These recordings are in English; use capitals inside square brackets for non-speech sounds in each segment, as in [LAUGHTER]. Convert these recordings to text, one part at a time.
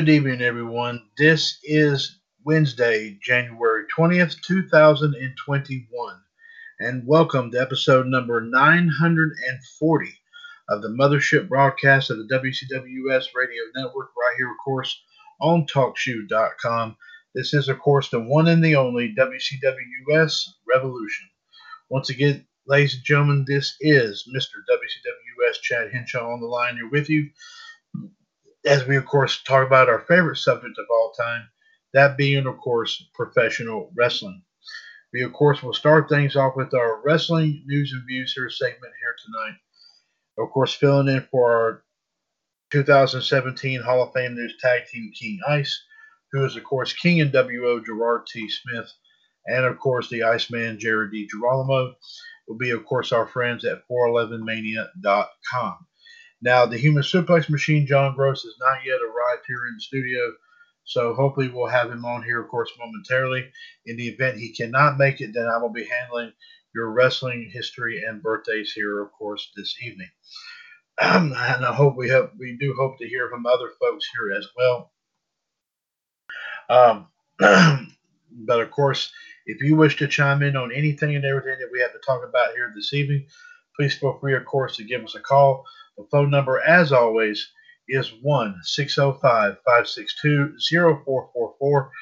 Good evening, everyone. This is Wednesday, January 20th, 2021, and welcome to episode number 940 of the Mothership broadcast of the WCWS Radio Network, right here, of course, on TalkShoe.com. This is, of course, the one and the only WCWS Revolution. Once again, ladies and gentlemen, this is Mr. WCWS Chad Henshaw on the line here with you as we, of course, talk about our favorite subject of all time, that being, of course, professional wrestling. We, of course, will start things off with our wrestling news and views here segment here tonight. Of course, filling in for our 2017 Hall of Fame News Tag Team King Ice, who is, of course, King NWO Gerard T. Smith, and, of course, the Iceman Jared DiGirolamo, will be, of course, our friends at 411mania.com. Now, the human suplex machine, John Gross, has not yet arrived here in the studio, so hopefully we'll have him on here, of course, momentarily. In the event he cannot make it, then I will be handling your wrestling history and birthdays here, of course, this evening. [CLEARS THROAT] and I hope we have we do hope to hear from other folks here as well. Um, [CLEARS THROAT] but of course, if you wish to chime in on anything and everything that we have to talk about here this evening, please feel free, of course, to give us a call. The phone number, as always, is 1 605 562 0444.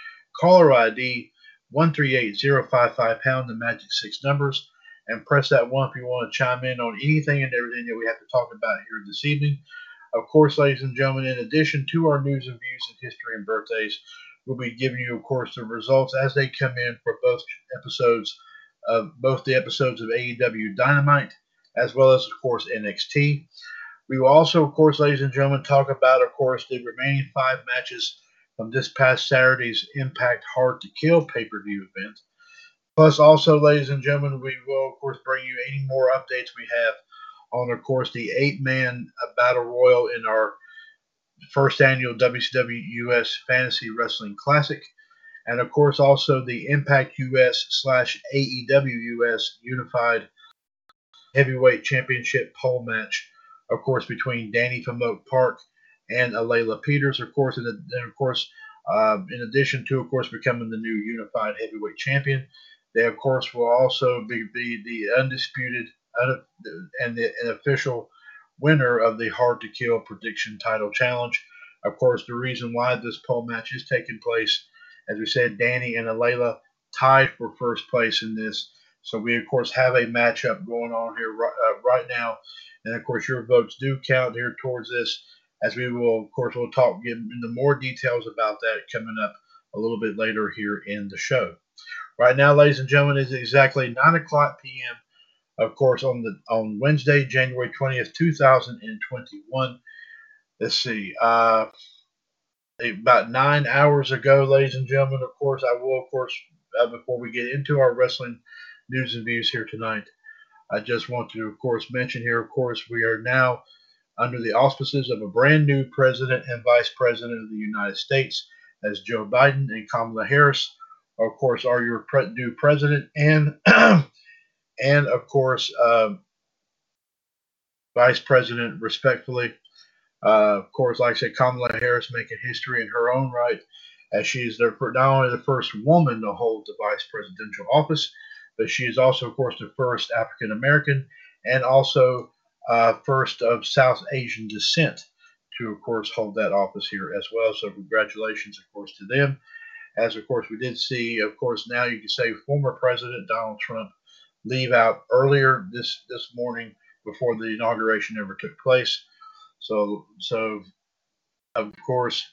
Caller ID 138055 pound, the magic six numbers, and press that one if you want to chime in on anything and everything that we have to talk about here this evening. Of course, ladies and gentlemen, in addition to our news and views and history and birthdays, we'll be giving you, of course, the results as they come in for both episodes of both the episodes of AEW Dynamite as well as, of course, NXT. We will also, of course, ladies and gentlemen, talk about, of course, the remaining five matches from this past Saturday's Impact Hard to Kill pay per view event. Plus, also, ladies and gentlemen, we will, of course, bring you any more updates we have on, of course, the eight man battle royal in our first annual WCW US Fantasy Wrestling Classic. And, of course, also the Impact US slash AEW US Unified Heavyweight Championship pole match, of course, between Danny from Oak Park and Alayla Peters, of course, and then, of course, uh, in addition to, of course, becoming the new unified heavyweight champion, they, of course, will also be, be the undisputed and the official winner of the Hard to Kill Prediction Title Challenge. Of course, the reason why this pole match is taking place, as we said, Danny and Alayla tied for first place in this. So we, of course, have a matchup going on here right, uh, right now. And, of course, your votes do count here towards this as we will, of course, we'll talk get into more details about that coming up a little bit later here in the show. Right now, ladies and gentlemen, it's exactly 9 o'clock p.m. Of course, on the on Wednesday, January 20th, 2021. Let's see. Uh, about nine hours ago, ladies and gentlemen, of course, I will, of course, uh, before we get into our wrestling news and views here tonight, I just want to, of course, mention here, of course, we are now under the auspices of a brand new president and vice president of the United States, as Joe Biden and Kamala Harris, of course, are your pre- new president and [CLEARS THROAT] and of course uh, vice president, respectfully. Uh, of course, like I said, Kamala Harris making history in her own right, as she is the, not only the first woman to hold the vice presidential office, but she is also, of course, the first African American and also uh, first of South Asian descent to, of course, hold that office here as well. So, congratulations, of course, to them. As, of course, we did see, of course, now you can say former President Donald Trump leave out earlier this this morning before the inauguration ever took place. So, so of course,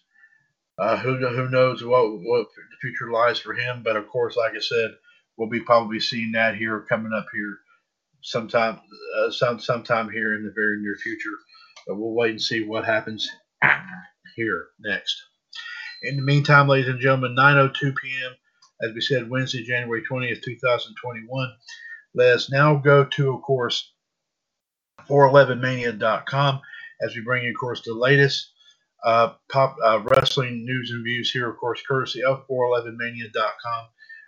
uh, who who knows what what the future lies for him? But of course, like I said, we'll be probably seeing that here coming up here sometime uh, some sometime here in the very near future. But we'll wait and see what happens here next. In the meantime, ladies and gentlemen, 9:02 p.m. As we said, Wednesday, January 20th, 2021. Let us now go to, of course, 411mania.com as we bring you, of course, the latest uh, pop uh, wrestling news and views here, of course, courtesy of 411mania.com.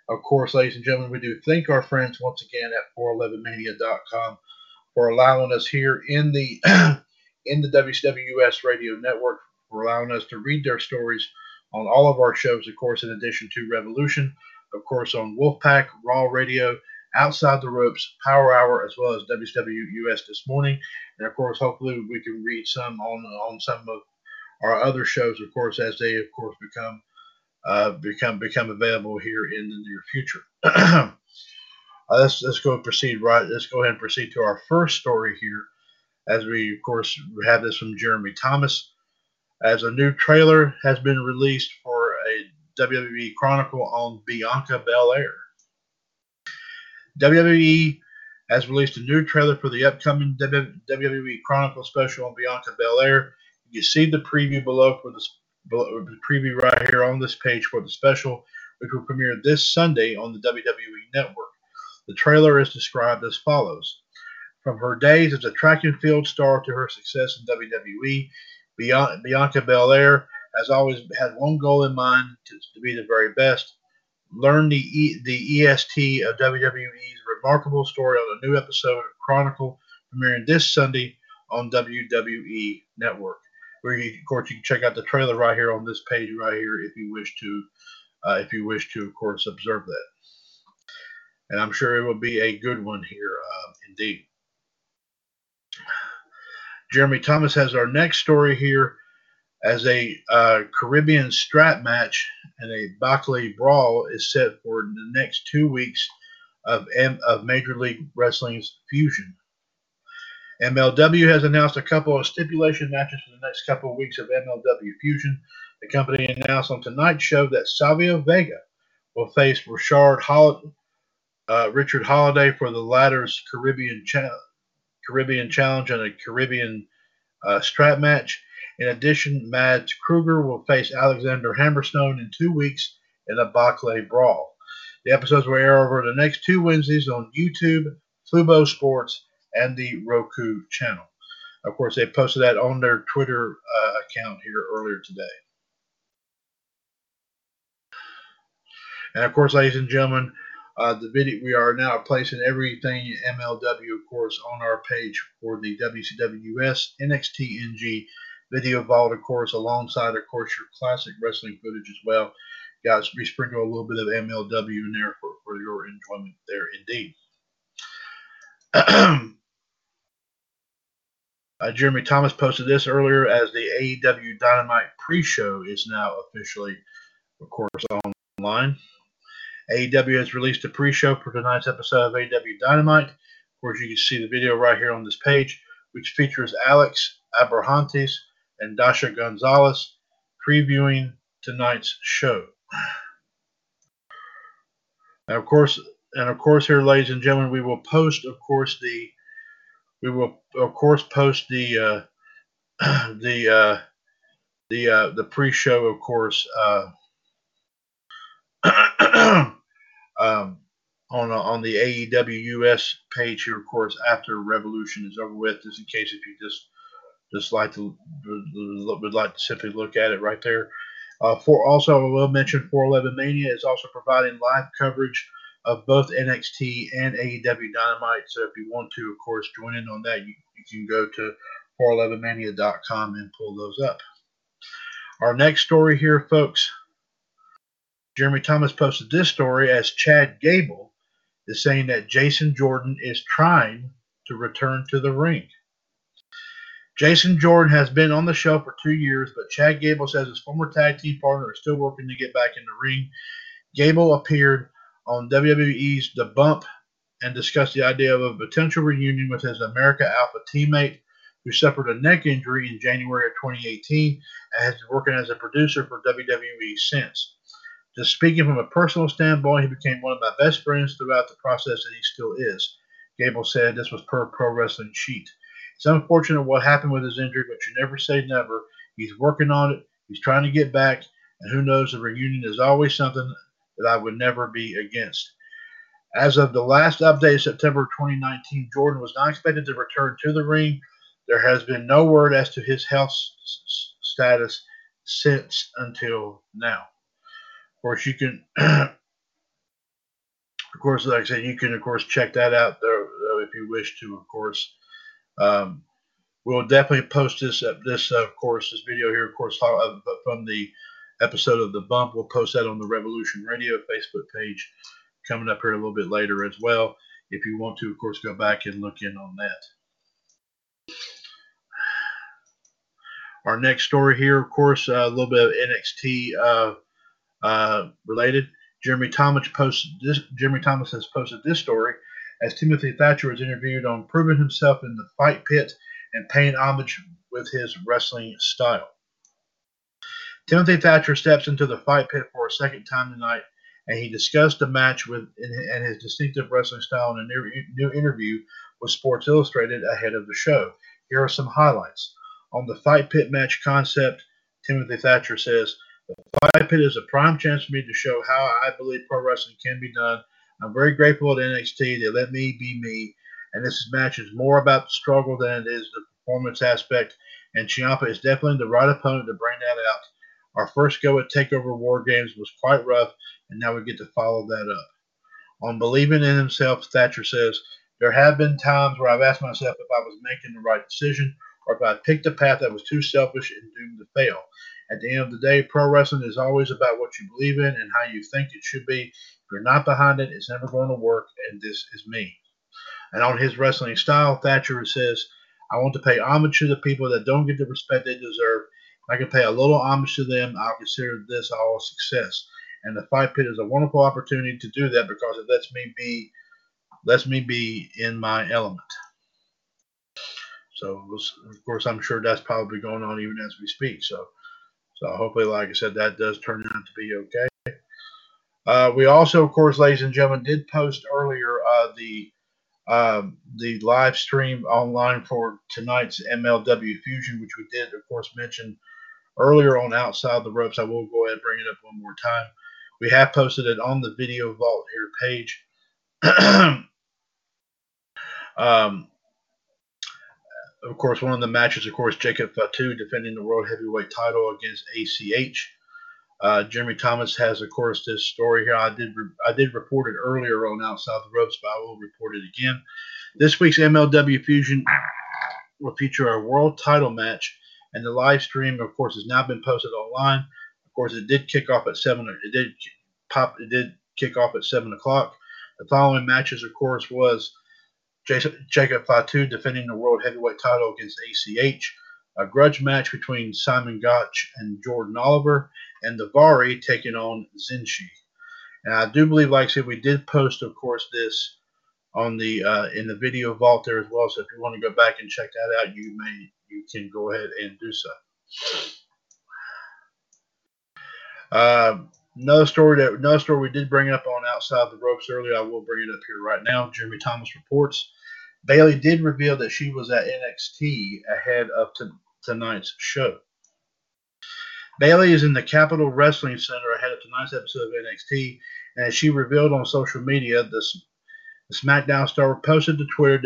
Of course, ladies and gentlemen, we do thank our friends once again at 411mania.com for allowing us here in the [CLEARS THROAT] in the WCWUS radio network for allowing us to read their stories on all of our shows, of course, in addition to Revolution, of course, on Wolfpack, Raw Radio, Outside the Ropes, Power Hour, as well as WCWUS this morning. And of course, hopefully we can read some on on some of our other shows, of course, as they, of course, become uh, become become available here in the near future. [CLEARS THROAT] uh, let's let's go proceed right. Let's go ahead and proceed to our first story here, as we of course have this from Jeremy Thomas, as a new trailer has been released for a WWE Chronicle on Bianca Belair. WWE has released a new trailer for the upcoming WWE Chronicle special on Bianca Belair. You see the preview below for the preview right here on this page for the special, which will premiere this Sunday on the WWE Network. The trailer is described as follows. From her days as a track and field star to her success in WWE, Bianca Belair has always had one goal in mind to, to be the very best. Learn the, e, the EST of WWE's remarkable story on a new episode of Chronicle premiering this Sunday on WWE Network. Where you, of course, you can check out the trailer right here on this page right here if you wish to, uh, if you wish to, of course, observe that. And I'm sure it will be a good one here, uh, indeed. Jeremy Thomas has our next story here as a uh, Caribbean strap match and a Baklei brawl is set for the next two weeks of, M- of Major League Wrestling's Fusion. MLW has announced a couple of stipulation matches for the next couple of weeks of MLW Fusion. The company announced on tonight's show that Savio Vega will face Richard, Holl- uh, Richard Holliday for the latter's Caribbean, cha- Caribbean Challenge and a Caribbean uh, strap match. In addition, Mads Krügger will face Alexander Hammerstone in two weeks in a Baklei Brawl. The episodes will air over the next two Wednesdays on YouTube, Fubo Sports, and the Roku channel. Of course, they posted that on their Twitter uh, account here earlier today. And of course, ladies and gentlemen, uh, the video we are now placing everything MLW, of course, on our page for the WCWS NXTNG video vault, of course, alongside, of course, your classic wrestling footage as well. Guys, we sprinkle a little bit of MLW in there for, for your enjoyment there, indeed. [CLEARS THROAT] uh, Jeremy Thomas posted this earlier as the AEW Dynamite pre-show is now officially, of course, online. AEW has released a pre-show for tonight's episode of AEW Dynamite. Of course, you can see the video right here on this page, which features Alex Abrahantes and Dasha Gonzalez previewing tonight's show. And of course, and of course, here, ladies and gentlemen, we will post, of course, the we will of course post the uh, [CLEARS THROAT] the uh, the uh, the pre-show, of course, uh, [CLEARS THROAT] um, on on the AEW US page here, of course, after Revolution is over with, just in case if you just just like to would like to simply look at it right there. Uh, for also, I will mention 411 Mania is also providing live coverage of both NXT and AEW Dynamite. So if you want to, of course, join in on that, you, you can go to 411mania.com and pull those up. Our next story here, folks. Jeremy Thomas posted this story as Chad Gable is saying that Jason Jordan is trying to return to the ring. Jason Jordan has been on the show for two years, but Chad Gable says his former tag team partner is still working to get back in the ring. Gable appeared on WWE's The Bump and discussed the idea of a potential reunion with his American Alpha teammate who suffered a neck injury in January of 2018 and has been working as a producer for WWE since. Just speaking from a personal standpoint, he became one of my best friends throughout the process, and he still is. Gable said this was per Pro Wrestling Sheet. It's unfortunate what happened with his injury, but you never say never. He's working on it. He's trying to get back, and who knows? A reunion is always something that I would never be against. As of the last update, September 2019, Jordan was not expected to return to the ring. There has been no word as to his health s- status since until now. Of course, you can, [CLEARS THROAT] of course, like I said, you can, of course, check that out if you wish to, of course. Um, we'll definitely post this, uh, this uh, of course, this video here, of course, uh, from the episode of The Bump. We'll post that on the Revolution Radio Facebook page coming up here a little bit later as well. If you want to, of course, go back and look in on that. Our next story here, of course, uh, a little bit of NXT uh, uh, related. Jeremy Thomas posted this. Jeremy Thomas has posted this story as Timothy Thatcher was interviewed on proving himself in the fight pit and paying homage with his wrestling style. Timothy Thatcher steps into the fight pit for a second time tonight and he discussed the match with and his distinctive wrestling style in a new, interview with Sports Illustrated ahead of the show. Here are some highlights. On the fight pit match concept, Timothy Thatcher says, The fight pit is a prime chance for me to show how I believe pro wrestling can be done. I'm very grateful to NXT. They let me be me. And this match is more about the struggle than it is the performance aspect. And Ciampa is definitely the right opponent to bring that out. Our first go at TakeOver War Games was quite rough, and now we get to follow that up. On believing in himself, Thatcher says, There have been times where I've asked myself if I was making the right decision or if I picked a path that was too selfish and doomed to fail. At the end of the day, pro wrestling is always about what you believe in and how you think it should be. If you're not behind it, it's never going to work, and this is me. And on his wrestling style, Thatcher says, I want to pay homage to the people that don't get the respect they deserve. I can pay a little homage to them, I'll consider this all a success. And the fight pit is a wonderful opportunity to do that because it lets me be lets me be in my element. So, of course, I'm sure that's probably going on even as we speak. So, so hopefully, like I said, that does turn out to be okay. Uh, we also, of course, ladies and gentlemen, did post earlier uh, the um, the live stream online for tonight's MLW Fusion, which we did, of course, mention earlier on Outside the Ropes. I will go ahead and bring it up one more time. We have posted it on the Video Vault here page. [CLEARS THROAT] um, of course, one of the matches, of course, Jacob Fatu defending the World Heavyweight title against ACH. Uh, Jeremy Thomas has, of course, this story here. I did re- I did report it earlier on Outside the Ropes, but I will report it again. This week's MLW Fusion will feature a world title match, and the live stream, of course, has now been posted online. Of course, it did kick off at seven. It did pop. It did kick off at seven o'clock. The following matches, of course, was Jacob Fatu defending the world heavyweight title against ACH a grudge match between Simon Gotch and Jordan Oliver, and Daivari taking on Zenshi. And I do believe, like I said, we did post, of course, this on the uh, in the video vault there as well. So if you want to go back and check that out, you may you can go ahead and do so. Uh, another story that another story we did bring up on outside the ropes earlier. I will bring it up here right now. Jeremy Thomas reports Bayley did reveal that she was at NXT ahead of t- tonight's show. Bayley is in the Capitol Wrestling Center ahead of tonight's episode of NXT, and as she revealed on social media, the, the SmackDown star posted to Twitter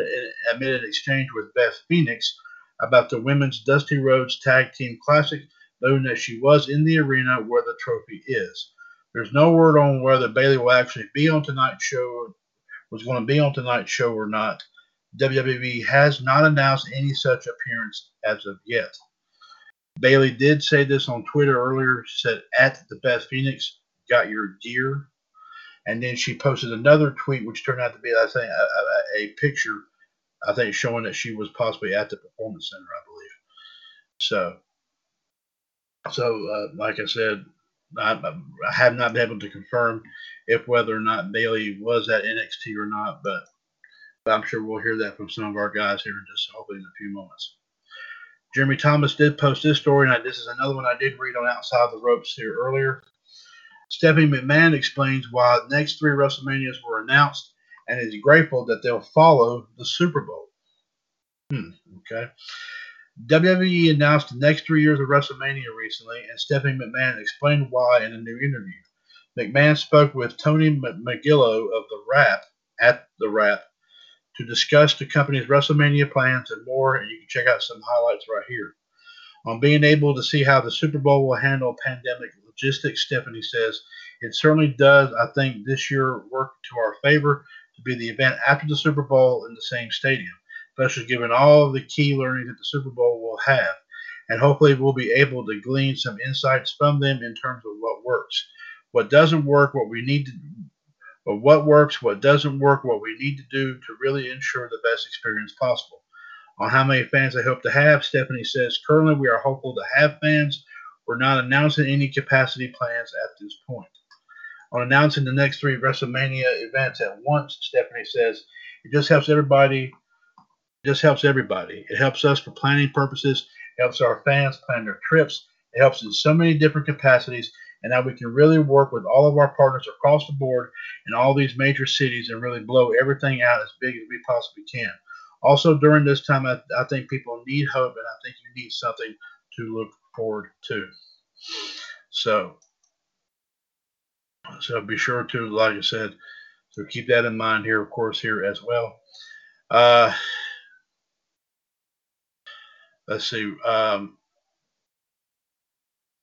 amid an exchange with Beth Phoenix about the women's Dusty Rhodes Tag Team Classic, noting that she was in the arena where the trophy is. There's no word on whether Bayley will actually be on tonight's show, was going to be on tonight's show or not. WWE has not announced any such appearance as of yet. Bayley did say this on Twitter earlier. Said, "At the Beth Phoenix, got your gear," and then she posted another tweet, which turned out to be, I think, a, a, a picture, I think, showing that she was possibly at the Performance Center, I believe. So, so uh, like I said, I, I, have not been able to confirm if whether or not Bayley was at NXT or not, but, but I'm sure we'll hear that from some of our guys here just hopefully in a few moments. Jeremy Thomas did post this story, and I, this is another one I did read on Outside the Ropes here earlier. Stephanie McMahon explains why the next three WrestleManias were announced and is grateful that they'll follow the Super Bowl. Hmm, okay. WWE announced the next three years of WrestleMania recently, and Stephanie McMahon explained why in a new interview. McMahon spoke with Tony Maglio of The Wrap at The Wrap to discuss the company's WrestleMania plans and more, and you can check out some highlights right here. On being able to see how the Super Bowl will handle pandemic logistics, Stephanie says, it certainly does, I think, this year work to our favor to be the event after the Super Bowl in the same stadium, especially given all of the key learnings that the Super Bowl will have. And hopefully, we'll be able to glean some insights from them in terms of what works. What doesn't work, what we need to but what works, what doesn't work, what we need to do to really ensure the best experience possible. On how many fans they hope to have, Stephanie says, currently we are hopeful to have fans. We're not announcing any capacity plans at this point. On announcing the next three WrestleMania events at once, Stephanie says, it just helps everybody. It just helps everybody. It helps us for planning purposes. Helps our fans plan their trips. It helps in so many different capacities. and how we can really work with all of our partners across the board in all these major cities and really blow everything out as big as we possibly can. Also, during this time, I, I think people need hope, and I think you need something to look forward to. So, so be sure to, like I said, so keep that in mind here, of course, here as well. Uh, let's see. Um,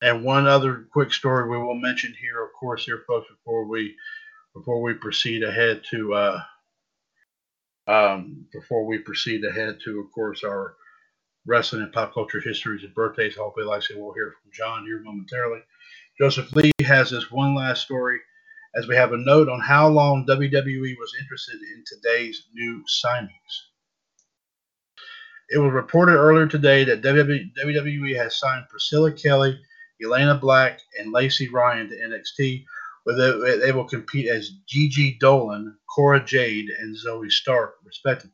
and one other quick story we will mention here, of course, here, folks, before we before we proceed ahead to uh, um, before we proceed ahead to, of course, our wrestling and pop culture histories and birthdays. Hopefully, like I said, we'll hear from John here momentarily. Joseph Lee has this one last story as we have a note on how long WWE was interested in today's new signings. It was reported earlier today that WWE has signed Priscilla Kelly, Elayna Black, and Lacey Ryan to NXT, where they, will compete as Gigi Dolan, Cora Jade, and Zoey Stark, respectively.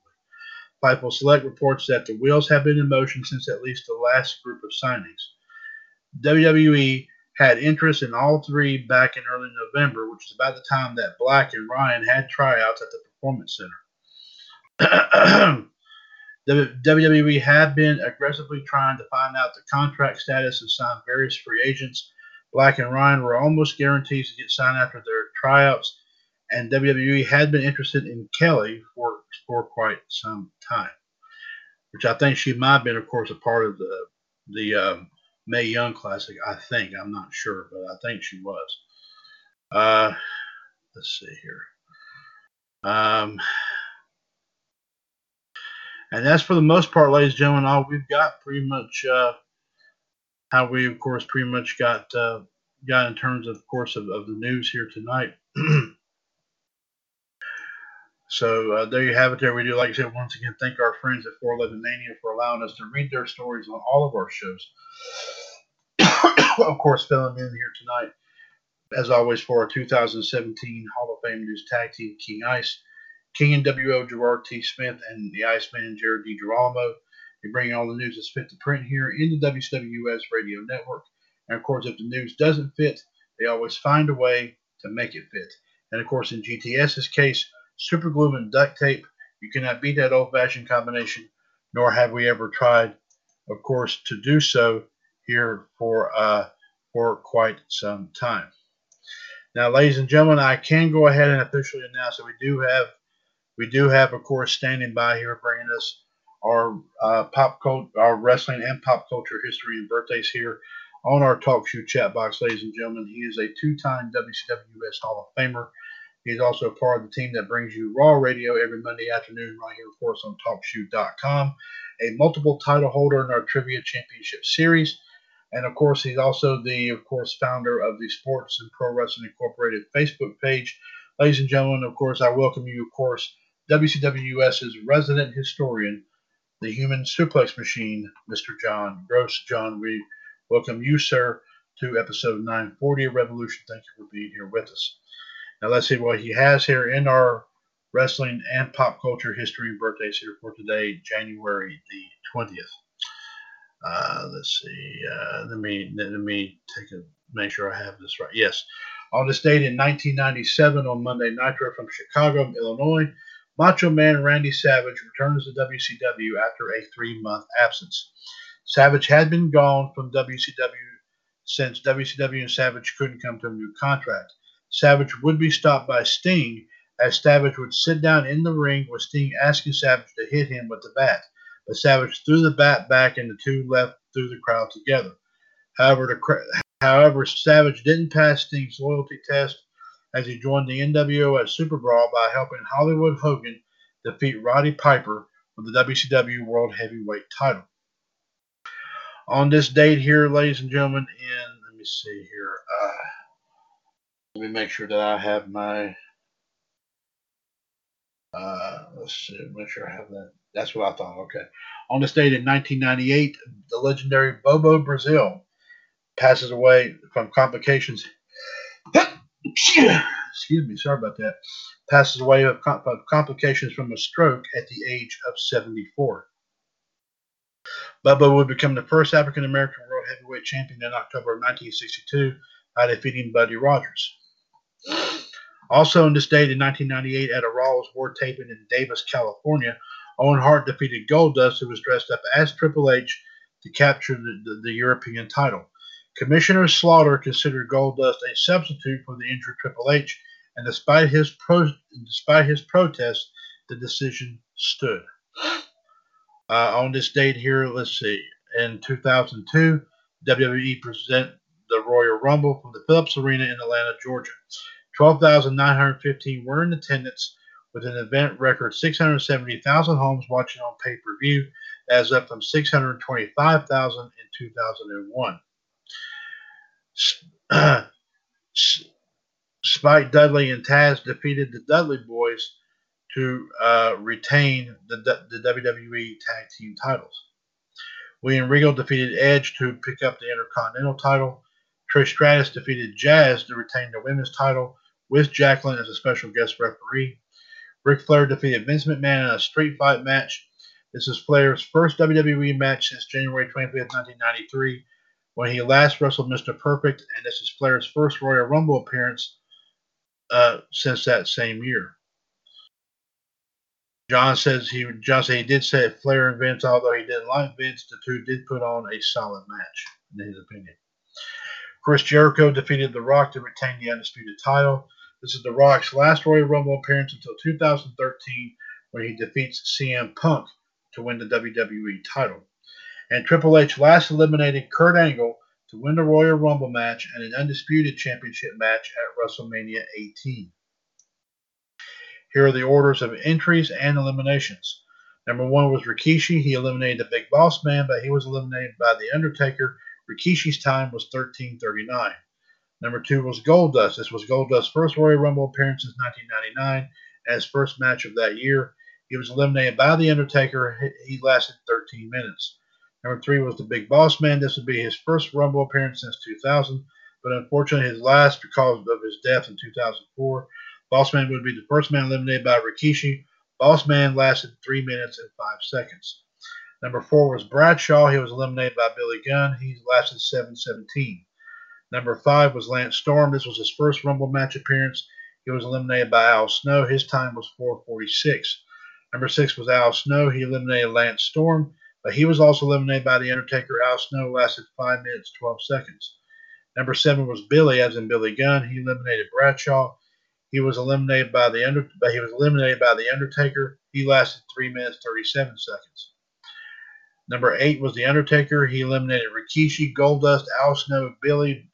Fightful Select reports that the wheels have been in motion since at least the last group of signings. WWE had interest in all three back in early November, which is about the time that Black and Ryan had tryouts at the Performance Center. [CLEARS THROAT] WWE had been aggressively trying to find out the contract status and sign various free agents. Black and Ryan were almost guaranteed to get signed after their tryouts, and WWE had been interested in Kelly for, for quite some time, which I think she might have been, of course, a part of the the um, Mae Young Classic. I think I'm not sure, but I think she was. Uh, let's see here. Um, and that's for the most part, ladies and gentlemen, all we've got pretty much uh, how we, of course, pretty much got uh, got in terms of, of course, of, of the news here tonight. [CLEARS THROAT] so uh, there you have it. There we do. Like I said, once again, thank our friends at 411 Mania for allowing us to read their stories on all of our shows. [COUGHS] of course, filling in here tonight, as always, for our 2017 Hall of Fame News Tag Team King Ice. King NWO Gerard T. Smith and the Iceman Jared DiGirolamo. They bring all the news that's fit to print here in the WCWS radio network. And of course, if the news doesn't fit, they always find a way to make it fit. And of course, in GTS's case, super glue and duct tape, you cannot beat that old fashioned combination, nor have we ever tried, of course, to do so here for, uh, for quite some time. Now, ladies and gentlemen, I can go ahead and officially announce that we do have we do have, of course, standing by here bringing us our uh, pop cult, our wrestling and pop culture history and birthdays here on our talk show chat box, ladies and gentlemen. He is a two-time WCWS Hall of Famer. He's also part of the team that brings you Raw Radio every Monday afternoon right here, of course, on TalkShoe.com. A multiple title holder in our Trivia Championship Series. And of course, he's also the, of course, founder of the Sports and Pro Wrestling Incorporated Facebook page. Ladies and gentlemen, of course, I welcome you, of course, WCWS's resident historian, the human suplex machine, Mr. John Gross. John, we welcome you, sir, to episode 940 of Revolution. Thank you for being here with us. Now, let's see what he has here in our wrestling and pop culture history birthdays here for today, January the 20th. Uh, let's see. Uh, let me let me take a make sure I have this right. Yes, on this date in 1997 on Monday Nitro from Chicago, Illinois, Macho Man Randy Savage returns to WCW after a three month absence. Savage had been gone from WCW since WCW and Savage couldn't come to a new contract. Savage would be stopped by Sting as Savage would sit down in the ring with Sting asking Savage to hit him with the bat. But Savage threw the bat back and the two left through the crowd together. However, the, however, Savage didn't pass Sting's loyalty test as he joined the NWO at Super Brawl by helping Hollywood Hogan defeat Roddy Piper for the WCW World Heavyweight title. On this date here, ladies and gentlemen, in, let me see here, uh, let me make sure that I have my, uh, let's see, make sure I have that. That's what I thought, okay. On this date in 1998, the legendary Bobo Brazil passes away from complications excuse me, sorry about that, passes away of, complications from a stroke at the age of 74. Bubba would become the first African American World Heavyweight Champion in October of 1962, by defeating Buddy Rogers. Also in this date in 1998 at a Raw's War taping in Davis, California, Owen Hart defeated Goldust, who was dressed up as Triple H, to capture the, the, the European title. Commissioner Slaughter considered Goldust a substitute for the injured Triple H, and despite his pro- despite his protest, the decision stood. Uh, on this date here, let's see, in 2002, WWE present the Royal Rumble from the Phillips Arena in Atlanta, Georgia. 12,915 were in attendance, with an event record 670,000 homes watching on pay per view, as up from 625,000 in 2001. [CLEARS THROAT] Spike Dudley and Taz defeated the Dudley Boys to uh, retain the, the WWE Tag Team titles. William Regal defeated Edge to pick up the Intercontinental title. Trish Stratus defeated Jazz to retain the women's title with Jacqueline as a special guest referee. Ric Flair defeated Vince McMahon in a street fight match. This is Flair's first WWE match since January 25th, 1993, when he last wrestled Mr. Perfect, and this is Flair's first Royal Rumble appearance uh, since that same year. John says he John said he did say Flair and Vince, although he didn't like Vince, the two did put on a solid match, in his opinion. Chris Jericho defeated The Rock to retain the undisputed title. This is The Rock's last Royal Rumble appearance until 2013, when he defeats CM Punk to win the WWE title. And Triple H last eliminated Kurt Angle to win the Royal Rumble match and an undisputed championship match at WrestleMania 18. Here are the orders of entries and eliminations. Number one was Rikishi. He eliminated the Big Boss Man, but he was eliminated by The Undertaker. Rikishi's time was 1339. Number two was Goldust. This was Goldust's first Royal Rumble appearance since 1999 and his first match of that year. He was eliminated by The Undertaker. He lasted 13 minutes. Number three was the Big Boss Man. This would be his first Rumble appearance since 2000, but unfortunately his last because of his death in 2004. Boss Man would be the first man eliminated by Rikishi. Boss Man lasted 3 minutes and 5 seconds. Number 4 was Bradshaw. He was eliminated by Billy Gunn. He lasted 7.17. Number 5 was Lance Storm. This was his first Rumble match appearance. He was eliminated by Al Snow. His time was 4.46. Number 6 was Al Snow. He eliminated Lance Storm, but he was also eliminated by The Undertaker. Al Snow lasted 5 minutes 12 seconds. Number 7 was Billy, as in Billy Gunn. He eliminated Bradshaw. He was eliminated by the under, but he was eliminated by the Undertaker. He lasted three minutes thirty-seven seconds. Number eight was the Undertaker. He eliminated Rikishi, Goldust, Al Snow, Billy,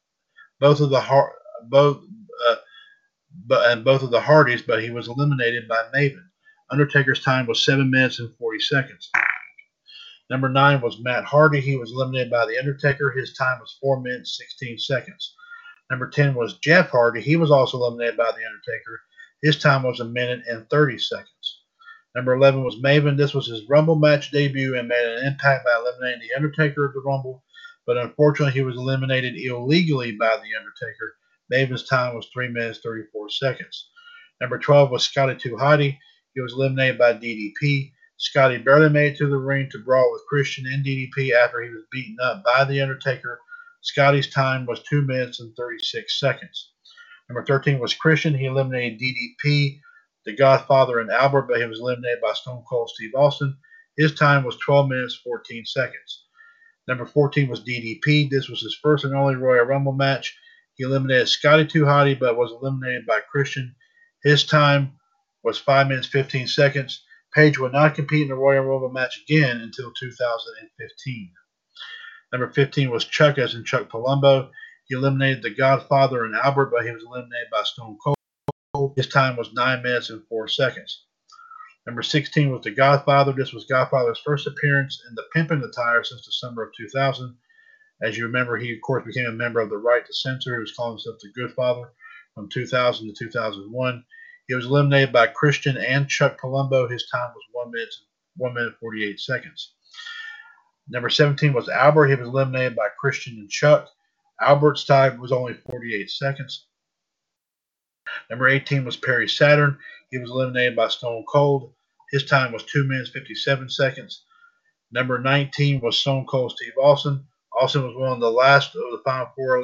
both of the both, uh, but and both of the Hardys. But he was eliminated by Maven. Undertaker's time was seven minutes and forty seconds. Number nine was Matt Hardy. He was eliminated by the Undertaker. His time was four minutes sixteen seconds. Number 10 was Jeff Hardy. He was also eliminated by The Undertaker. His time was a minute and 30 seconds. Number 11 was Maven. This was his Rumble match debut and made an impact by eliminating The Undertaker at the Rumble, but unfortunately he was eliminated illegally by The Undertaker. Maven's time was 3 minutes 34 seconds. Number 12 was Scotty 2 Hotty. He was eliminated by DDP. Scotty barely made it to the ring to brawl with Christian and DDP after he was beaten up by The Undertaker Scotty's time was 2 minutes and 36 seconds. Number 13 was Christian. He eliminated DDP, The Godfather, and Albert, but he was eliminated by Stone Cold Steve Austin. His time was 12 minutes 14 seconds. Number 14 was DDP. This was his first and only Royal Rumble match. He eliminated Scotty Too Hotty, but was eliminated by Christian. His time was 5 minutes 15 seconds. Page would not compete in the Royal Rumble match again until 2015. Number 15 was Chuck, as in Chuck Palumbo. He eliminated The Godfather and Albert, but he was eliminated by Stone Cold. His time was 9 minutes and 4 seconds. Number 16 was The Godfather. This was Godfather's first appearance in the pimping attire since the summer of 2000. As you remember, he, of course, became a member of the Right to Censor. He was calling himself The Goodfather from 2000 to 2001. He was eliminated by Christian and Chuck Palumbo. His time was 1 minute, 1 minute 48 seconds. Number 17 was Albert. He was eliminated by Christian and Chuck. Albert's time was only 48 seconds. Number 18 was Perry Saturn. He was eliminated by Stone Cold. His time was 2 minutes 57 seconds. Number 19 was Stone Cold Steve Austin. Austin was one of the last of the Final Four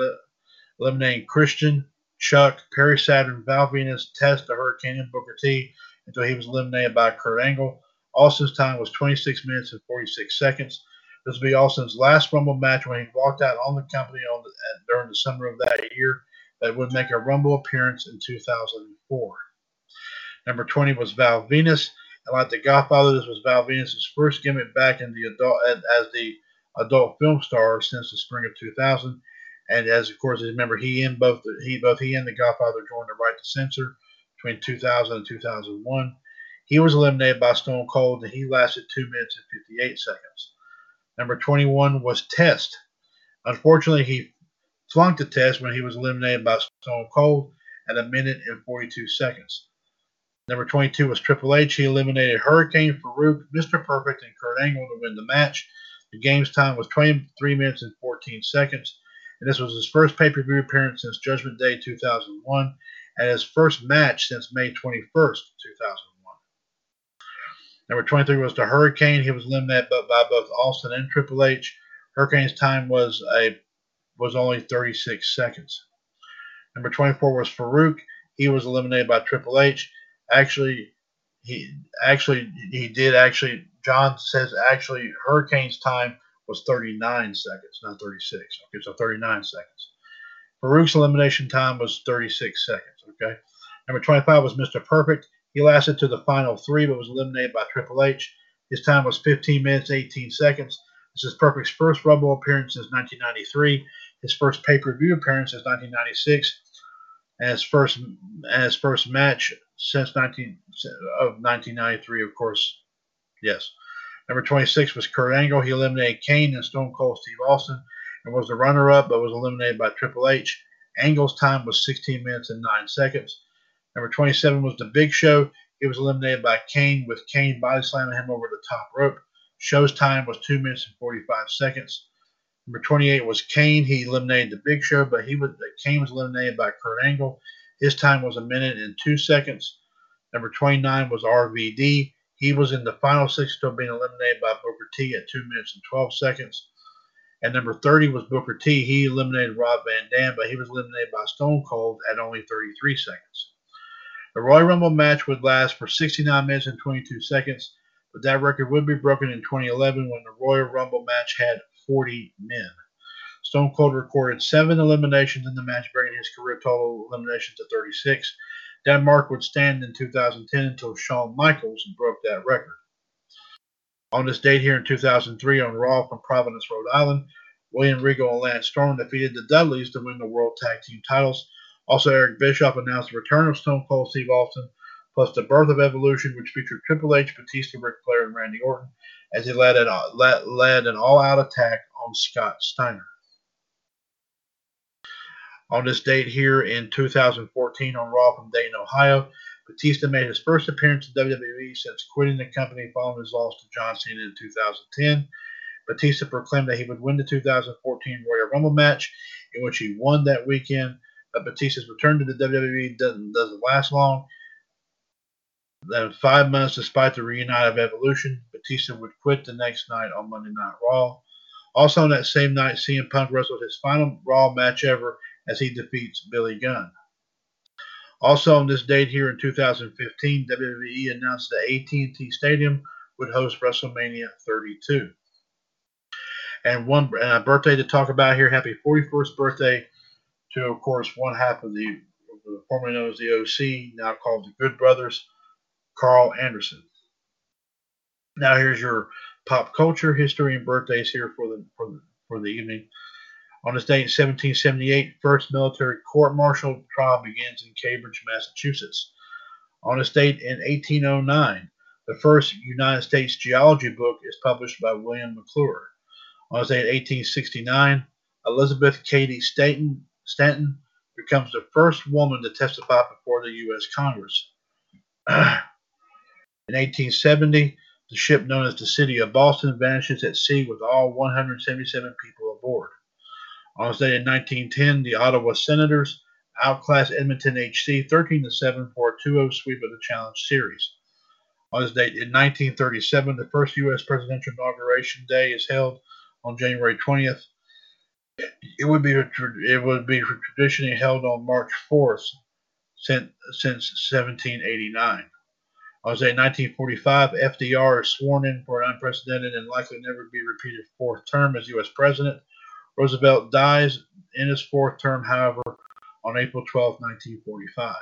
eliminating Christian, Chuck, Perry Saturn, Val Venis, Test, the Hurricane, and Booker T until he was eliminated by Kurt Angle. Austin's time was 26 minutes and 46 seconds. This will be Austin's last Rumble match when he walked out on the company on the, during the summer of that year. That would make a Rumble appearance in 2004. Number 20 was Val Venis. And like The Godfather, this was Val Venis' first gimmick back in the adult as the adult film star since the spring of 2000. And as of course, remember, he and both he both he and The Godfather joined the Right to Censor between 2000 and 2001. He was eliminated by Stone Cold, and he lasted two minutes and 58 seconds. Number 21 was Test. Unfortunately, he flunked the test when he was eliminated by Stone Cold at a minute and 42 seconds. Number 22 was Triple H. He eliminated Hurricane, Faarooq, Mr. Perfect, and Kurt Angle to win the match. The game's time was 23 minutes and 14 seconds, and this was his first pay per view appearance since Judgment Day 2001 and his first match since May 21st, 2001. Number 23 was the Hurricane. He was eliminated by both Austin and Triple H. Hurricane's time was a was only 36 seconds. Number 24 was Faarooq. He was eliminated by Triple H. Actually, he actually he did actually. John says actually Hurricane's time was 39 seconds, not 36. Okay, so 39 seconds. Faarooq's elimination time was 36 seconds. Okay. Number 25 was Mr. Perfect. He lasted to the final three, but was eliminated by Triple H. His time was 15 minutes, 18 seconds. This is Perfect's first Rumble appearance since 1993, his first pay-per-view appearance since 1996, and his first and his first match since 19 of 1993, of course. Yes. Number 26 was Kurt Angle. He eliminated Kane and Stone Cold Steve Austin and was the runner-up, but was eliminated by Triple H. Angle's time was 16 minutes and 9 seconds. Number 27 was The Big Show. He was eliminated by Kane, with Kane body slamming him over the top rope. Show's time was 2 minutes and 45 seconds. Number 28 was Kane. He eliminated The Big Show, but he was Kane was eliminated by Kurt Angle. His time was a minute and 2 seconds. Number 29 was RVD. He was in the final six still being eliminated by Booker T at 2 minutes and 12 seconds. And number 30 was Booker T. He eliminated Rob Van Dam, but he was eliminated by Stone Cold at only 33 seconds. The Royal Rumble match would last for 69 minutes and 22 seconds, but that record would be broken in 2011 when the Royal Rumble match had 40 men. Stone Cold recorded seven eliminations in the match, bringing his career total eliminations to 36. That mark would stand in 2010 until Shawn Michaels broke that record. On this date here in 2003 on Raw from Providence, Rhode Island, William Regal and Lance Storm defeated the Dudleys to win the World Tag Team titles. Also, Eric Bischoff announced the return of Stone Cold Steve Austin, plus the birth of Evolution, which featured Triple H, Batista, Ric Flair, and Randy Orton, as he led an, led, an all-out attack on Scott Steiner. On this date here in 2014 on Raw from Dayton, Ohio, Batista made his first appearance in WWE since quitting the company following his loss to John Cena in 2010. Batista proclaimed that he would win the 2014 Royal Rumble match, in which he won that weekend. But Batista's return to the WWE doesn't, doesn't last long. Then five months, despite the reunite of Evolution, Batista would quit the next night on Monday Night Raw. Also on that same night, CM Punk wrestled his final Raw match ever as he defeats Billy Gunn. Also on this date here in 2015, WWE announced that AT&T Stadium would host WrestleMania 32. And one uh, birthday to talk about here. Happy 41st birthday to, of course, one half of the formerly known as the OC, now called the Good Brothers, Karl Anderson. Now here's your pop culture history and birthdays here for the for the for the evening. On this date in 1778, first military court-martial trial begins in Cambridge, Massachusetts. On this date in 1809, the first United States geology book is published by William Maclure. On this date in 1869, Elizabeth Cady Stanton, Stanton becomes the first woman to testify before the U.S. Congress. [CLEARS THROAT] in 1870, the ship known as the City of Boston vanishes at sea with all 177 people aboard. On this day in 1910, the Ottawa Senators outclassed Edmonton HC 13 to 7 for a 2 0 sweep of the Challenge Series. On this date in 1937, the first U.S. presidential inauguration day is held on January 20th. It would be it would be traditionally held on March 4th since since 1789. Say 1945, FDR is sworn in for an unprecedented and likely never be repeated fourth term as U.S. president. Roosevelt dies in his fourth term, however, on April 12, 1945.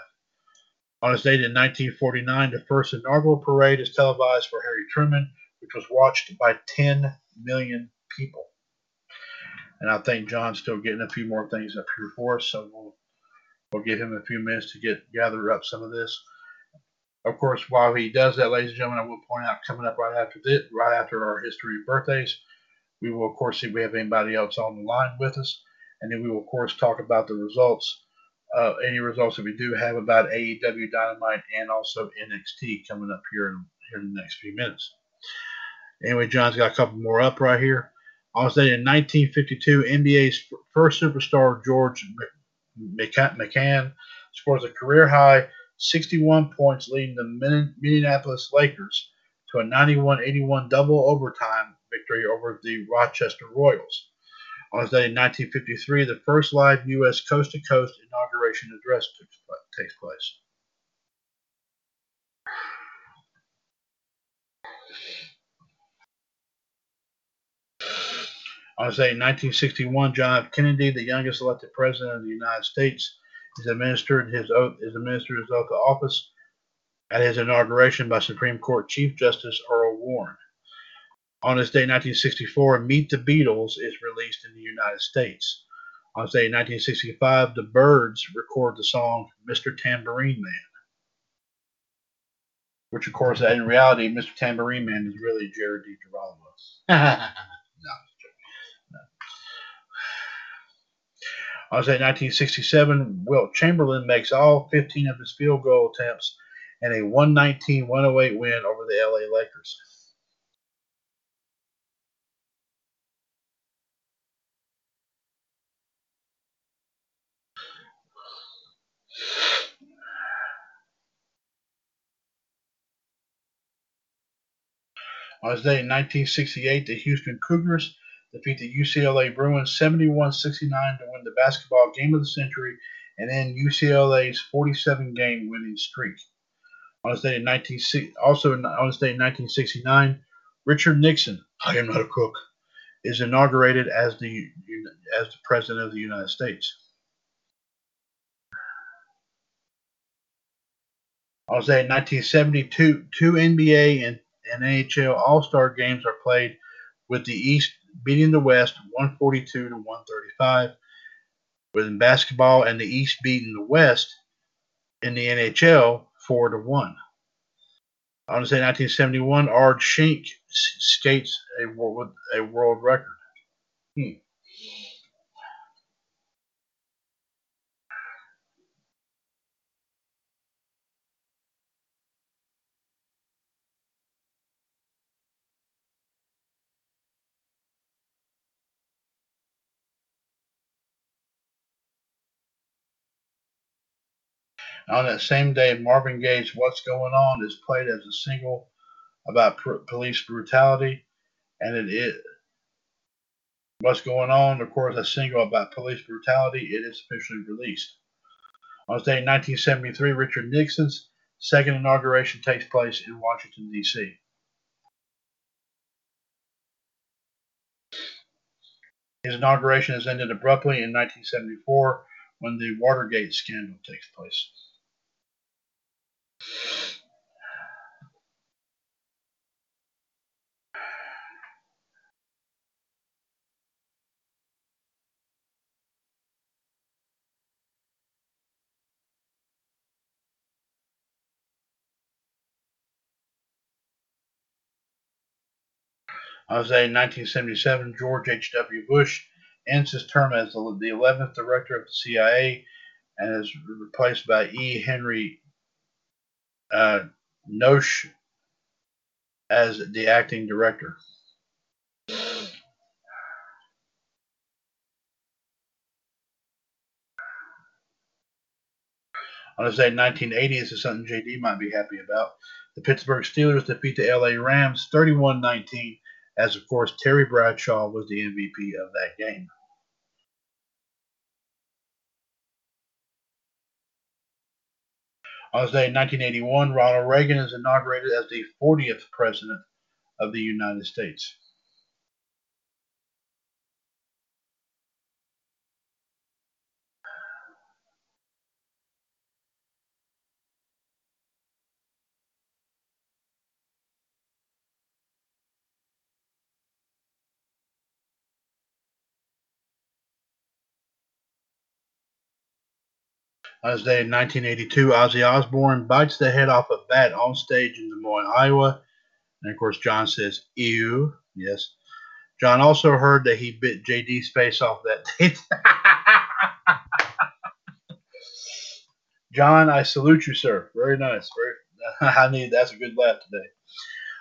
On his date in 1949, the first inaugural parade is televised for Harry Truman, which was watched by 10 million people. And I think John's still getting a few more things up here for us, so we'll, we'll give him a few minutes to get gather up some of this. Of course, while he does that, ladies and gentlemen, I will point out coming up right after this, right after our history of birthdays, we will of course see if we have anybody else on the line with us, and then we will of course talk about the results, uh, any results that we do have about AEW Dynamite and also NXT coming up here in, here in the next few minutes. Anyway, John's got a couple more up right here. Day in 1952, NBA's first superstar George Mikan scores a career high 61 points, leading the Minneapolis Lakers to a 91 81 double overtime victory over the Rochester Royals. On this day in 1953, the first live U.S. coast to coast inauguration address takes place. On this day in 1961, John F. Kennedy, the youngest elected president of the United States, is administered his oath is administered his oath of office at his inauguration by Supreme Court Chief Justice Earl Warren. On this day, 1964, Meet the Beatles is released in the United States. On this day, 1965, the Byrds record the song Mr. Tambourine Man. Which, of course, in reality, Mr. Tambourine Man is really Jared DiGirolamo. [LAUGHS] On say 1967, Wilt Chamberlain makes all 15 of his field goal attempts and a 119 108 win over the LA Lakers. On this day in 1968, the Houston Cougars defeat the UCLA Bruins 71 69 to win the basketball game of the century and end UCLA's 47 game winning streak. On this day in 19, also on this day in 1969, Richard Nixon, I am not a crook, is inaugurated as the as the president of the United States. On this day in 1972, two NBA and, NHL All Star games are played with the East beating the West 142 to 135. With basketball and the East beating the West in the NHL 4 to 1. I want to say 1971, Ard Schenk skates a world, a world record. Hmm. On that same day, Marvin Gaye's What's Going On is played as a single about pr- police brutality, and it is What's Going On, of course, a single about police brutality. It is officially released. On this day in 1973, Richard Nixon's second inauguration takes place in Washington, D.C. His inauguration is ended abruptly in 1974 when the Watergate scandal takes place. I was in 1977, George H.W. Bush ends his term as the 11th director of the CIA and is replaced by E. Henry uh, Nosh as the acting director. On this day in 1980, this is something JD might be happy about. The Pittsburgh Steelers defeat the LA Rams 31 19, as of course Terry Bradshaw was the MVP of that game. On this day in 1981, Ronald Reagan is inaugurated as the 40th President of the United States. On this day in 1982, Ozzy Osbourne bites the head off a bat on stage in Des Moines, Iowa. And of course, John says, ew. Yes. John also heard that he bit JD's face off that day. [LAUGHS] John, I salute you, sir. Very nice. Very, [LAUGHS] I need that's a good laugh today.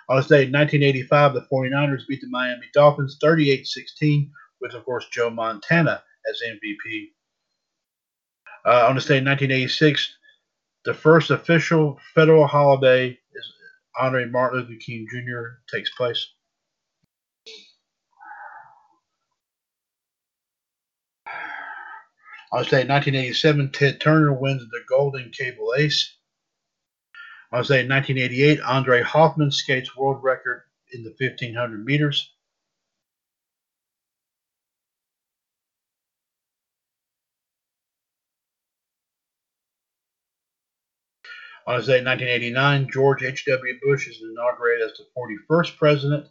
On this day in 1985, the 49ers beat the Miami Dolphins 38 16, with, of course, Joe Montana as MVP. Uh, on this day in 1986, the first official federal holiday is honoring Martin Luther King Jr. takes place. On this day in 1987, Ted Turner wins the Golden Cable Ace. On this day in 1988, Andre Hoffmann skates world record in the 1500 meters. On this day in 1989, George H.W. Bush is inaugurated as the 41st president,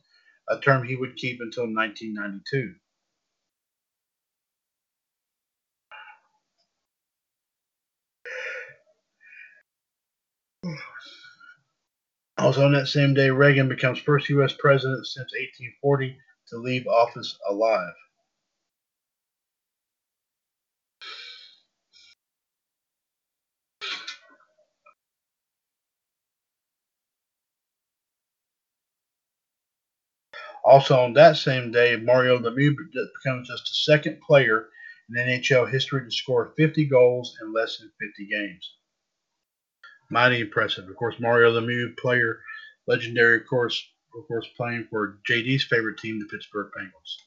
a term he would keep until 1992. Also, on that same day, Reagan becomes first U.S. president since 1840 to leave office alive. Also, on that same day, Mario Lemieux becomes just the second player in NHL history to score 50 goals in less than 50 games. Mighty impressive. Of course, Mario Lemieux, player, legendary, of course, of course, playing for JD's favorite team, the Pittsburgh Penguins.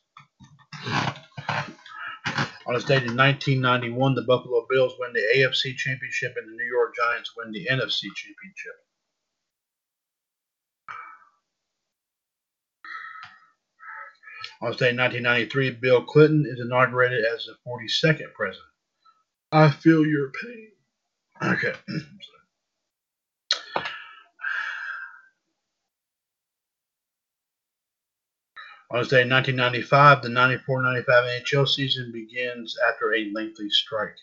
On this date in 1991, the Buffalo Bills win the AFC Championship and the New York Giants win the NFC Championship. On this day 1993, Bill Clinton is inaugurated as the 42nd president. I feel your pain. Okay. [CLEARS THROAT] On this day 1995, the 94-95 NHL season begins after a lengthy strike.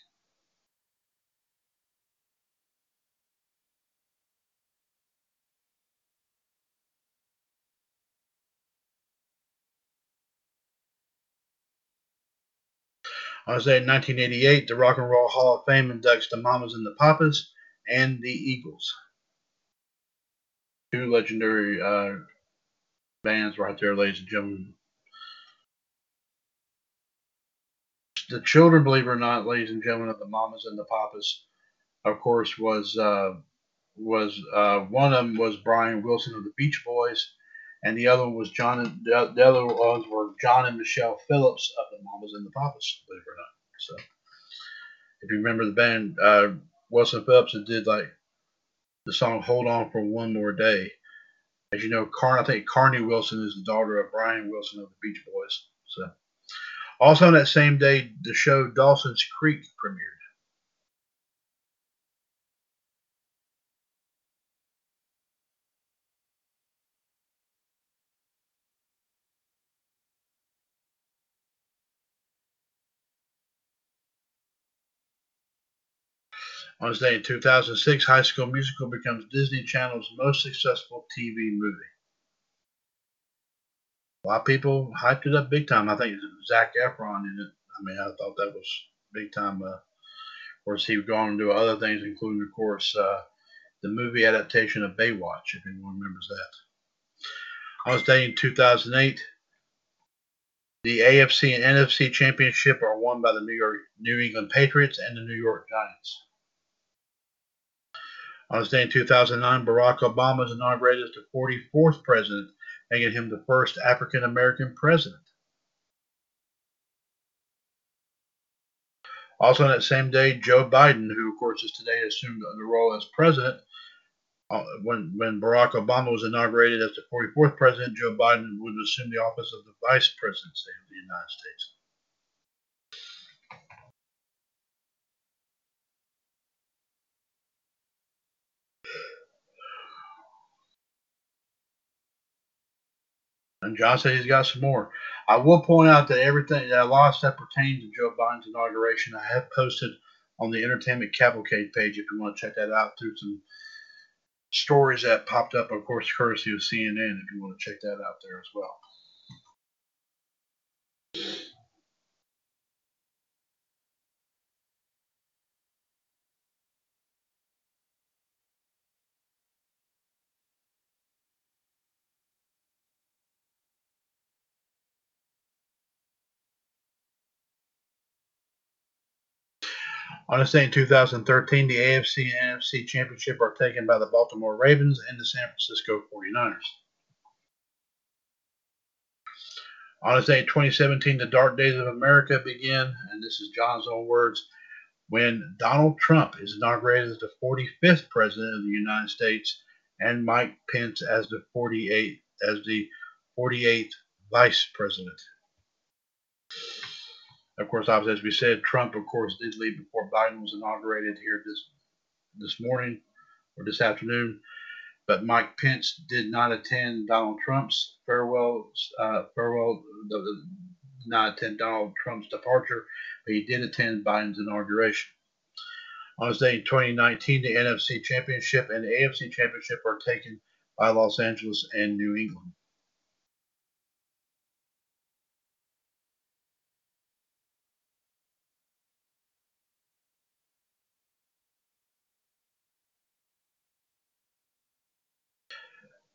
On day in 1988, the Rock and Roll Hall of Fame inducts the Mamas and the Papas and the Eagles. Two legendary uh, bands right there, ladies and gentlemen. The children, believe it or not, ladies and gentlemen, of the Mamas and the Papas, of course, was uh, was uh, one of them was Brian Wilson of the Beach Boys, and the other was John. And, the, the other ones were John and Michelle Phillips of the Mamas and the Papas, believe it or not. So, if you remember the band, uh, Wilson Phillips did like the song "Hold On for One More Day." As you know, I think Carnie Wilson is the daughter of Brian Wilson of the Beach Boys. So, also on that same day, the show Dawson's Creek premiered. On this day in 2006, High School Musical becomes Disney Channel's most successful TV movie. A lot of people hyped it up big time. I think Zac Efron in it. I mean, I thought that was big time. Uh, of course, he would go on and do other things, including, of course, uh, the movie adaptation of Baywatch, if anyone remembers that. On this day in 2008, the AFC and NFC championship are won by the New York New England Patriots and the New York Giants. On this day in 2009, Barack Obama is inaugurated as the 44th president, making him the first African American president. Also, on that same day, Joe Biden, who of course is today assumed the role as president, uh, when when Barack Obama was inaugurated as the 44th president, Joe Biden would assume the office of the vice presidency of the United States. And John said he's got some more. I will point out that everything, that lot of stuff pertains to Joe Biden's inauguration. I have posted on the Entertainment Cavalcade page if you want to check that out through some stories that popped up, of course, courtesy of CNN if you want to check that out there as well. Day in 2013, the AFC and NFC championship are taken by the Baltimore Ravens and the San Francisco 49ers. On this day in 2017, the dark days of America begin, and this is John's own words, when Donald Trump is inaugurated as the 45th president of the United States and Mike Pence as the 48th as the 48th vice president. Of course, as we said, Trump, of course, did leave before Biden was inaugurated here this this morning or this afternoon. But Mike Pence did not attend Donald Trump's farewell uh, farewell the, the, not attend Donald Trump's departure, but he did attend Biden's inauguration. On this day in 2019, the NFC Championship and the AFC Championship are taken by Los Angeles and New England.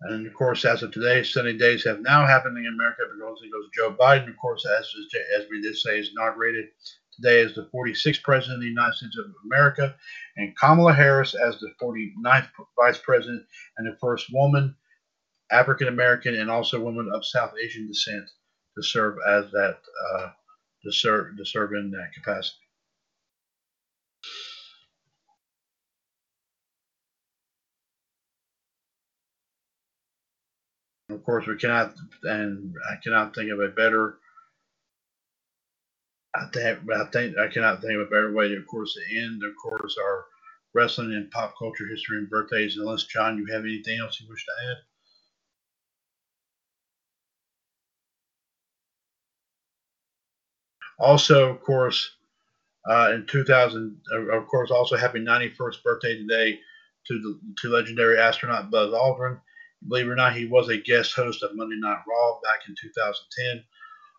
And of course, as of today, sunny days have now happened in America because it goes Joe Biden, of course, as as we did say, is inaugurated today as the 46th president of the United States of America, and Kamala Harris as the 49th vice president and the first woman, African American, and also woman of South Asian descent to serve as that uh, to serve to serve in that capacity. Of course, we cannot, and I cannot think of a better. I think, I think I cannot think of a better way to, of course, to end, of course, our wrestling and pop culture history and birthdays. Unless John, you have anything else you wish to add? Also, of course, uh, in 2000, of course, also happy 91st birthday today to the to legendary astronaut Buzz Aldrin. Believe it or not, he was a guest host of Monday Night Raw back in 2010.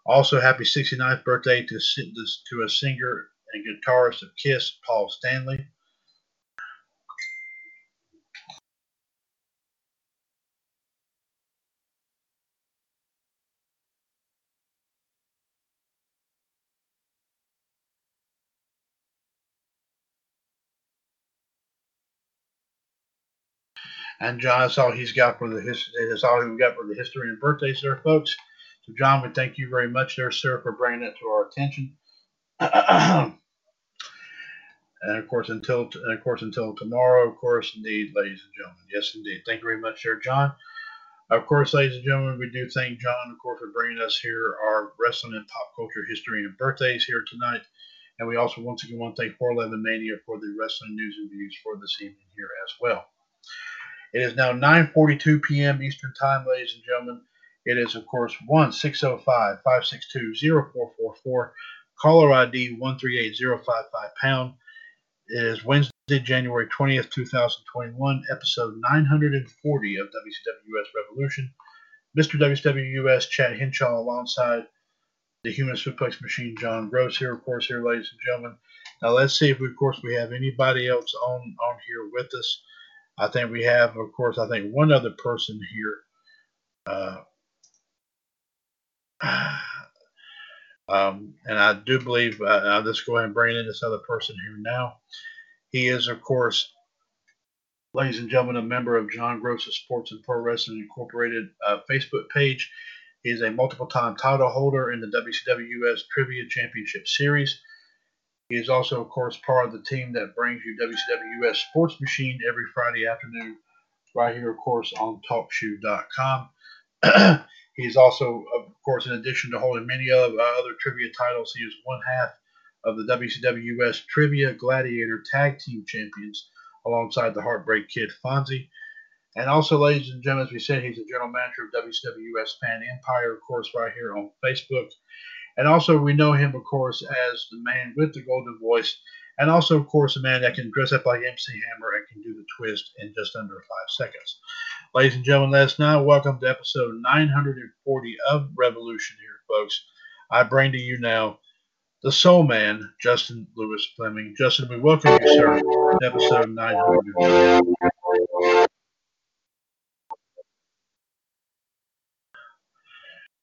Also, happy 69th birthday to, to a singer and guitarist of Kiss, Paul Stanley. And John, that's all he's got for the history. That's all we've got for the history and birthdays there, folks. So, John, we thank you very much there, sir, for bringing that to our attention. [CLEARS THROAT] and of course, until and of course until tomorrow, of course, indeed, ladies and gentlemen. Yes, indeed. Thank you very much, sir, John. Of course, ladies and gentlemen, we do thank John, of course, for bringing us here our wrestling and pop culture history and birthdays here tonight. And we also once again want to thank 411 Mania for the wrestling news and views for this evening here as well. It is now 9:42 p.m. Eastern Time, ladies and gentlemen. It is, of course, 1 605 562 0444, caller ID 138055 pound. It is Wednesday, January 20th, 2021, episode 940 of WCWUS Revolution. Mr. WCWUS Chad Henshaw alongside the human suplex machine John Gross here, of course, here, ladies and gentlemen. Now let's see if, we, of course, we have anybody else on on here with us. I think we have, of course, I think one other person here. Uh, [SIGHS] um, and I do believe, uh, I'll just go ahead and bring in this other person here now. He is, of course, ladies and gentlemen, a member of John Gross's Sports and Pro Wrestling Incorporated uh, Facebook page. He is a multiple time title holder in the WCWUS Trivia Championship Series. He is also, of course, part of the team that brings you WCW US Sports Machine every Friday afternoon, right here, of course, on TalkShoe.com. [CLEARS THROAT] he is also, of course, in addition to holding many of uh, other trivia titles, he is one half of the WCW US Trivia Gladiator Tag Team Champions alongside the Heartbreak Kid Fonzie. And also, ladies and gentlemen, as we said, he's the general manager of WCW US Fan Empire, of course, right here on Facebook. And also, we know him, of course, as the man with the golden voice, and also, of course, a man that can dress up like MC Hammer and can do the twist in just under five seconds. Ladies and gentlemen, let us now welcome to episode 940 of Revolution here, folks. I bring to you now the Soul Man, Justin Lewis Fleming. Justin, we welcome you, sir, to episode 900.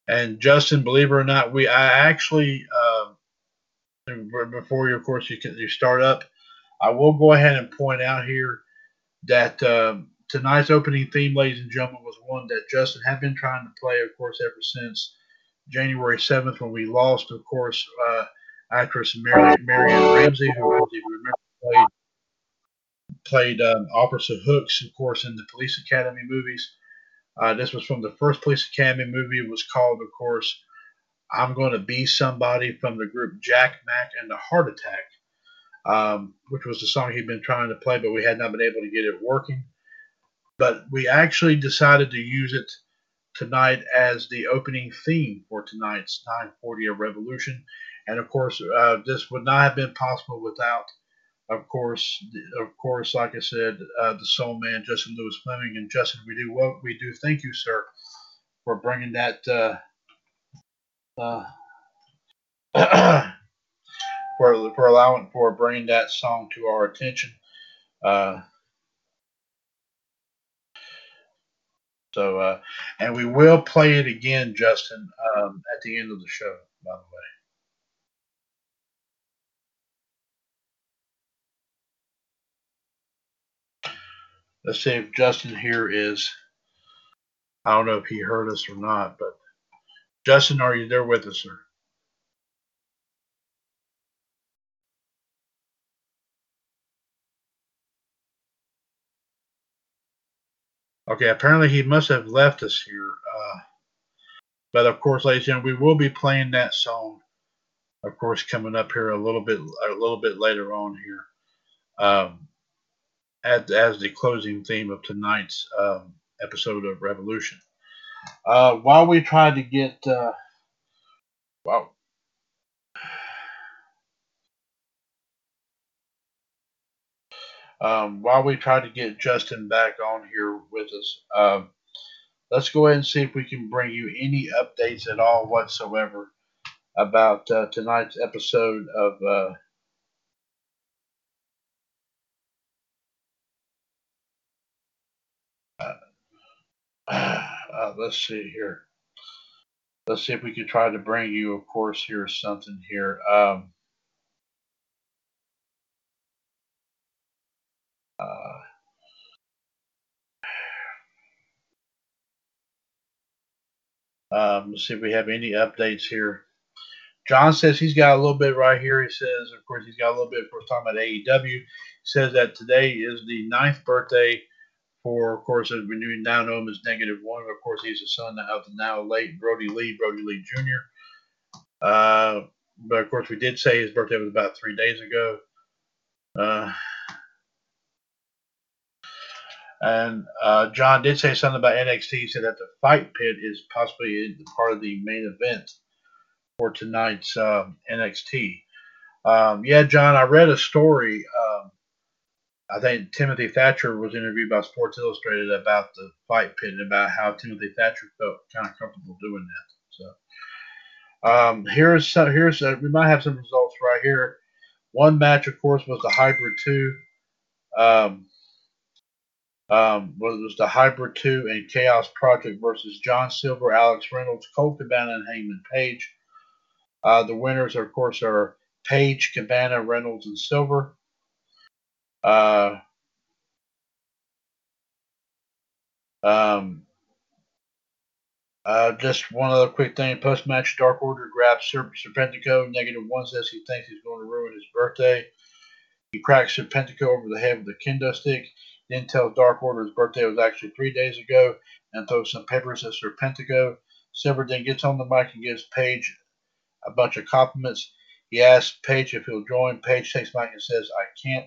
And Justin, believe it or not, we I actually uh, before you, of course, you can you start up. I will go ahead and point out here that uh, tonight's opening theme, ladies and gentlemen, was one that Justin had been trying to play, of course, ever since January 7th when we lost, of course, uh, actress Marion, Marion Ramsey, who, as you remember, played played um, Officer Hooks, of course, in the Police Academy movies. Uh, this was from the first Police Academy movie. It was called, of course, I'm Going to Be Somebody from the group Jack Mack and the Heart Attack, um, which was the song he'd been trying to play, but we had not been able to get it working. But we actually decided to use it tonight as the opening theme for tonight's 940 of Revolution. And of course, uh, this would not have been possible without, of course, of course, like I said, uh, the soul man Justin Lewis Fleming. And Justin, we do well, we do thank you, sir, for bringing that uh, uh [CLEARS THROAT] for for allowing for bringing that song to our attention. Uh, so, uh, and we will play it again, Justin, um, at the end of the show. By the way. Let's see if Justin here is. I don't know if he heard us or not, but Justin, are you there with us, sir? Okay, apparently he must have left us here. Uh, but of course, ladies and gentlemen, we will be playing that song, of course, coming up here a little bit a little bit later on here. Um, as, as the closing theme of tonight's um, episode of Revolution. Uh, while we try to get, uh, wow. Um, while we try to get Justin back on here with us, uh, let's go ahead and see if we can bring you any updates at all whatsoever about uh, tonight's episode of [SIGHS] uh, let's see here. Let's see if we can try to bring you, of course, here's something here. Um, uh, um, let's see if we have any updates here. John says he's got a little bit right here. He says, of course, he's got a little bit for talking about AEW. He says that today is the ninth birthday for, of course, as we now know him as Negative One. Of course, he's the son of the now late Brodie Lee, Brodie Lee Jr. Uh, but of course, we did say his birthday was about three days ago. Uh, and uh, John did say something about NXT. He said that the fight pit is possibly part of the main event for tonight's um, NXT. Um, yeah, John, I read a story. I think Timothy Thatcher was interviewed by Sports Illustrated about the fight pit and about how Timothy Thatcher felt kind of comfortable doing that. So um, here's some, here's a, we might have some results right here. One match, of course, was the Hybrid Two. Um, um, was the Hybrid Two and Chaos Project versus John Silver, Alex Reynolds, Colt Cabana, and Hangman Page. Uh, the winners, of course, are Page, Cabana, Reynolds, and Silver. Uh, um, Uh, just one other quick thing. Post match, Dark Order grabs Serp- Serpentico. Negative one says he thinks he's going to ruin his birthday. He cracks Serpentico over the head with a kendo stick, then tells Dark Order his birthday was actually three days ago and throws some peppers at Serpentico. Silver then gets on the mic and gives Page a bunch of compliments. He asks Page if he'll join. Page takes mic and says, I can't.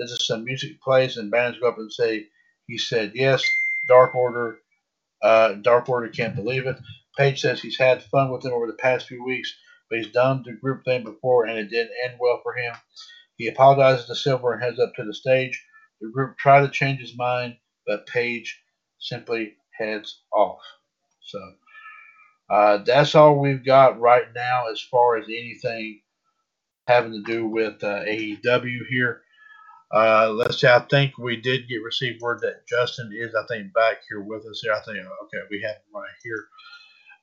This is some music plays and bands go up and say, he said yes. Dark Order uh, Dark Order can't believe it. Page says he's had fun with them over the past few weeks, but he's done the group thing before and it didn't end well for him. He apologizes to Silver and heads up to the stage. The group try to change his mind, but Page simply heads off. So uh, that's all we've got right now as far as anything having to do with uh, AEW here. Uh, let's see. I think we did get received word that Justin is, I think, back here with us here. I think, okay, we have him right here.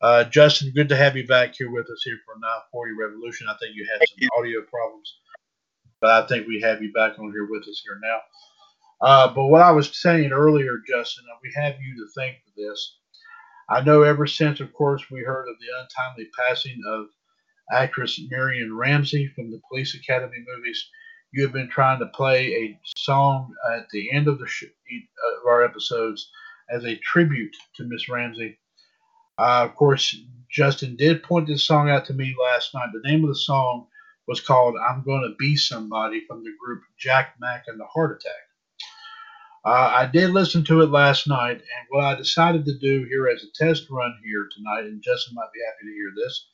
Uh, Justin, good to have you back here with us here for 940 Revolution. I think you had some audio problems, but I think we have you back on here with us here now. Uh, but what I was saying earlier, Justin, we have you to thank for this. I know ever since, of course, we heard of the untimely passing of actress Marion Ramsey from the Police Academy movies you have been trying to play a song at the end of the sh- of our episodes as a tribute to Miss Ramsey. Uh, of course, Justin did point this song out to me last night. The name of the song was called "I'm Going to Be Somebody" from the group Jack Mack and the Heart Attack. Uh, I did listen to it last night, and what I decided to do here as a test run here tonight, and Justin might be happy to hear this,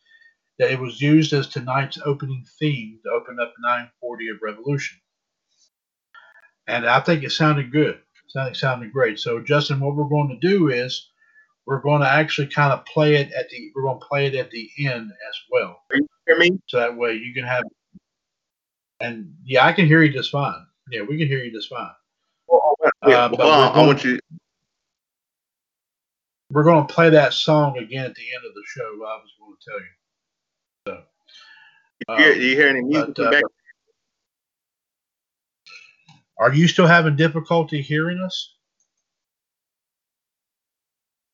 that it was used as tonight's opening theme to open up 940 of Revolution. And I think it sounded good. It sounded great. So, Justin, what we're going to do is we're going to actually kind of play it at the we're going to play it at the end as well. you hear me? So that way you can have. And yeah, I can hear you just fine. Yeah, we can hear you just fine. Well, yeah, Uh, well, we're I going- want you. We're going to play that song again at the end of the show. I was going to tell you. You hear, um, you hear any music but, uh, back? are you still having difficulty hearing us?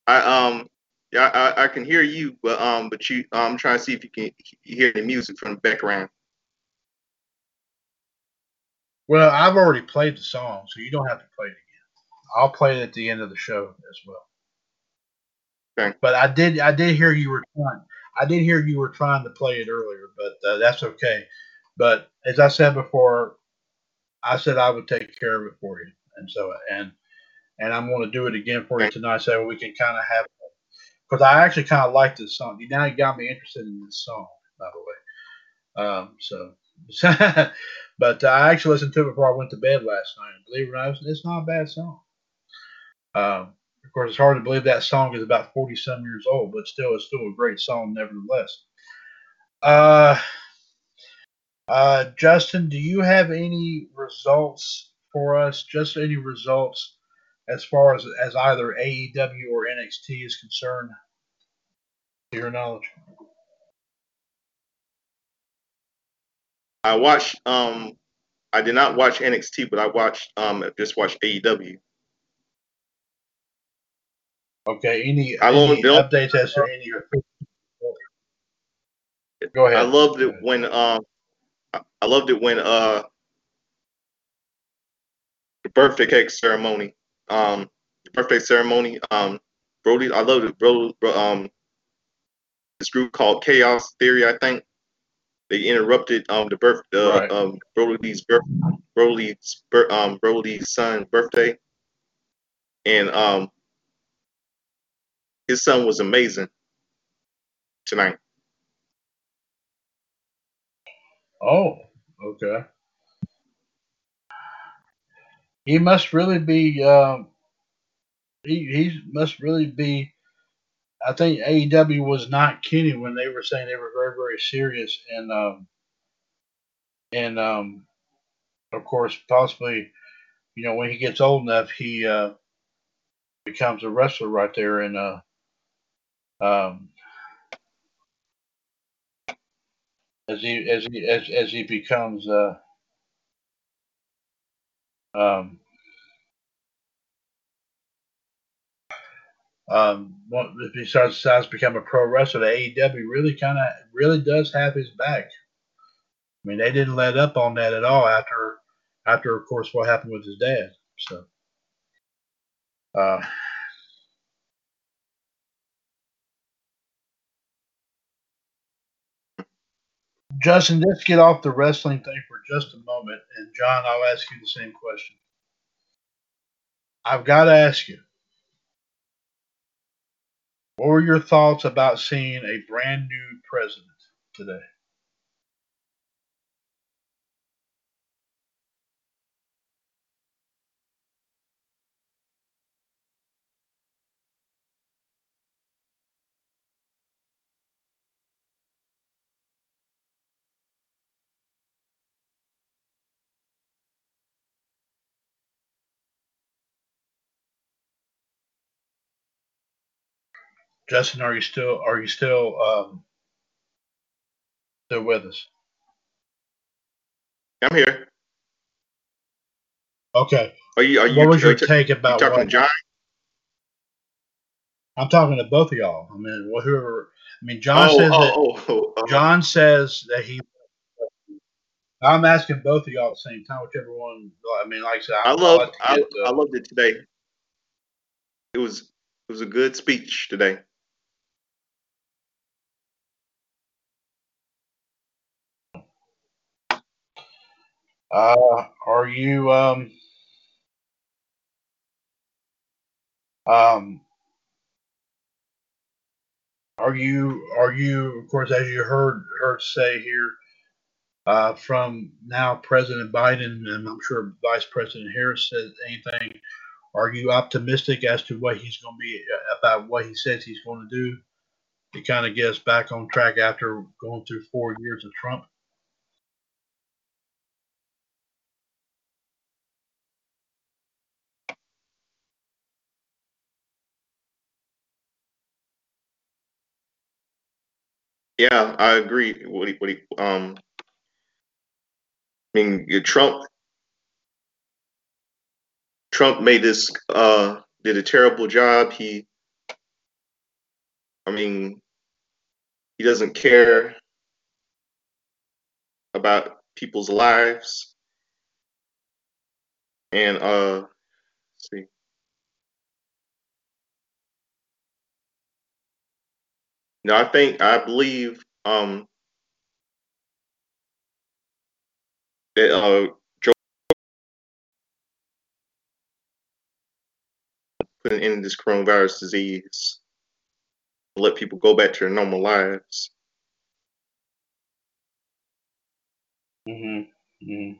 I um yeah I, I can hear you, but um but you I'm trying to see if you can hear any music from the background. Well, I've already played the song, so you don't have to play it again. I'll play it at the end of the show as well. Okay. But I did, I did hear you were trying. I did hear you were trying to play it earlier, but uh, that's okay. But as I said before, I said I would take care of it for you, and so and and I'm going to do it again for you tonight, so we can kind of have. Because I actually kind of like this song. You now you got me interested in this song, by the way. Um, so, [LAUGHS] but I actually listened to it before I went to bed last night. Believe it or not, it's- it's not a bad song. Um, of course, it's hard to believe that song is about 40 some years old, but still, it's still a great song, nevertheless. Uh, uh, Justin, do you have any results for us? Just any results as far as, as either AEW or NXT is concerned, to your knowledge? I watched um I did not watch NXT, but I watched um just watched AEW. Okay, any, I any do- updates as to any? Go ahead. I loved it when um I- loved it when uh the birthday cake ceremony um the birthday ceremony um Brody I loved it bro, bro um this group called Chaos Theory I think they interrupted um the birth uh, Right. um Broly's birth Broly's bir- um Broly's son birthday and um his son was amazing tonight. Oh, okay. He must really be. Um, he he must really be. I think AEW was not kidding when they were saying they were very very serious and um, and um, of course possibly, you know, when he gets old enough, he uh, becomes a wrestler right there and uh, um, as he as he as as he becomes uh um Um, if he starts decides to become a pro wrestler, the AEW really kind of really does have his back. I mean, they didn't let up on that at all after after of course what happened with his dad. So. Uh, Justin, let's get off the wrestling thing for just a moment. And John, I'll ask you the same question. I've got to ask you what were your thoughts about seeing a brand new president today? Justin, are you still are you still um, still with us? I'm here. Okay. Are you? Are you? What was your you- take about talking what to John? I'm talking to both of y'all. I mean, wh- whoever. I mean, John oh, says that. oh, oh, oh, John says that he. I'm asking both of y'all at the same time, whichever one. I mean, like I said, I I'd love. like I, I loved it today. It was. It was a good speech today. Uh, are you um um are you are you of course as you heard heard say here uh, from now President Biden and I'm sure Vice President Harris said anything. Are you optimistic as to what he's going to be uh, about what he says he's going to do to kind of get us back on track after going through four years of Trump? Yeah, I agree. What he, what he, um, I mean, Trump, Trump made this, uh, did a terrible job. He, I mean, he doesn't care about people's lives. And, uh, see. No, I think, I believe, um, that, uh, Joe put an end to this coronavirus disease, let people go back to their normal lives. Mm-hmm. mm-hmm.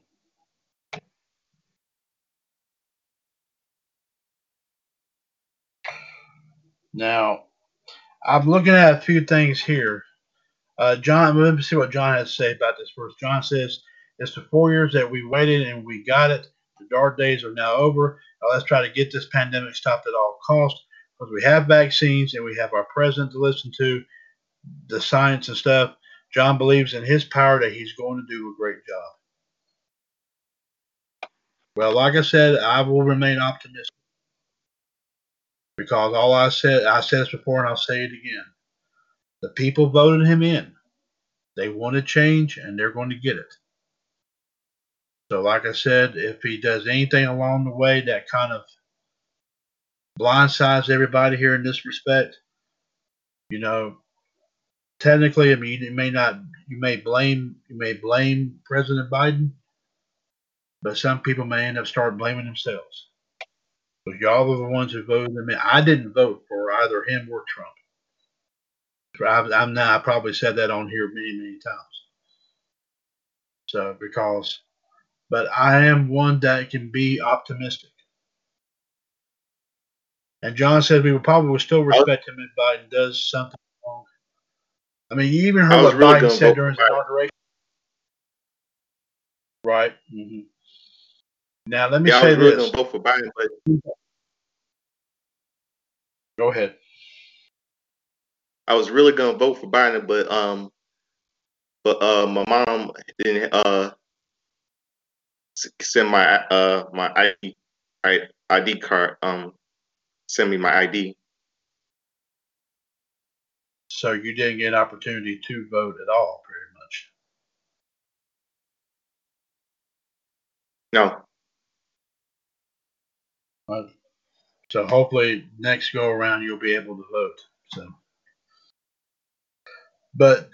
Now, I'm looking at a few things here. Uh, John, let me see what John has to say about this first. John says, It's the four years that we waited and we got it. The dark days are now over. Now let's try to get this pandemic stopped at all costs because we have vaccines and we have our president to listen to, the science and stuff. John believes in his power that he's going to do a great job. Well, like I said, I will remain optimistic because all I said, I said this before and I'll say it again. The people voted him in. They want wanted change and they're going to get it. So, like I said, if he does anything along the way that kind of blindsides everybody here in this respect, you know, technically, I mean, you may not, you may blame, you may blame President Biden, but some people may end up start blaming themselves. Because y'all are the ones who voted him in. I didn't vote for either him or Trump. I, I'm now. I probably said that on here many, many times. So because, but I am one that can be optimistic. And John said we would probably still respect him if Biden does something wrong. I mean, you even heard what really Biden said during his inauguration. Right. hmm Now let me Yeah, I say was really this. gonna vote for Biden, but Go ahead. I was really gonna vote for Biden, but um, but uh, my mom didn't uh send my uh my ID I- ID card um send me my ID. So you didn't get an opportunity to vote at all, pretty much. No. So hopefully next go around you'll be able to vote. So, but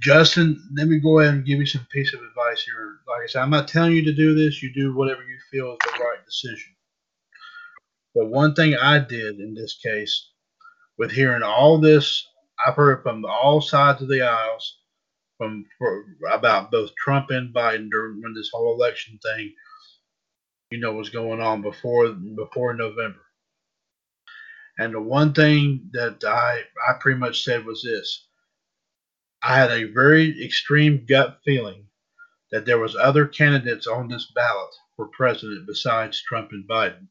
Justin, let me go ahead and give you some piece of advice here. Like I said, I'm not telling you to do this. You do whatever you feel is the right decision. But one thing I did in this case, with hearing all this, I've heard from all sides of the aisles, from for, about both Trump and Biden during when this whole election thing, you know, was going on before before November. And the one thing that I I pretty much said was this: I had a very extreme gut feeling that there was other candidates on this ballot for president besides Trump and Biden.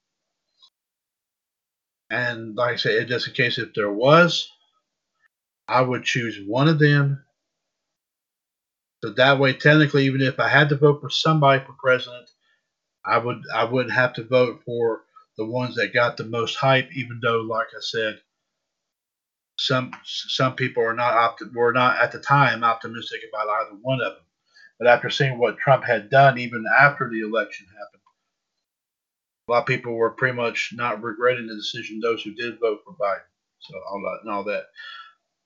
And like I said, just in case if there was, I would choose one of them. So that way, technically, even if I had to vote for somebody for president, I would I wouldn't have to vote for the ones that got the most hype. Even though, like I said, some some people are not opt- were not at the time optimistic about either one of them. But after seeing what Trump had done, even after the election happened, a lot of people were pretty much not regretting the decision. Those who did vote for Biden, so all that and all that.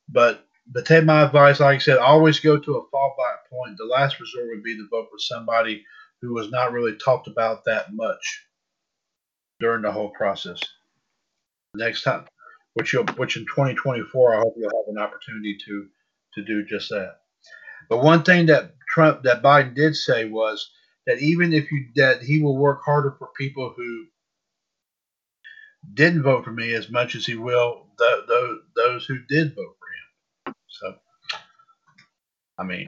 But but take my advice, like I said, always go to a fallback point. The last resort would be to vote for somebody who was not really talked about that much during the whole process. Next time, which you'll, which in 2024, I hope you'll have an opportunity to to do just that. But one thing that Trump that Biden did say was that even if you that he will work harder for people who didn't vote for me as much as he will th- those those who did vote for him. So, I mean,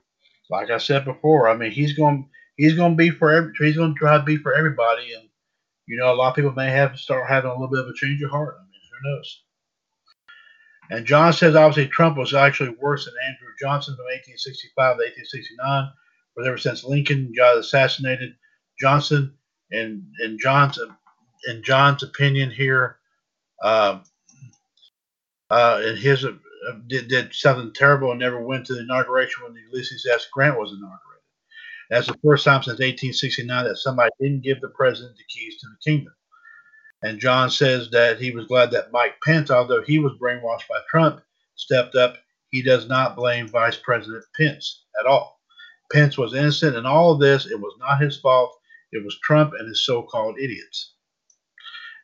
like I said before, I mean he's going he's going to be for every he's going to try to be for everybody, and you know a lot of people may have to start having a little bit of a change of heart. I mean, who knows? And John says obviously Trump was actually worse than Andrew Johnson from 1865 to 1869 but ever since Lincoln got assassinated, Johnson and and John's in John's opinion here, uh, uh, in his uh, did, did something terrible and never went to the inauguration when Ulysses S. Grant was inaugurated. That's the first time since 1869 that somebody didn't give the president the keys to the kingdom. And John says that he was glad that Mike Pence, although he was brainwashed by Trump, stepped up. He does not blame Vice President Pence at all. Pence was innocent in all of this. It was not his fault. It was Trump and his so called idiots.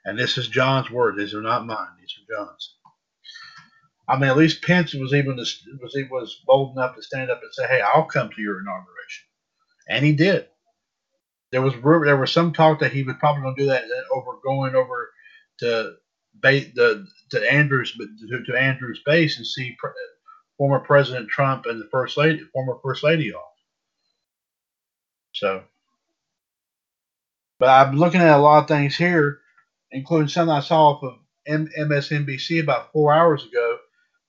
And this is John's word. These are not mine. These are John's. I mean, at least Pence was even was was bold enough to stand up and say, "Hey, I'll come to your inauguration," and he did. There was there was some talk that he was probably going to do that over going over to the to Andrews to, to Andrews base and see pre, former President Trump and the first lady former first lady off. So, but I'm looking at a lot of things here, including something I saw off of M- MSNBC about four hours ago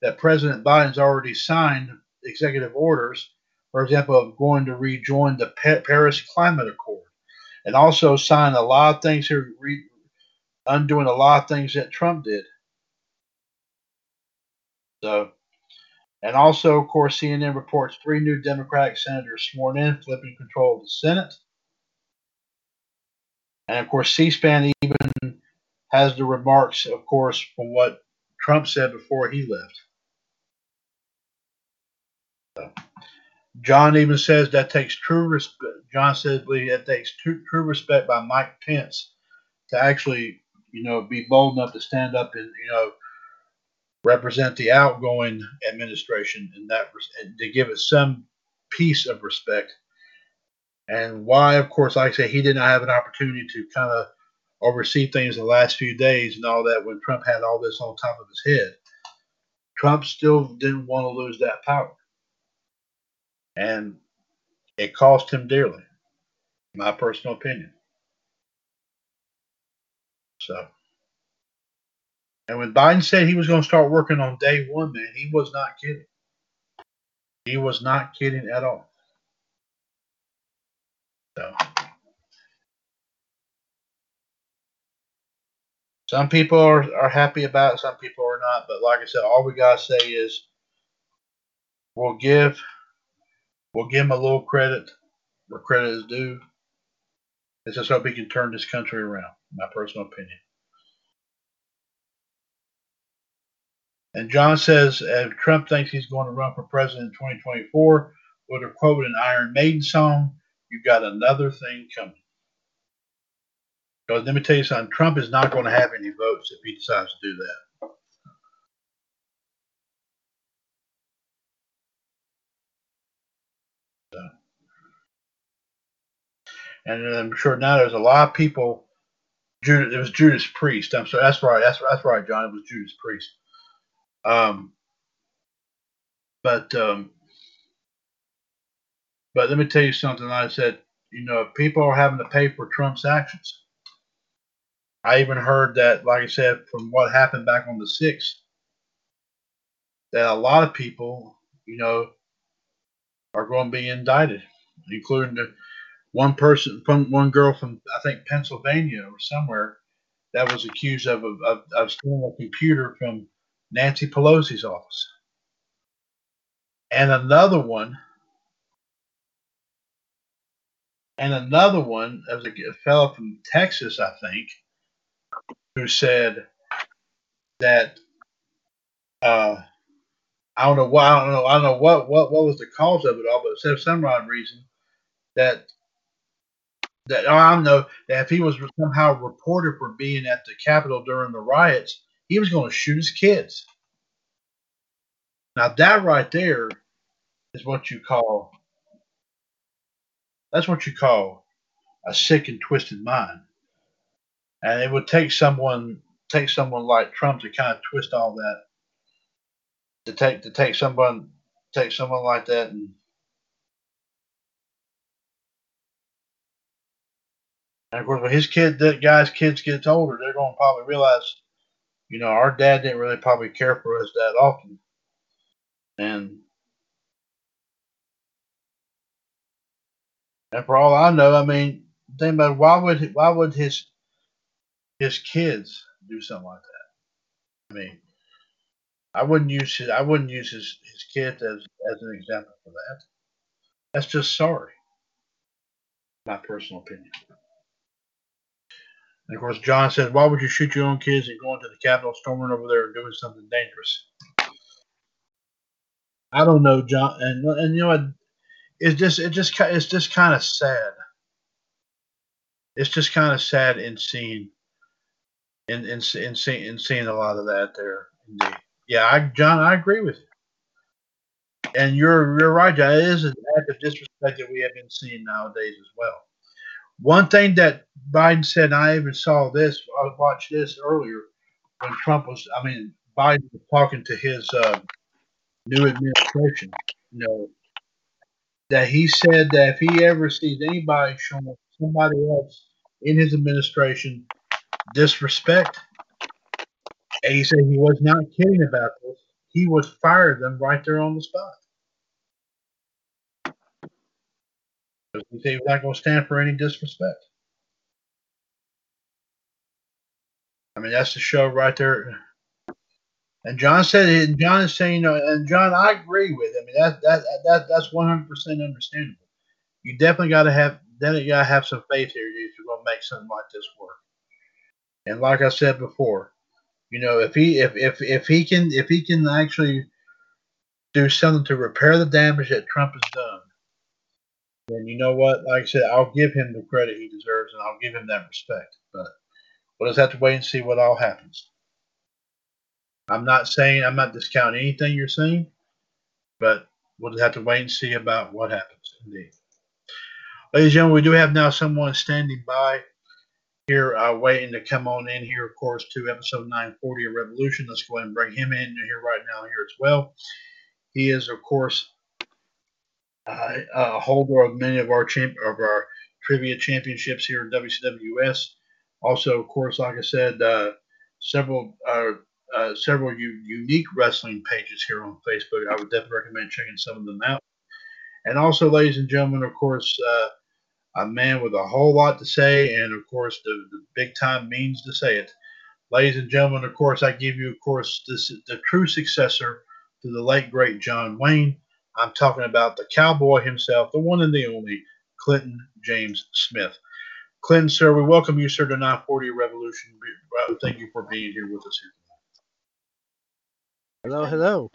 that President Biden's already signed executive orders, for example, of going to rejoin the Paris Climate Accord, and also signed a lot of things here, re- undoing a lot of things that Trump did. So, and also, of course, CNN reports three new Democratic senators sworn in, flipping control of the Senate. And of course, C SPAN even has the remarks, of course, from what Trump said before he left. So, John even says that takes true respect. John says that takes true, true respect by Mike Pence to actually, you know, be bold enough to stand up and, you know, represent the outgoing administration in that and to give it some piece of respect. And why, of course, like I say, he did not have an opportunity to kind of oversee things the last few days and all that when Trump had all this on top of his head. Trump still didn't want to lose that power. And it cost him dearly, my personal opinion. So. And when Biden said he was going to start working on day one, man, he was not kidding. He was not kidding at all. So, some people are, are happy about it, some people are not. But like I said, all we got to say is we'll give we'll give him a little credit where credit is due. Let's just hope he can turn this country around. My personal opinion. And John says if Trump thinks he's going to run for president in 2024, with a quote an Iron Maiden song, you've got another thing coming. Because let me tell you something, Trump is not going to have any votes if he decides to do that. And I'm sure now there's a lot of people. Judas, it was Judas Priest. I'm sorry. That's right. That's that's right, John. It was Judas Priest. Um, but um, but let me tell you something. I said, you know, people are having to pay for Trump's actions. I even heard that, like I said, from what happened back on the 6th, that a lot of people, you know, are going to be indicted, including the one person, from one girl from, I think, Pennsylvania or somewhere that was accused of, of, of stealing a computer from Nancy Pelosi's office. And another one, and another one, as a fellow from Texas, I think, who said that uh, I don't know why I don't know I don't know what what what was the cause of it all, but it said some odd reason that that I know that if he was somehow reported for being at the Capitol during the riots, he was going to shoot his kids. Now that right there is what you call that's what you call a sick and twisted mind. And it would take someone take someone like Trump to kind of twist all that to take to take someone take someone like that and And of course, when his kid, that guy's kids gets older, they're going to probably realize, you know, our dad didn't really probably care for us that often, and and for all I know, I mean, think about why would why would his his kids do something like that? I mean, I wouldn't use his I wouldn't use his his kids as as an example for that. That's just sorry. My personal opinion. And of course, John says, "Why would you shoot your own kids and go into the Capitol, storming over there and doing something dangerous?" I don't know, John, and and you know what? It's just it just it's just kind of sad. It's just kind of sad in seeing in in in seeing in seeing a lot of that there. Indeed. Yeah, I, John, I agree with you. And you're you're right, John. It is an act of disrespect that we have been seeing nowadays as well. One thing that Biden said, I even saw this, I watched this earlier when Trump was, I mean, Biden was talking to his uh, new administration, you know, that he said that if he ever sees anybody showing somebody else in his administration disrespect, and he said he was not kidding about this, he would fire them right there on the spot. He said he's not going to stand for any disrespect. I mean, that's the show right there. And John said, and John is saying, you know, and John, I agree with. I mean, that that that that's one hundred percent understandable. You definitely got to have, you got to have some faith here if you're going to make something like this work. And like I said before, you know, if he if if if he can if he can actually do something to repair the damage that Trump has done, then you know what? Like I said, I'll give him the credit he deserves, and I'll give him that respect. But we'll just have to wait and see what all happens. I'm not saying I'm not discounting anything you're saying, but we'll just have to wait and see about what happens. Indeed, ladies and gentlemen, we do have now someone standing by here, uh, waiting to come on in here, of course, to episode 940 of Revolution. Let's go ahead and bring him in here right now here as well. He is, of course, a holder of many of our champ of our trivia championships here in WCWS. Also, of course, like I said, uh, several uh, uh, several u- unique wrestling pages here on Facebook. I would definitely recommend checking some of them out. And also, ladies and gentlemen, of course, uh, a man with a whole lot to say, and of course, the, the big time means to say it. Ladies and gentlemen, of course, I give you, of course, this the true successor to the late great John Wayne. I'm talking about the cowboy himself, the one and the only Clinton James Smith. Clinton, sir, we welcome you, sir, to 940 Revolution. Thank you for being here with us here. Hello, hello.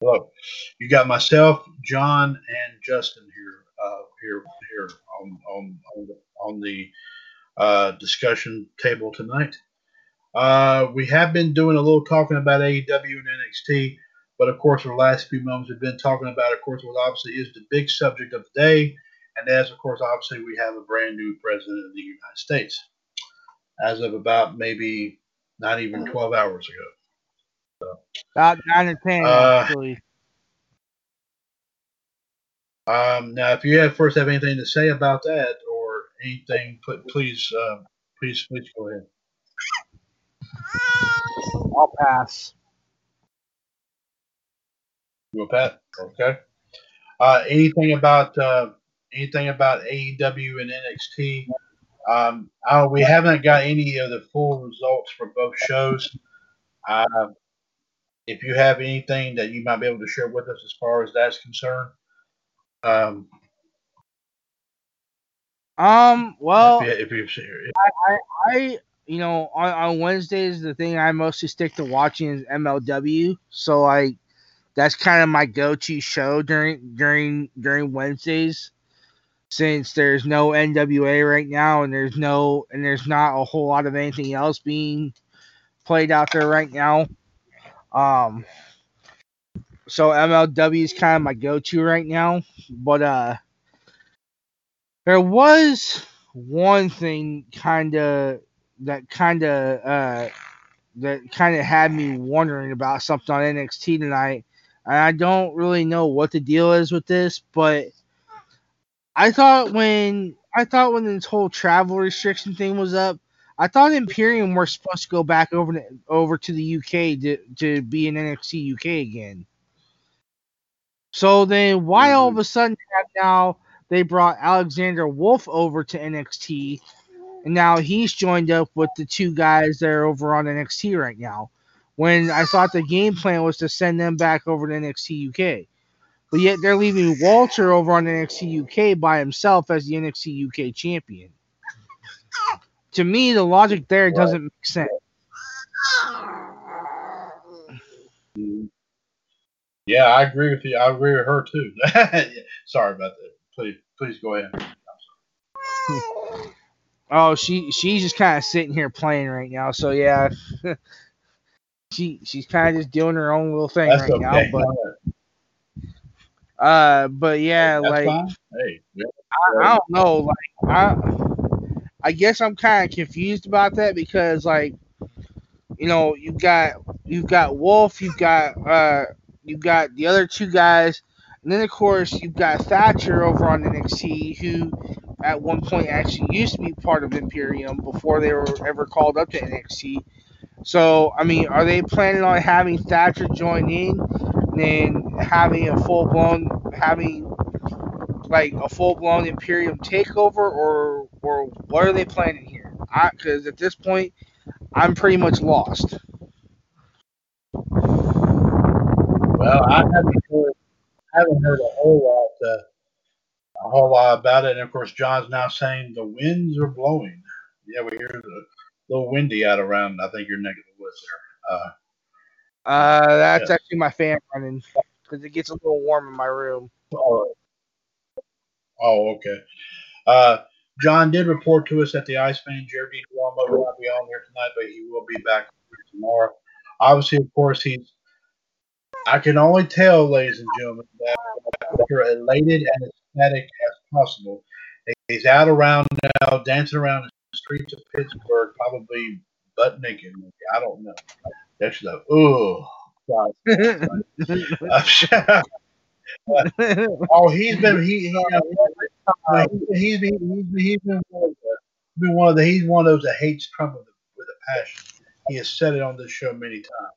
Hello. You got myself, John, and Justin here, uh, here, here on on on the, on the uh, discussion table tonight. Uh, we have been doing a little talking about AEW and NXT, but of course, for the last few moments, we've been talking about, of course, what obviously is the big subject of the day, and as of course, obviously, we have a brand new president of the United States, as of about maybe not even 12 hours ago. About nine or ten, Uh, actually. Um, now, if you have first have anything to say about that or anything, put, please, uh, please, please go ahead. I'll pass. You go, Pat. Okay. Uh, anything about uh, anything about AEW and NXT? Um, I, we haven't got any of the full results for both shows. Uh, if you have anything that you might be able to share with us as far as that's concerned, um, Um, well, if, you, if you if, I, you know, on, on Wednesdays, the thing I mostly stick to watching is MLW. So I, that's kind of my go-to show during during during Wednesdays, since there's no NWA right now, and there's no and there's not a whole lot of anything else being played out there right now. Um, so MLW is kind of my go-to right now, but uh, there was one thing kind of that kind of uh that kind of had me wondering about something on NXT tonight. I don't really know what the deal is with this, but I thought when I thought when this whole travel restriction thing was up, I thought Imperium were supposed to go back over to over to the UK to, to be in NXT UK again. So then why all of mm-hmm. a sudden now they brought Alexander Wolf over to NXT and now he's joined up with the two guys that are over on NXT right now. When I thought the game plan was to send them back over to NXT UK. But yet they're leaving Walter over on NXT UK by himself as the NXT UK champion. To me, the logic there doesn't make sense. yeah, I agree with you. I agree with her too. [LAUGHS] Sorry about that. Please, please go ahead. [LAUGHS] Oh, she she's just kind of sitting here playing right now. So yeah, [LAUGHS] she she's kind of just doing her own little thing That's right okay. now. But uh, but yeah, That's like fine. Hey, yeah. I, I don't know. Like I I guess I'm kind of confused about that because like you know you got you've got Wolf, you've got uh you've got the other two guys, and then of course you've got Thatcher over on NXT who at one point actually used to be part of Imperium before they were ever called up to NXT. So I mean, are they planning on having Thatcher join in and having a full blown having like a full blown Imperium takeover, or or what are they planning here? I Because at this point, I'm pretty much lost. Well, I haven't heard, haven't heard a whole lot, uh, a whole lot about it. And of course, John's now saying the winds are blowing. Yeah, we hear the little windy out around. I think your neck of the woods there. Uh, Uh, that's Yes. actually my fan running because it gets a little warm in my room. oh, oh, okay. Uh, John did report to us that the Iceman Jared D. Duomo will not be on here tonight, but he will be back tomorrow. Obviously, of course, he's. I can only tell, ladies and gentlemen, that you're elated and ecstatic as possible. He's out around now, dancing around streets of Pittsburgh, probably butt naked. maybe. I don't know. That's the oh God. [LAUGHS] oh, he's been he, he uh, he's, he's, he's, he's been one of the, been one of the he's one of those that hates Trump with a, with a passion. He has said it on this show many times.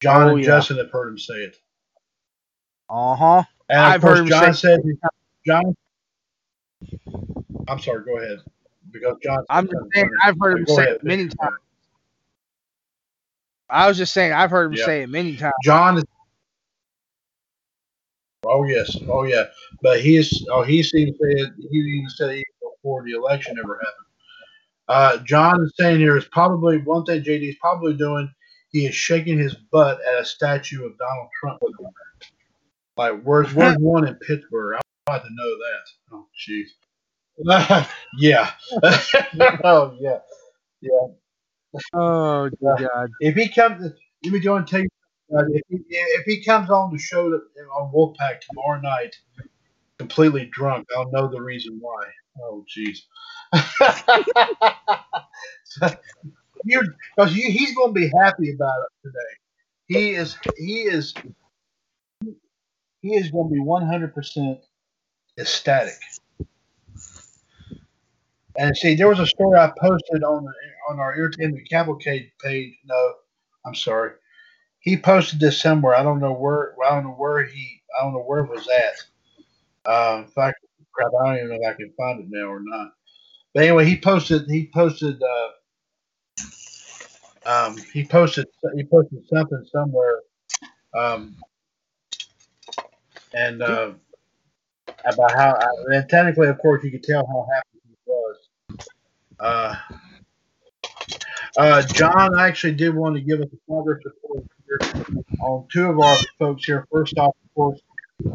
John Oh, and yeah. Justin have heard him say it. Uh huh. And of I've course, John say- said, John. I'm sorry. Go ahead, because John. I'm just saying I've heard him say ahead. it many times. I was just saying I've heard him Yeah. say it many times. John is Oh yes, oh yeah. But he's oh he seems to he even said even before the election ever happened. Uh, John is saying here is probably one thing JD is probably doing. He is shaking his butt at a statue of Donald Trump. Like where's where's [LAUGHS] one in Pittsburgh? I'd like to know that. Oh jeez. [LAUGHS] yeah. [LAUGHS] oh yeah. Yeah. Oh God. If he comes, let me go and tell you. Uh, if, he, if he comes on the show to, on Wolfpack tomorrow night, completely drunk, I'll know the reason why. Oh, jeez. [LAUGHS] you, because you, he's going to be happy about it today. He is. He is. He is going to be one hundred percent ecstatic. And see, there was a story I posted on on our Entertainment Cavalcade page. No, I'm sorry. He posted this somewhere. I don't know where. I don't know where he. I don't know where it was at. Uh, in fact, crap, I don't even know if I can find it now or not. But anyway, he posted. He posted. Uh, um, he posted. He posted something somewhere. Um, and uh, about how. And technically, of course, you could tell how happy. Uh, uh, John actually did want to give us a progress report here on two of our folks here. First off, of course,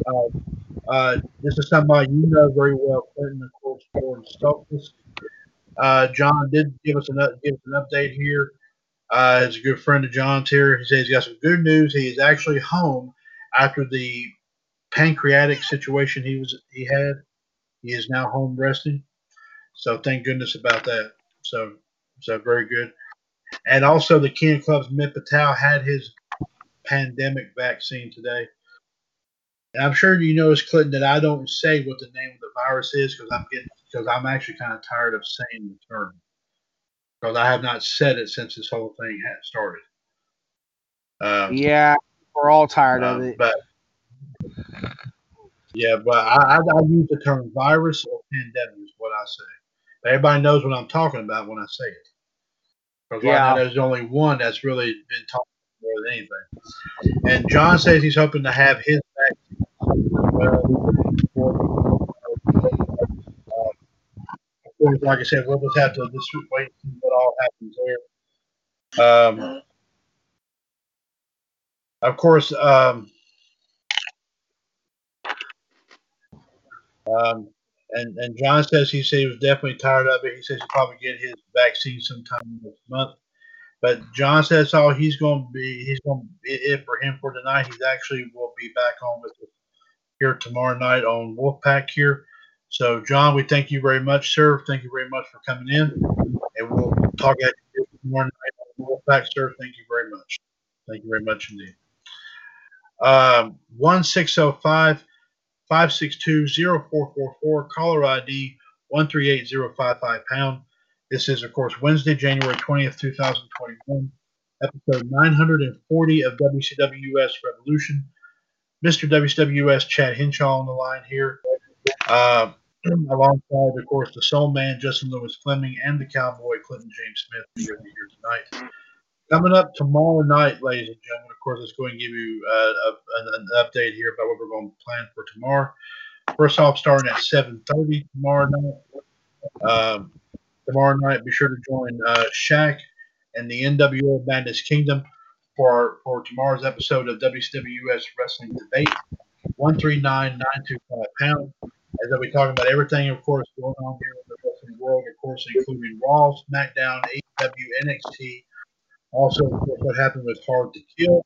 uh, uh, this is somebody you know very well, Clinton, of course, Gordon Stokes. Uh, John did give us an give us an update here. Uh, he's a good friend of John's here. He says he's got some good news. He is actually home after the pancreatic situation he was he had. He is now home resting. So thank goodness about that. So so very good. And also the King Club's Mitt Patel had his pandemic vaccine today. And I'm sure you notice, Clinton, that I don't say what the name of the virus is because I'm getting because I'm actually kind of tired of saying the term because I have not said it since this whole thing had started. Um, Yeah, we're all tired of um, it. But yeah, but I, I, I use the term virus or pandemic is what I say. Everybody knows what I'm talking about when I say it. Because right now Yeah. there's only one that's really been talking more than anything. And John says he's hoping to have his vaccine. Uh, of course, like I said, we'll just have to just wait and see what all happens there. Um, of course, um, um, and and John says he said he was definitely tired of it. He says he'll probably get his vaccine sometime next month. But John says all he's going to be he's going to be it for him for tonight. He's actually will be back on with us here tomorrow night on Wolfpack here. So John, we thank you very much, sir. Thank you very much for coming in, and we'll talk at you tomorrow night on Wolfpack, sir. Thank you very much. Thank you very much indeed. Um, one six zero five. 562-0444, caller ID 138055 pound. This is, of course, Wednesday, January 20th, 2021, episode 940 of WCWS Revolution. Mr. WCWS Chad Hinshaw on the line here, uh, [CLEARS THROAT] alongside, of course, the Soul Man, Justin Lewis Fleming, and the Cowboy, Clinton James Smith, here tonight. Coming up tomorrow night, ladies and gentlemen, of course, let's go and give you uh, a, an, update here about what we're going to plan for tomorrow. First off, starting at 7.30 tomorrow night. Um, tomorrow night, be sure to join uh, Shaq and the NWO Madness Kingdom for, for tomorrow's episode of WCWS Wrestling Debate. 139925 pound. As I'll be talking about everything, of course, going on here in the wrestling world, of course, including Raw, SmackDown, AEW, NXT, also, of course, what happened with Hard to Kill,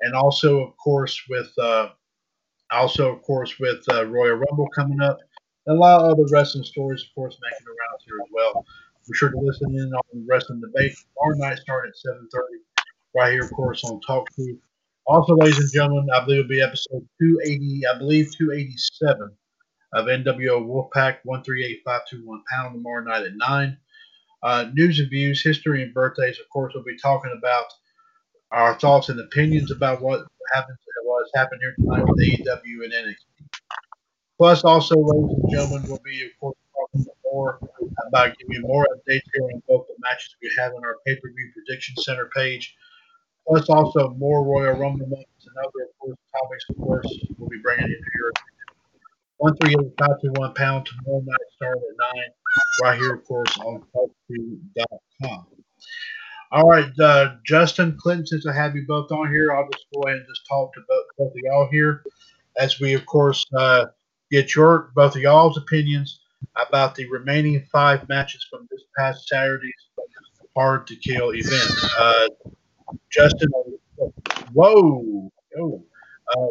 and also, of course, with uh, also, of course, with uh, Royal Rumble coming up, and a lot of other wrestling stories, of course, making rounds here as well. Be sure to listen in on the Wrestling Debate tomorrow night, starting at seven thirty, right here, of course, on Talk Truth. Also, ladies and gentlemen, I believe it'll be episode two eighty, I believe two eighty seven of NWO Wolfpack one three eight five two one pound tomorrow night at nine. Uh, news and views, history and birthdays. Of course, we'll be talking about our thoughts and opinions about what happens, what has happened here tonight with AEW and NXT. Plus, also, ladies and gentlemen, we'll be, of course, talking more about giving you more updates here on both the matches we have on our pay-per-view prediction center page. plus also more Royal Rumble moments and other, of course, topics, of course, we'll be bringing into your one three eight five two one pound tomorrow night start at nine, right here, of course, on com. All right, uh, Justin Clinton, since I have you both on here, I'll just go ahead and just talk to both, both of y'all here as we, of course, uh, get your both of y'all's opinions about the remaining five matches from this past Saturday's Hard to Kill event. Uh, Justin, whoa, whoa. Uh,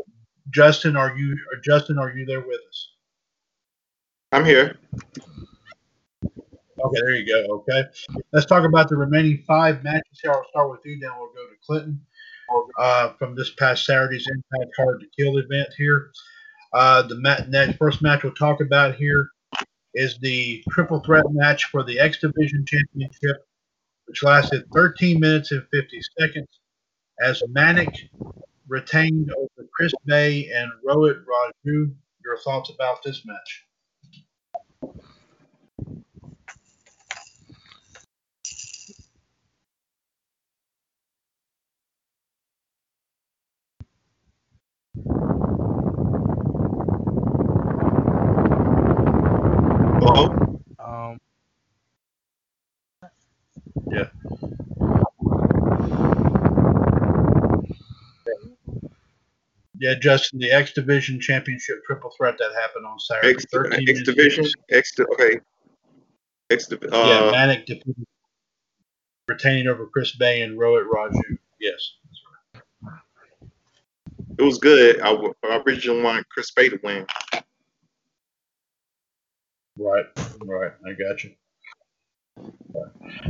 Justin, are you? Justin, are you there with us? I'm here. Okay, there you go. Okay, let's talk about the remaining five matches here. I'll start with you, then we'll go to Clinton uh, from this past Saturday's Impact Hard to Kill event here. Uh, the mat- next first match we'll talk about here is the triple threat match for the X Division Championship, which lasted 13 minutes and 50 seconds. As Manik retained over Chris Bey and Rohit Raju. Your thoughts about this match? Hello? Um, Yeah. Yeah, Justin, the X Division Championship triple threat that happened on Saturday. X, 13 X Division? X, okay. X, divi- yeah, Manic Manik defeated, retaining over Chris Bey and Rohit Raju. Yes. it was good. I originally wanted Chris Bey to win. Right, right. I got you.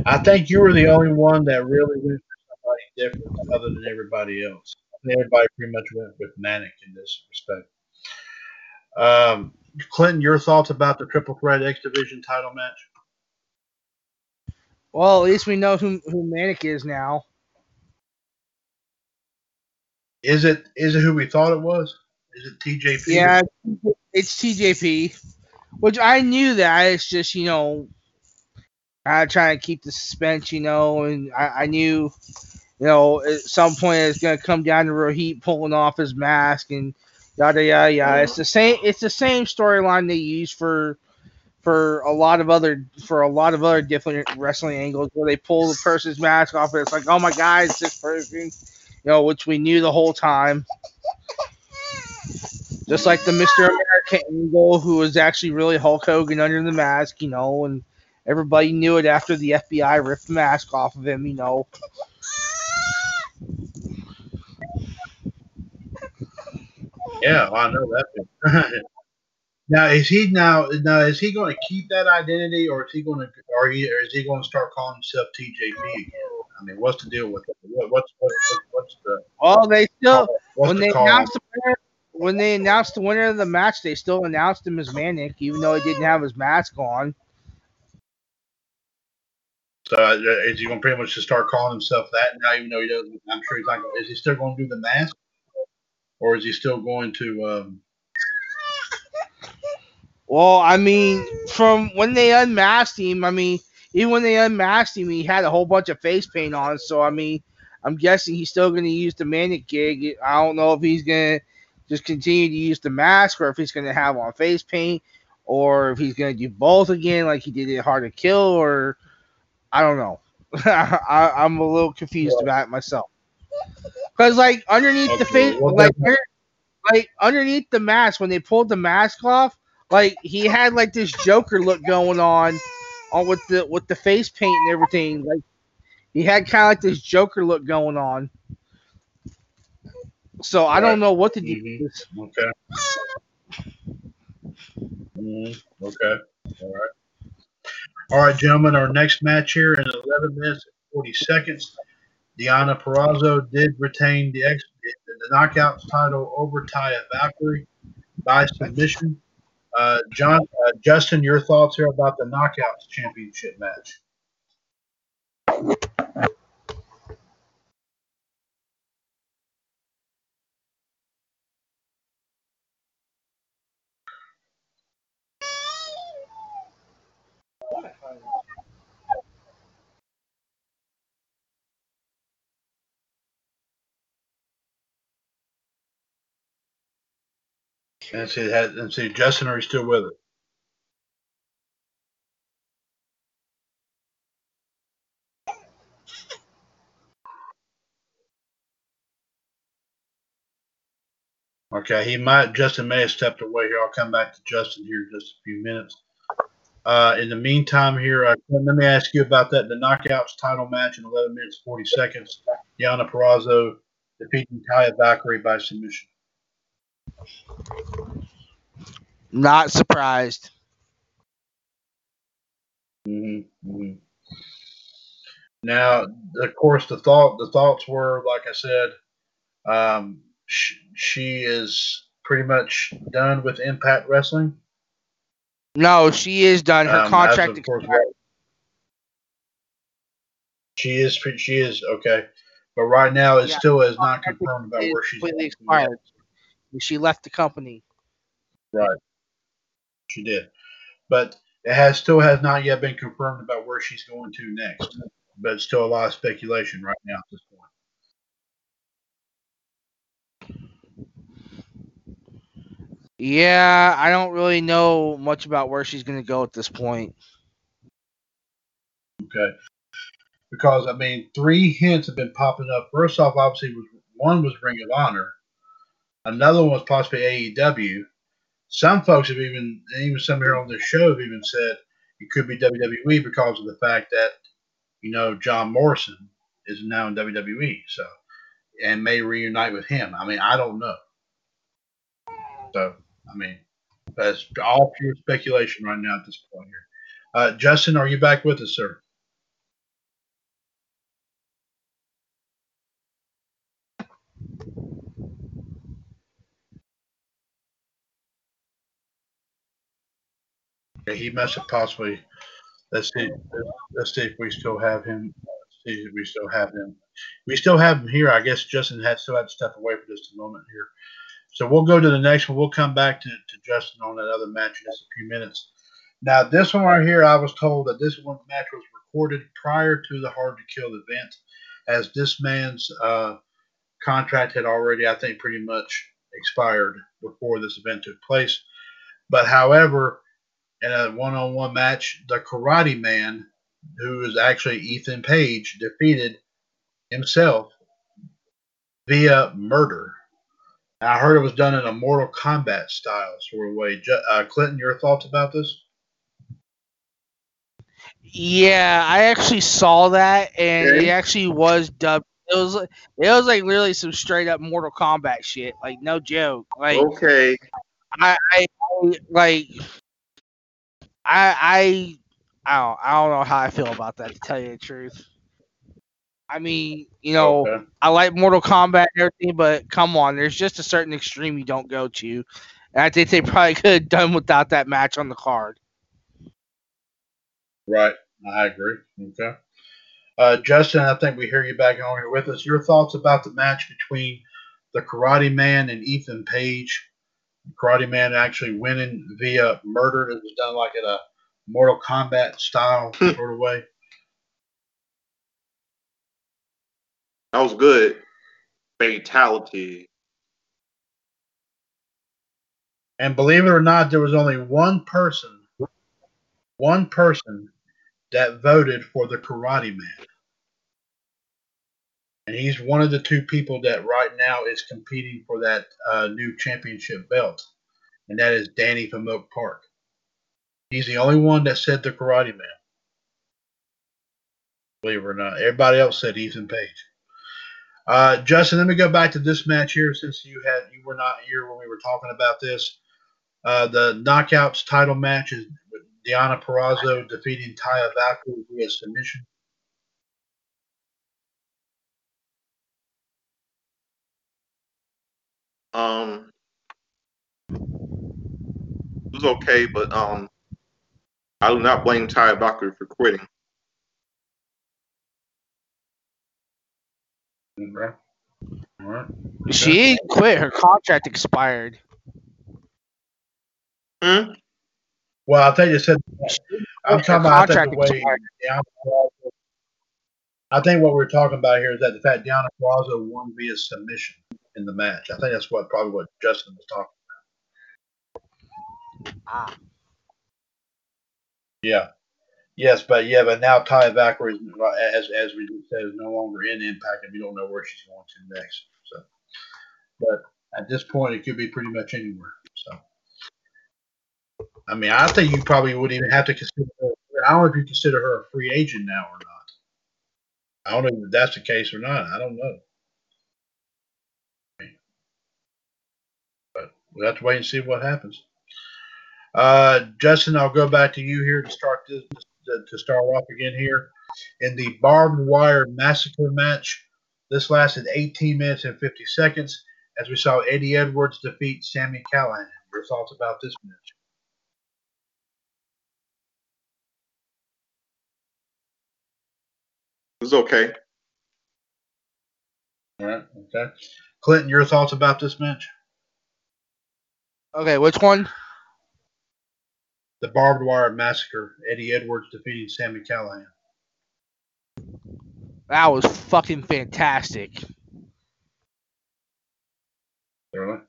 I think you were the only one that really went for somebody different other than everybody else. Everybody pretty much went with Manik in this respect. Um, Clinton, your thoughts about the Triple Threat X Division title match? well, at least we know who who Manik is now. Is it is it who we thought it was? Is it TJP? Yeah, it's TJP, which I knew that. It's just you know, I try to keep the suspense, you know, and I, I knew, you know, at some point it's gonna come down to Rohit pulling off his mask and yada yada yada. It's the same. It's the same storyline they use for for a lot of other for a lot of other different wrestling angles where they pull the person's mask off and it's like, oh my god, it's this person, you know, which we knew the whole time. Just like the Mr. America angle, who was actually really Hulk Hogan under the mask, you know, and everybody knew it after the FBI ripped the mask off of him, you know. Yeah, well, I know that. [LAUGHS] now is he now now is he going to keep that identity or is he going to or, he, or is he going to start calling himself TJP again? I mean, what's the deal with it? What, what's what's what's the Well, they still when the they announced the when they announced the winner of the match, they still announced him as Manik, even though he didn't have his mask on. So uh, is he going to pretty much just start calling himself that now? Even though he doesn't, I'm sure he's not. Gonna, is he still going to do the mask, or is he still going to? Um, Well, I mean, from when they unmasked him, I mean, even when they unmasked him, he had a whole bunch of face paint on. So I mean, I'm guessing he's still going to use the Manik gig. I don't know if he's going to just continue to use the mask, or if he's going to have on face paint, or if he's going to do both again, like he did it Hard to Kill, or I don't know. [LAUGHS] I, I'm a little confused about it myself. Because like underneath the face, like like underneath the mask, when they pulled the mask off, like he had like this Joker look going on, on with the with the face paint and everything. Like he had kind of like this Joker look going on. So I Right. don't know what to do. Mhm. this. Okay. Mhm. Okay. All right. All right, gentlemen. Our next match here in 11 minutes and 40 seconds. Deonna Purrazzo did retain the ex the knockouts title over Taya Valkyrie by submission. Uh, John, uh, Justin, your thoughts here about the knockouts championship match? And see, and see, Justin, are you still with it? Okay, he might. Justin may have stepped away here. I'll come back to Justin here in just a few minutes. Uh, in the meantime, here, uh, let me ask you about that the knockouts title match in 11 minutes 40 seconds. Deonna Purrazzo defeating Taya Valkyrie by submission. Not surprised. Mm-hmm, mm-hmm. Now, of course, the thought the thoughts were, like I said, um, sh- she is pretty much done with Impact Wrestling. No, she is done. Her Um, contract course, expired. She is she is okay, but right now it Yeah, still is not confirmed about where she's completely going. expired. She left the company. Right, she did, but it has still has not yet been confirmed about where she's going to next. But it's still a lot of speculation right now at this point. Yeah, I don't really know much about where she's going to go at this point. Okay. Because I mean, three hints have been popping up. First off, obviously, was one was Ring of Honor, another one was possibly AEW. Some folks have even, even some here on this show have even said it could be WWE because of the fact that you know John Morrison is now in WWE, so and may reunite with him. I mean, I don't know. So I mean, that's all pure speculation right now at this point here. Uh, Justin, are you back with us, sir? Yeah, he must have possibly. Let's see. Let's see if we still have him. Let's see if we still have him. We still have him here. I guess Justin had still had to step away for just a moment here. So we'll go to the next one. We'll come back to, to Justin on that other match in just a few minutes. Now, this one right here, I was told that this one match was recorded prior to the Hard to Kill event, as this man's uh, contract had already, I think, pretty much expired before this event took place. But however, in a one-on-one match, the Karate Man, who is actually Ethan Page, defeated himself via murder. I heard it was done in a Mortal Kombat style sort of way. Uh, Clinton, your thoughts about this? Yeah, I actually saw that, and Okay. it actually was dubbed. It was it was like literally some straight up Mortal Kombat shit. Like no joke. Like Okay. I, I, I like I I I don't I don't know how I feel about that to tell you the truth. I mean, you know, Okay. I like Mortal Kombat and everything, but come on, there's just a certain extreme you don't go to. And I think they probably [LAUGHS] could have done without that match on the card. Right. I agree. Okay. Uh, Justin, I think we hear you back on here with us. Your thoughts about the match between the Karate Man and Ethan Page? Karate Man actually winning via murder. It was done like in a Mortal Kombat style hmm. sort of way. That was good. Fatality. And believe it or not, there was only one person, one person that voted for the Karate Man. And he's one of the two people that right now is competing for that uh, new championship belt. And that is Danny from Oak Park. He's the only one that said the Karate Man. Believe it or not. Everybody else said Ethan Page. Uh, Justin, let me go back to this match here since you had you were not here when we were talking about this. Uh, the knockouts title match is Deonna Purrazzo defeating Taya Valkyrie via submission. Um, it was okay, but um, I do not blame Taya Valkyrie for quitting. Okay. All right. She didn't quit. Her contract expired. Hmm? Well, I think you said I'm Her talking about I think contract the way expired. Deonna Purrazzo. I think what we're talking about here is that the fact Deonna Purrazzo won via submission in the match. I think that's what probably what Justin was talking. About. Ah. Yeah. Yes, but yeah, but now Ty Vacker is, as as we just said, is no longer in Impact, and we don't know where she's going to next. So, but at this point, it could be pretty much anywhere. So, I mean, I think you probably wouldn't even have to consider. Her, I don't know if you consider her a free agent now or not. I don't know if that's the case or not. I don't know. But we'll have to wait and see what happens. Uh, Justin, I'll go back to you here to start this to, to start off again here in the barbed wire massacre match. This lasted 18 minutes and 50 seconds as we saw Eddie Edwards defeat Sami Callihan. Your thoughts about this match? It was okay. All right, okay. Clinton, your thoughts about this match? Okay, which one? The barbed wire massacre. Eddie Edwards defeating Sami Callihan. That was fucking fantastic. Really?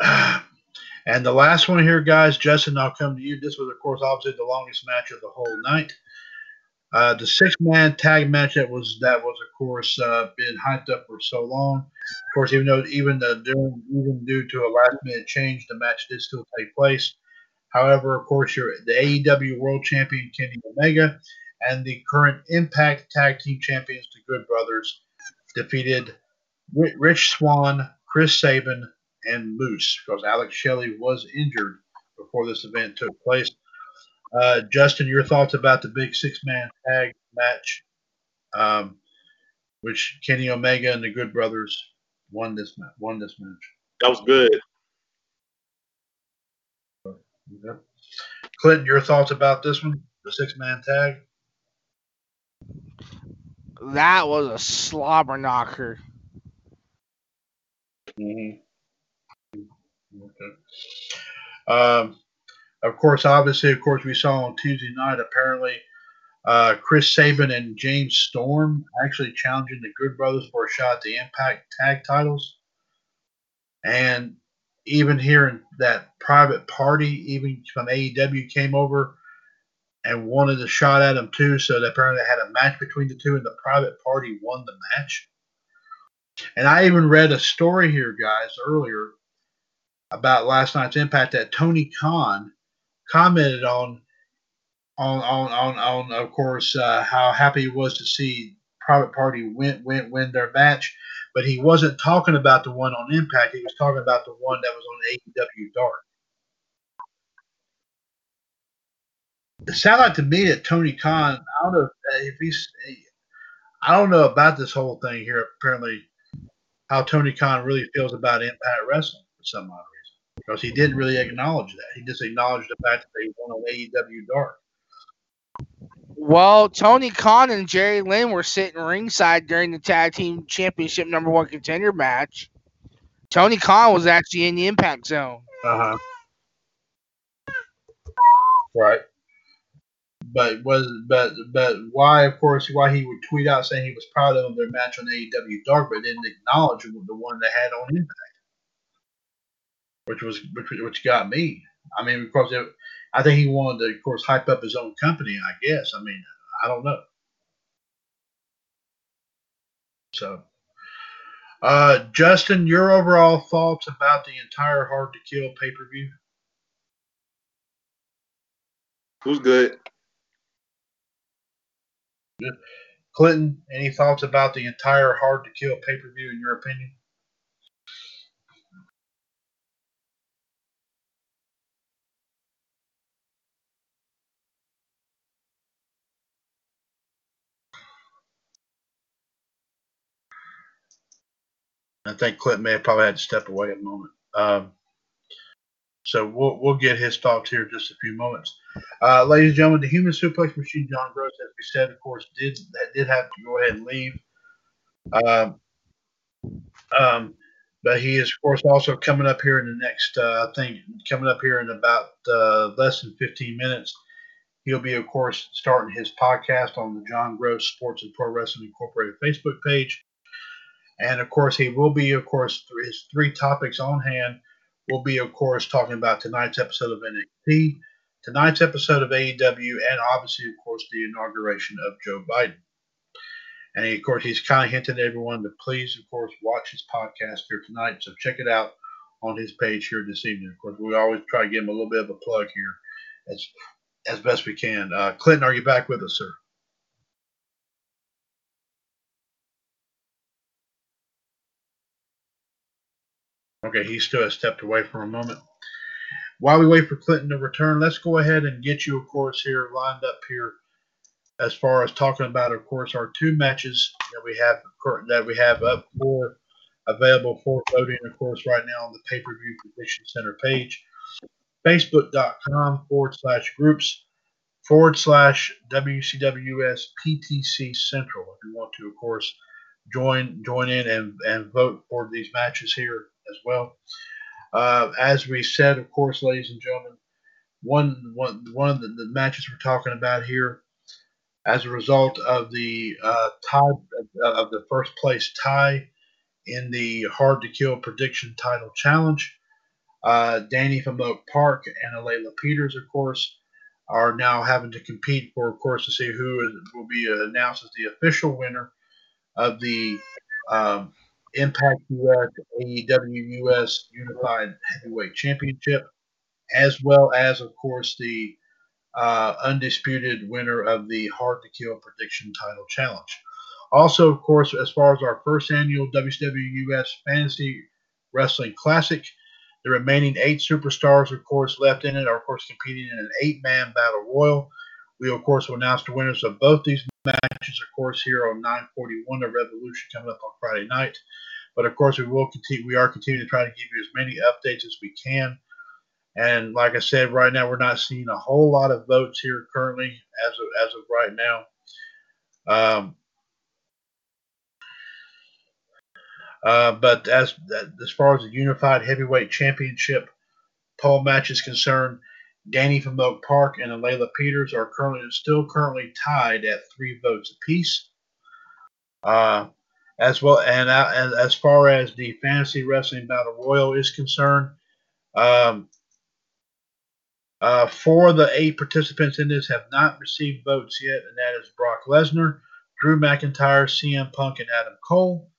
Yeah. [SIGHS] And the last one here, guys, Justin, I'll come to you. This was, of course, obviously the longest match of the whole night. Uh, the six-man tag match that was that was, of course, uh, been hyped up for so long. Of course, even though even the even due to a last-minute change, the match did still take place. However, of course, you're the AEW World Champion Kenny Omega and the current Impact Tag Team Champions, the Good Brothers, defeated Rich Swann, Chris Sabin, and Moose because Alex Shelley was injured before this event took place. Uh, Justin, your thoughts about the big six man tag match, um, which Kenny Omega and the Good Brothers won this match. Won this match. That was good. Okay. Clinton, your thoughts about this one, the six man tag? That was a slobber knocker. Mm-hmm. Okay. Um, of course, obviously, of course, we saw on Tuesday night. Apparently, uh, Chris Sabin and James Storm actually challenging the Good Brothers for a shot at the Impact Tag Titles, and even hearing that Private Party, even from AEW, came over and wanted a shot at them too. So they apparently had a match between the two, and the Private Party won the match. And I even read a story here, guys, earlier about last night's impact that Tony Khan commented on on on on, on of course uh, how happy he was to see Private Party win win win their match, but he wasn't talking about the one on Impact. He was talking about the one that was on AEW Dark. It sounded like to me that Tony Khan, I don't know if he's, I don't know about this whole thing here. Apparently, how Tony Khan really feels about Impact Wrestling for some odd reason, because he didn't really acknowledge that. He just acknowledged the fact that they won on AEW Dark. Well, Tony Khan and Jerry Lynn were sitting ringside during the tag team championship number one contender match. Tony Khan was actually in the impact zone. Uh huh. Right. But was but but why of course why he would tweet out saying he was proud of their match on AEW Dark, but didn't acknowledge the one they had on Impact, which was which which got me. I mean, because it, I think he wanted to, of course, hype up his own company. I guess. I mean, I don't know. So, uh, Justin, your overall thoughts about the entire Hard to Kill pay per view? It was good. Good. Clinton, any thoughts about the entire Hard to Kill pay per view in your opinion? I think Clinton may have probably had to step away at a moment. Um, so we'll, we'll get his thoughts here in just a few moments. Uh, ladies and gentlemen, the human suplex machine, John Gross, as we said, of course, did did have to go ahead and leave. Um, um, but he is, of course, also coming up here in the next, uh, I think, coming up here in about uh, less than 15 minutes. He'll be, of course, starting his podcast on the John Gross Sports and Pro Wrestling Incorporated Facebook page. And of course, he will be, of course, his three topics on hand we'll be, of course, talking about tonight's episode of NXT, tonight's episode of AEW, and obviously, of course, the inauguration of Joe Biden. And he, of course, he's kind of hinted to everyone to please, of course, watch his podcast here tonight. So check it out on his page here this evening. Of course, we always try to give him a little bit of a plug here as as best we can. Uh, Clinton, are you back with us, sir? Okay, he still has stepped away for a moment. While we wait for Clinton to return, let's go ahead and get you, of course, here lined up here as far as talking about, of course, our two matches that we have that we have up for available for voting, of course, right now on the pay per view prediction center page, facebook.com forward slash groups forward slash WCWS PTC Central. If you want to, of course, join join in and, and vote for these matches here as well. Uh, as we said, of course, ladies and gentlemen, one one one of the, the matches we're talking about here, as a result of the uh, tie of the first place tie in the Hard to Kill Prediction Title Challenge, uh, Danny from Oak Park and Alayla Peters, of course, are now having to compete for, of course, to see who is, will be announced as the official winner of the um, Impact US, AEW US Unified Heavyweight Championship, as well as, of course, the uh, undisputed winner of the Hard to Kill Prediction Title Challenge. Also, of course, as far as our first annual WCW US Fantasy Wrestling Classic, the remaining eight superstars, of course, left in it are, of course, competing in an eight-man battle royal. We, of course, will announce the winners of both these matches, of course, here on 941 of Revolution coming up on Friday night. But of course, we will continue. We are continuing to try to give you as many updates as we can. And like I said, right now we're not seeing a whole lot of votes here currently as of, as of right now. Um, uh, but as as far as the unified heavyweight championship poll match is concerned, Danny from Oak Park and Alayla Peters are currently still currently tied at three votes apiece. Uh, as well, and, uh, as far as the fantasy wrestling battle royal is concerned, um, uh, four of the eight participants in this have not received votes yet, and that is Brock Lesnar, Drew McIntyre, CM Punk, and Adam Cole.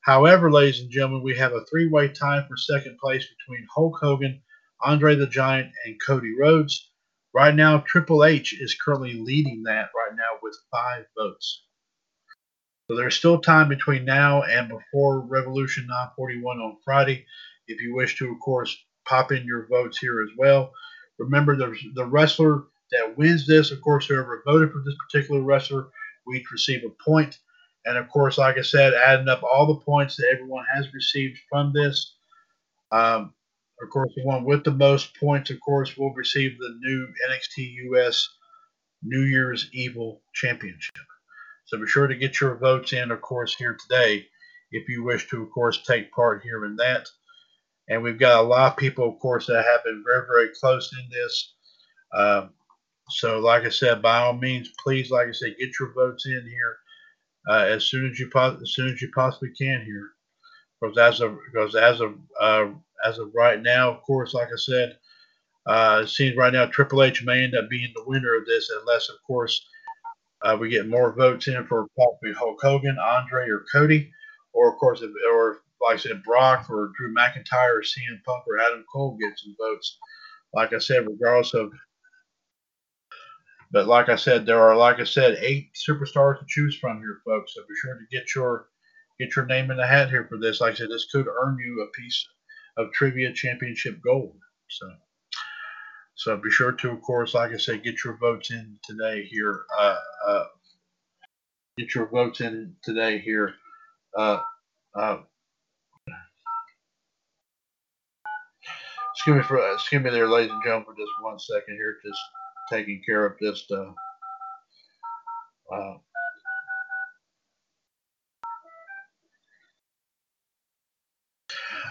However, ladies and gentlemen, we have a three-way tie for second place between Hulk Hogan, Andre the Giant, and Cody Rhodes. Right now, Triple H is currently leading that right now with five votes. So there's still time between now and before Revolution 941 on Friday. If you wish to, of course, pop in your votes here as well. Remember, the, the wrestler that wins this, of course, whoever voted for this particular wrestler, we each receive a point. And of course, like I said, adding up all the points that everyone has received from this, um, of course, the one with the most points, of course, will receive the new NXT US New Year's Evil Championship. So be sure to get your votes in, of course, here today if you wish to, of course, take part here in that. And we've got a lot of people, of course, that have been very, very close in this. Um, so, like I said, by all means, please, like I said, get your votes in here uh, as soon as you as soon as you possibly can here. Because as of because as of uh, as of right now, of course, like I said, uh, it seems right now Triple H may end up being the winner of this, unless, of course, uh, we get more votes in for possibly Hulk Hogan, Andre, or Cody, or of course, if, or like I said, Brock or Drew McIntyre or CM Punk or Adam Cole get some votes. Like I said, regardless of. But like I said, there are like I said eight superstars to choose from here, folks. So be sure to get your get your name in the hat here for this. Like I said, this could earn you a piece of trivia championship gold. So. So be sure to, of course, like I said, get your votes in today here. Uh, uh, get your votes in today here. Uh, uh excuse me for excuse me there, ladies and gentlemen, for just one second here, just taking care of just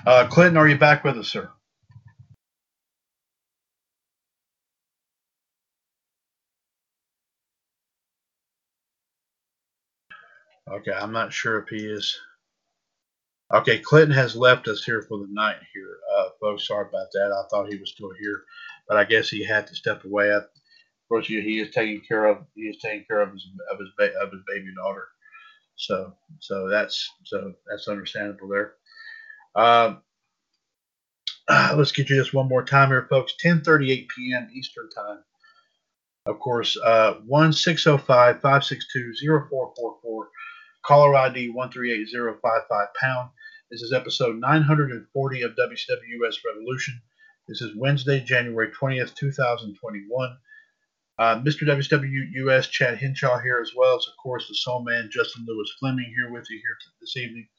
uh, Clinton, are you back with us, sir? Okay, I'm not sure if he is. Okay, Clinton has left us here for the night here, uh, folks. Sorry about that. I thought he was still here, but I guess he had to step away. Of course, he, he is taking care of he is taking care of his of his ba- of his baby daughter. So so that's so that's understandable there. Um, uh, let's get you this one more time here, folks. 10:38 p.m. Eastern time. Of course, uh, one six zero five five six two zero four four four. Caller ID one three eight zero five five pound. This is episode 940 of WCWUS Revolution. This is Wednesday, January 20th, 2021. Uh, Mr. WCWUS Chad Hinshaw here, as well as, of course, the Soul Man Justin Lewis Fleming here with you here this evening.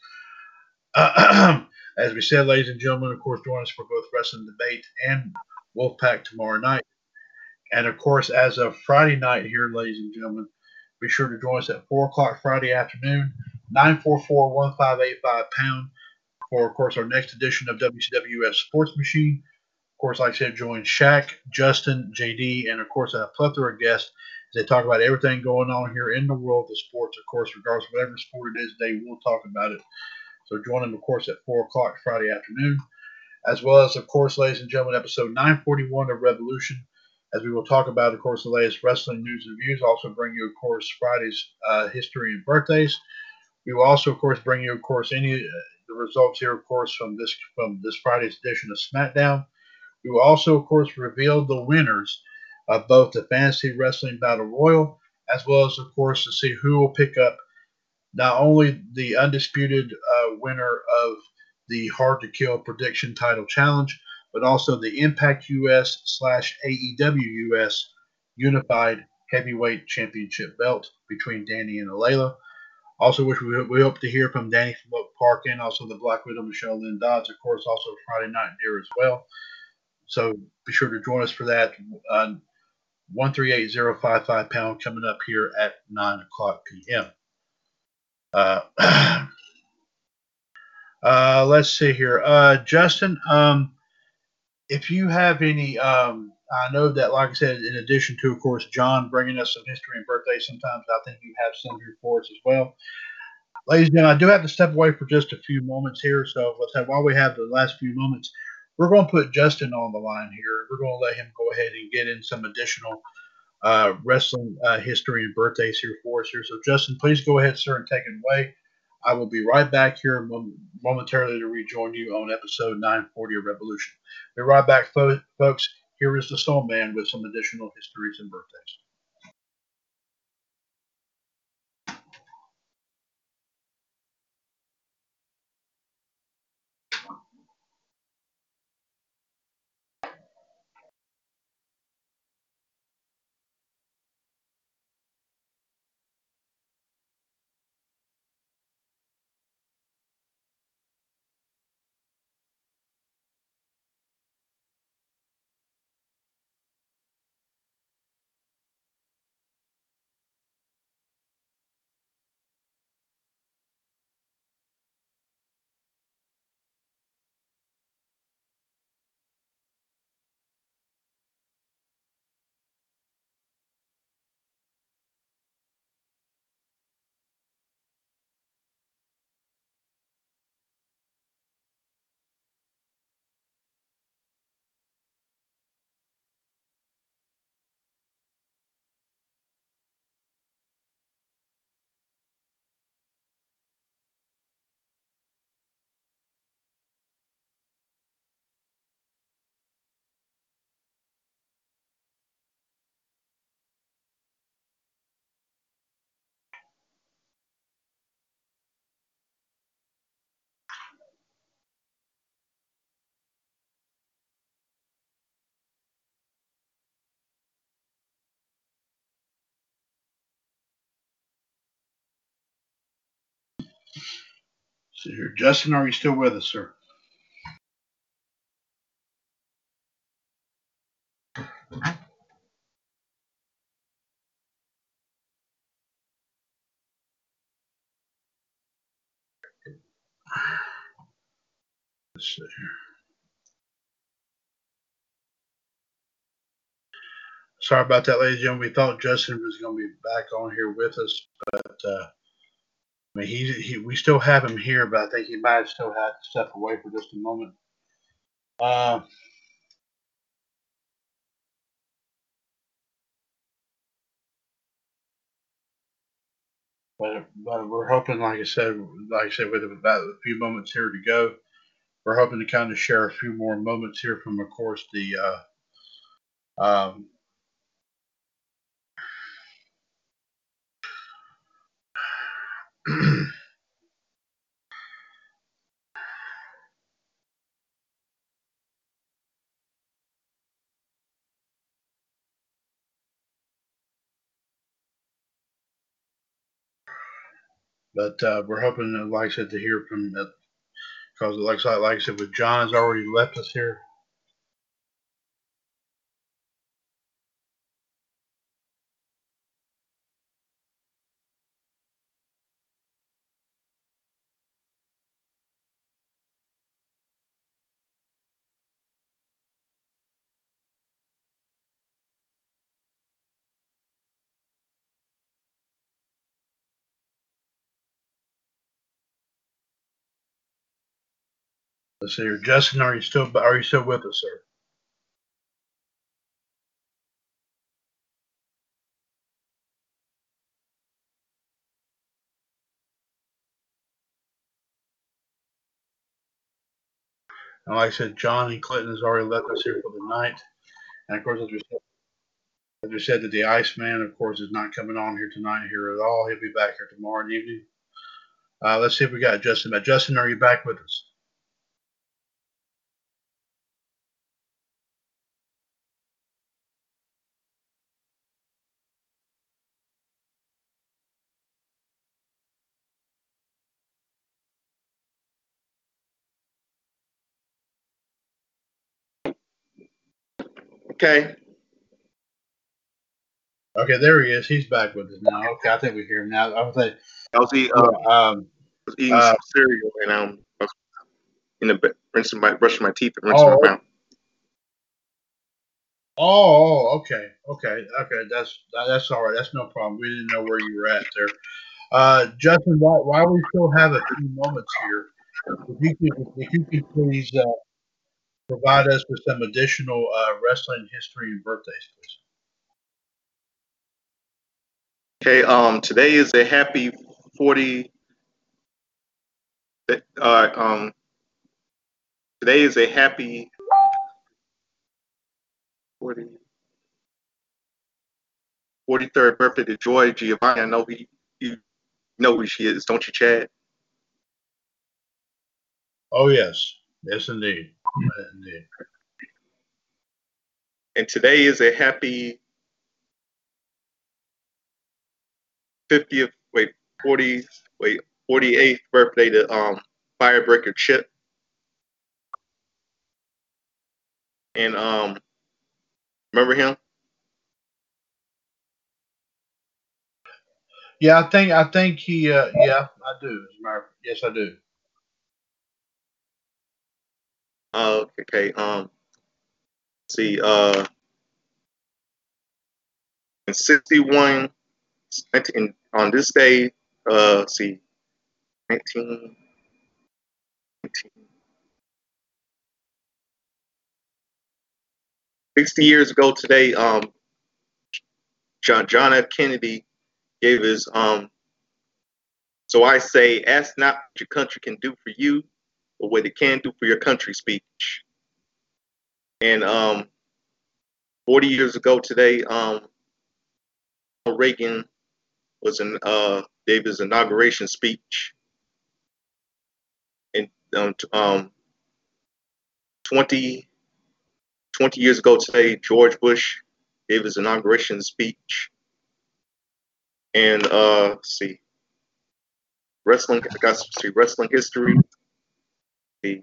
As we said, ladies and gentlemen, of course, join us for both Wrestling Debate and Wolfpack tomorrow night. And of course, as of Friday night here, ladies and gentlemen, be sure to join us at 4 o'clock Friday afternoon, 944 1585 pound, for, of course, our next edition of WCWS Sports Machine. Of course, like I said, join Shaq, Justin, JD, and of course, a plethora of guests as they talk about everything going on here in the world of sports. Of course, regardless of whatever sport it is, they will talk about it. So join them, of course, at 4 o'clock Friday afternoon, as well as, of course, ladies and gentlemen, episode 941 of Revolution, as we will talk about, of course, the latest wrestling news and views. Also bring you, of course, Friday's uh, history and birthdays. We will also, of course, bring you, of course, any uh, the results here, of course, from this from this Friday's edition of SmackDown. We will also, of course, reveal the winners of both the Fantasy Wrestling Battle Royal, as well as, of course, to see who will pick up not only the undisputed winner of the Hard to Kill Prediction Title Challenge, but also the Impact US slash AEW US Unified Heavyweight Championship belt between Danny and Alayla. Also, which we, we hope to hear from Danny from Oak Park and also the Black Widow Michelle Lynn Dodds, of course, also Friday night there as well. So be sure to join us for that. Uh, 138055 pound coming up here at 9 o'clock p.m. Uh, [CLEARS THROAT] uh, let's see here. Uh, Justin, um, if you have any, um, I know that, like I said, in addition to, of course, John bringing us some history and birthdays, sometimes I think you have some here for us as well. Ladies and gentlemen, I do have to step away for just a few moments here. So let's have, while we have the last few moments, we're going to put Justin on the line here. We're going to let him go ahead and get in some additional uh, wrestling uh, history and birthdays here for us here. So, Justin, please go ahead, sir, and take it away. I will be right back here momentarily to rejoin you on episode 940 of Revolution. Be right back, folks. Here is the Soul Man with some additional histories and birthdays. See here, Justin, are you still with us, sir? Let's see here. Sorry about that, ladies and gentlemen. We thought Justin was going to be back on here with us, but uh, I mean, he, he we still have him here, but I think he might have still had to step away for just a moment. Uh, but, but we're hoping, like I said, like I said, with about a few moments here to go, we're hoping to kind of share a few more moments here from, of course, the uh, um, [CLEARS THROAT] but uh, we're hoping, like I said, to hear from because, like, like I said, with John has already left us here. See here, Justin. Are you still are you still with us, sir? And like I said, John and Clinton has already left us here for the night. And of course, as we said, as we said that the Iceman, of course, is not coming on here tonight here at all. He'll be back here tomorrow evening. Uh, let's see if we got Justin. Justin, are you back with us? Okay. Okay, there he is. He's back with us now. Okay, I think we hear him now. I was like, I was, eat, uh, um, was eating uh, some cereal and um, I was in the bed, rinsing my brushing my teeth and rinsing Oh, my mouth. oh, oh, okay, okay, okay. That's that's all right. That's no problem. We didn't know where you were at there. Uh, Justin, while, while we still have a few moments here, if you could, if you could please uh, provide us with some additional uh, wrestling history and birthdays, please. Okay. Um, today is a happy forty. Uh, um, today is a happy 40, 43rd birthday to Joy Giovanni. I know he, you know who she is, don't you, Chad? Oh yes, yes indeed. And today is a happy 50th, wait, 40, wait, 48th birthday to um Firebreaker Chip. And um, remember him? Yeah, I think I think he. Uh, yeah, I do. Yes, I do. Uh, okay. Um, see. Uh, in '61, in, on this day, uh, see, 19, 19 60 years ago today, um, John John F. Kennedy gave his um. So I say, ask not what your country can do for you, but what it can do for your country speech. And um, 40 years ago today, um, Reagan was in uh, his inauguration speech. And um, um, 20, 20 years ago today, George Bush gave his inauguration speech. And uh, see, wrestling. I got see wrestling history. See,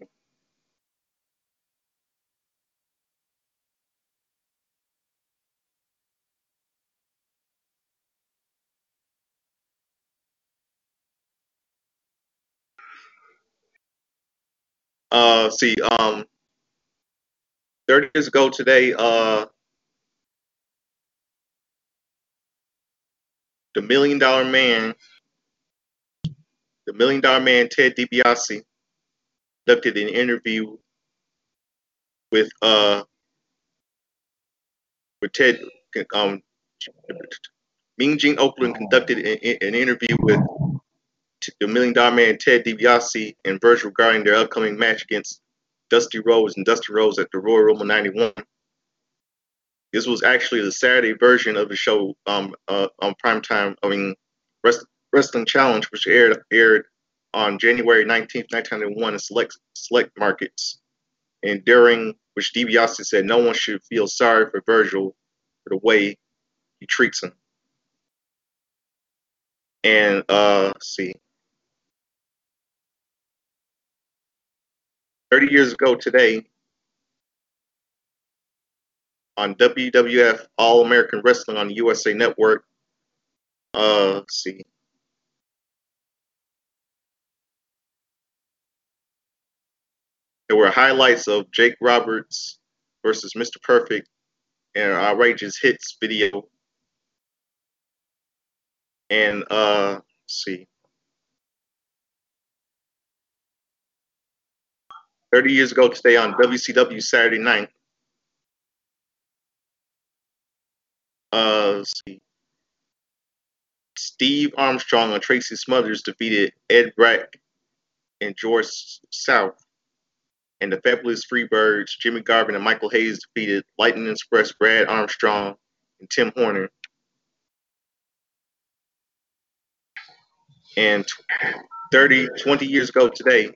uh, see, um, 30 years ago today, uh, the Million Dollar Man, the Million Dollar Man, Ted DiBiase, conducted an interview with uh with Ted um Mean Gene Okerlund conducted an, an interview with the Million Dollar Man Ted DiBiase and Virgil regarding their upcoming match against Dusty Rhodes and Dusty Rhodes at the Royal Rumble 91. This was actually the Saturday version of the show um, uh, on primetime, I mean, Wrestling Challenge, which aired aired on January 19th, 1991 in select, select markets. And during which DiBiase said no one should feel sorry for Virgil for the way he treats him. And uh, see, 30 years ago today, on WWF All American Wrestling on the USA Network, uh, see. There were highlights of Jake Roberts versus Mr. Perfect and outrageous hits video. And uh see. 30 years ago today on WCW Saturday night. Uh see. Steve Armstrong and Tracy Smothers defeated Ed Brack and George South and the Fabulous Freebirds, Jimmy Garvin and Michael Hayes defeated Lightning Express, Brad Armstrong, and Tim Horner. And 30, 20 years ago today,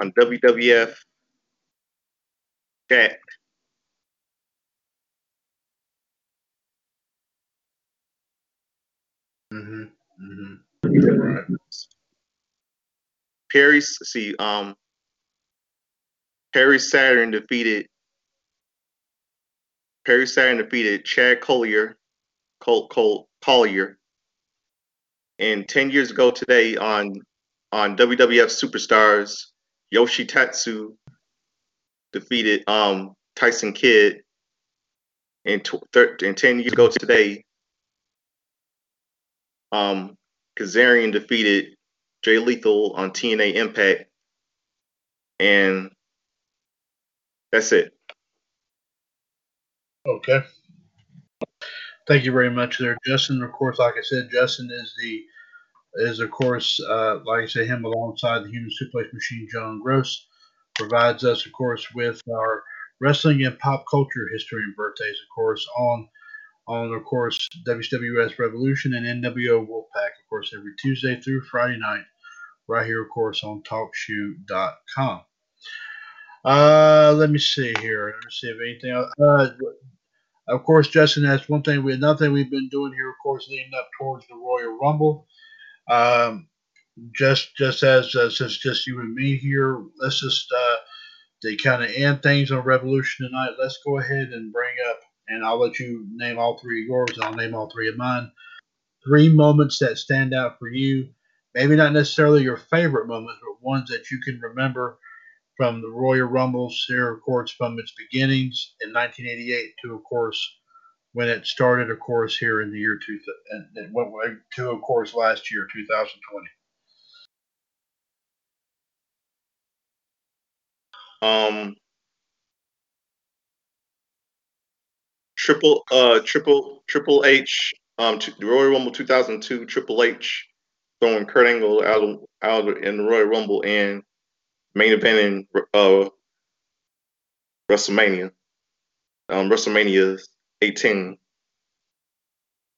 on WWF, Jack Mm-hmm. Mm-hmm. Right. Perry, see, um, Perry Saturn defeated Perry Saturn defeated Chad Collier, Col, Col, Collier, and ten years ago today on on WWF Superstars, Yoshi Tatsu defeated um, Tyson Kidd, and, thir- and ten years ago today, um, Kazarian defeated Jay Lethal on TNA Impact, and that's it. Okay. Thank you very much there, Justin. Of course, like I said, Justin is the is of course, uh, like I said, him alongside the Human Suplex Machine, John Gross, provides us, of course, with our wrestling and pop culture history and birthdays, of course, on on of course WWS Revolution and NWO Wolfpack, of course, every Tuesday through Friday night right here, of course, on TalkShoe.com. Uh, let me see here. Let me see if anything else. Uh, of course, Justin, that's one thing. We another thing we've been doing here, of course, leading up towards the Royal Rumble. Um, just just as uh, since just you and me here, let's just uh, to kind of end things on Revolution tonight. Let's go ahead and bring up, and I'll let you name all three of yours, and I'll name all three of mine. Three moments that stand out for you maybe not necessarily your favorite moments, but ones that you can remember from the Royal Rumbles here, of course, from its beginnings in 1988 to, of course, when it started, of course, here in the year 2000, and it went to, of course, last year, 2020. Um, triple, uh, triple, triple H, um, Royal Rumble 2002, Triple H throwing Kurt Angle out of, out in the Royal Rumble and main eventing uh, WrestleMania, um, WrestleMania 18.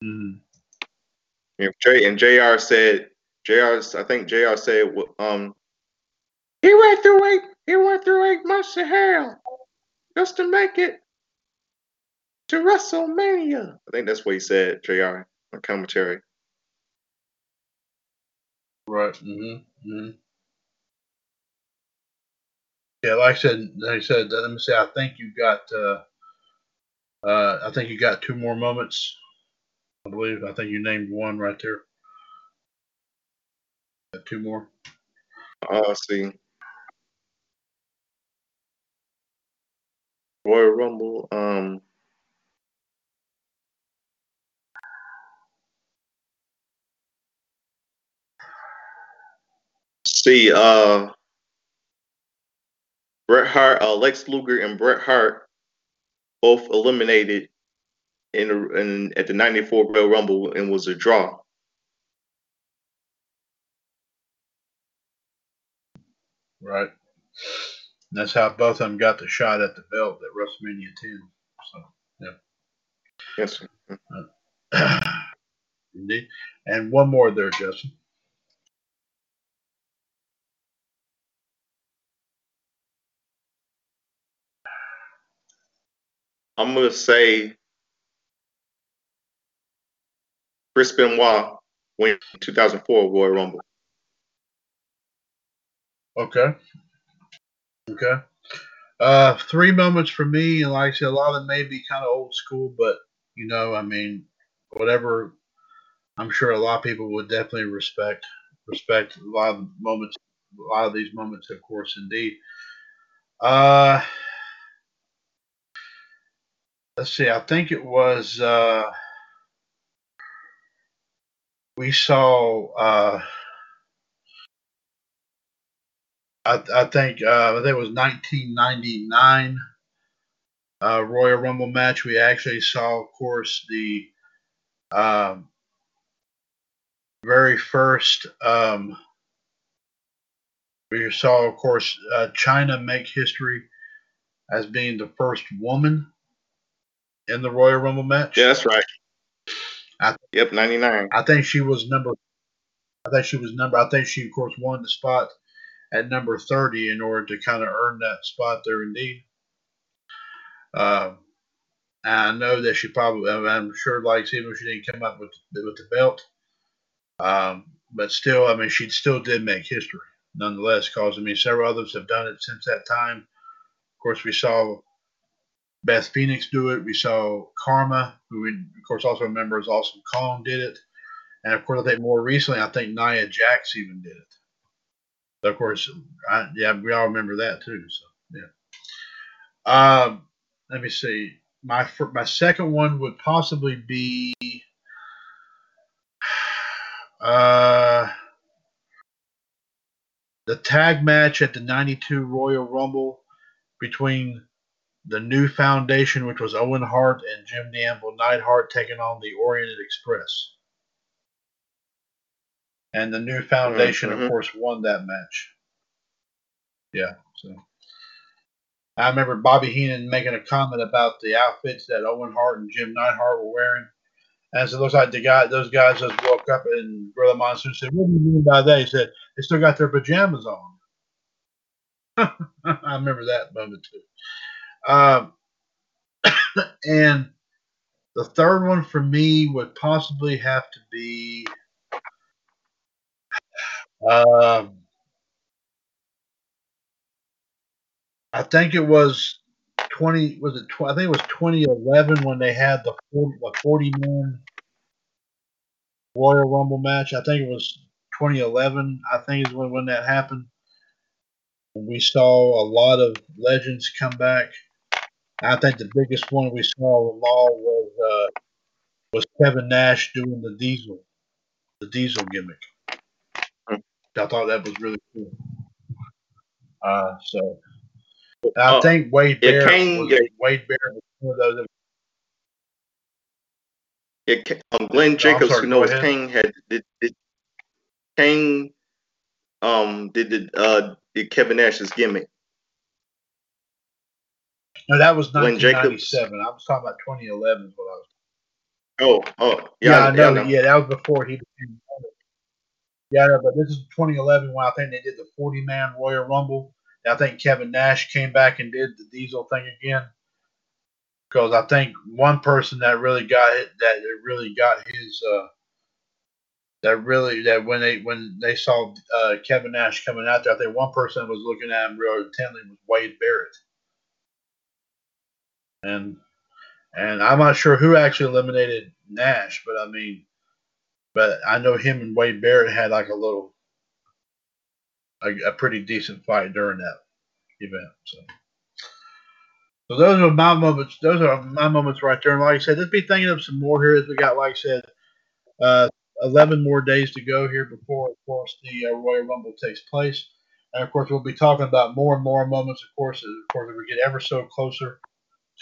Mm. And, J, and Jr. said, Jr. I think Jr. said, um, he went through eight, he went through eight months of hell just to make it to WrestleMania. I think that's what he said, Jr. on commentary. Right. Mm-hmm. Mm-hmm. Yeah, like I said, like I said, let me say, I think you got, uh, uh, I think you got two more moments. I believe. I think you named one right there. Two more. Uh, see. Royal Rumble. Um. See, uh, Bret Hart, uh, Lex Luger, and Bret Hart both eliminated in, in at the '94 Royal Rumble and was a draw. Right. And that's how both of them got the shot at the belt at WrestleMania 10. So, Yes. sir. yeah. [CLEARS THROAT] Indeed. And one more there, Justin. I'm gonna say Chris Benoit win 2004 Royal Rumble. Okay. Okay. Uh, three moments for me, and like I said, a lot of them may be kind of old school, but you know, I mean, whatever. I'm sure a lot of people would definitely respect respect a lot of moments, a lot of these moments, of course, indeed. Uh, let's see. I think it was uh, we saw. Uh, I, I think uh, I think it was 1999 uh, Royal Rumble match. We actually saw, of course, the um, very first. Um, we saw, of course, uh, Chyna make history as being the first woman in the Royal Rumble match. Yeah, that's right. I- yep, 99. I think she was number. I think she was number. I think she, of course, won the spot at number 30 in order to kind of earn that spot there, indeed. Um, I know that she probably, I'm sure, like, even if she didn't come up with with the belt, um, but still, I mean, she still did make history nonetheless. Because I mean, several others have done it since that time. Of course, we saw Beth Phoenix do it. We saw Karma, who we, of course, also remember as Awesome Kong, did it. And of course, I think more recently, I think Nia Jax even did it. Of course, I, yeah, we all remember that too. So yeah. Um, let me see. My my second one would possibly be [SIGHS] uh, the tag match at the '92 Royal Rumble between the New Foundation, which was Owen Hart and Jim Anvil Neidhart, taking on the Oriented Express. And the New Foundation, mhm. of course, won that match. Yeah, so I remember Bobby Heenan making a comment about the outfits that Owen Hart and Jim Neidhart were wearing. And so it looks like the guy, those guys just woke up and Brother Monsoon said, "What do you mean by that?" He said, "They still got their pajamas on." [LAUGHS] I remember that moment too. Um, [COUGHS] and the third one for me would possibly have to be. Um, I think it was twenty. Was it? Tw- I think it was twenty eleven when they had the forty, man Royal Rumble match. I think it was twenty eleven. I think is when when that happened. We saw a lot of legends come back. I think the biggest one we saw them all was uh, was Kevin Nash doing the Diesel, the Diesel gimmick. I thought that was really cool. Uh, so I Oh, think Wade Barrett was, yeah. Wade Barrett was one of those. Yeah, um, Glenn Jacobs, sorry, who knows. Kane had did, did Kane um did the uh did Kevin Nash's gimmick. No, that was Glenn Jacobs. 1997. I was talking about 2011 is what I was. Oh, oh, Yeah, yeah, I know. yeah, Yeah, that was before he became. Yeah, know, but this is 2011 when I think they did the 40 man Royal Rumble. And I think Kevin Nash came back and did the Diesel thing again. Because I think one person that really got it, that really got his, uh, that really that when they when they saw uh, Kevin Nash coming out there, I think one person that was looking at him real intently was Wade Barrett. And and I'm not sure who actually eliminated Nash, but I mean, but I know him and Wade Barrett had like a little, a, a pretty decent fight during that event. So, so those are my moments. Those are my moments right there. And like I said, let's be thinking of some more here as we got, like I said, uh, 11 more days to go here before, of course, the uh, Royal Rumble takes place. And of course, we'll be talking about more and more moments. Of course, of course, we get ever so closer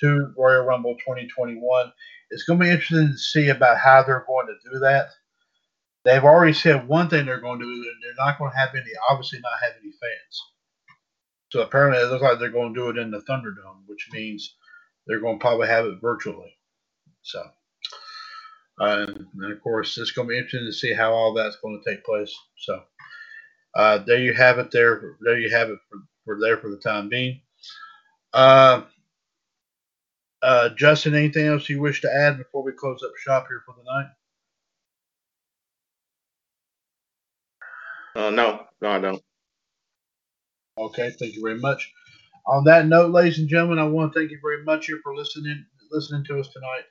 to Royal Rumble 2021, it's going to be interesting to see about how they're going to do that. They've already said one thing they're going to do, they're not going to have any, obviously, not have any fans. So apparently, it looks like they're going to do it in the Thunderdome, which means they're going to probably have it virtually. So, uh, and of course, it's going to be interesting to see how all that's going to take place. So, uh, there you have it. There, there you have it for, for there for the time being. Uh, uh, Justin, anything else you wish to add before we close up shop here for the night? Uh, no, no, I don't. Okay, thank you very much. On that note, ladies and gentlemen, I want to thank you very much here for listening listening to us tonight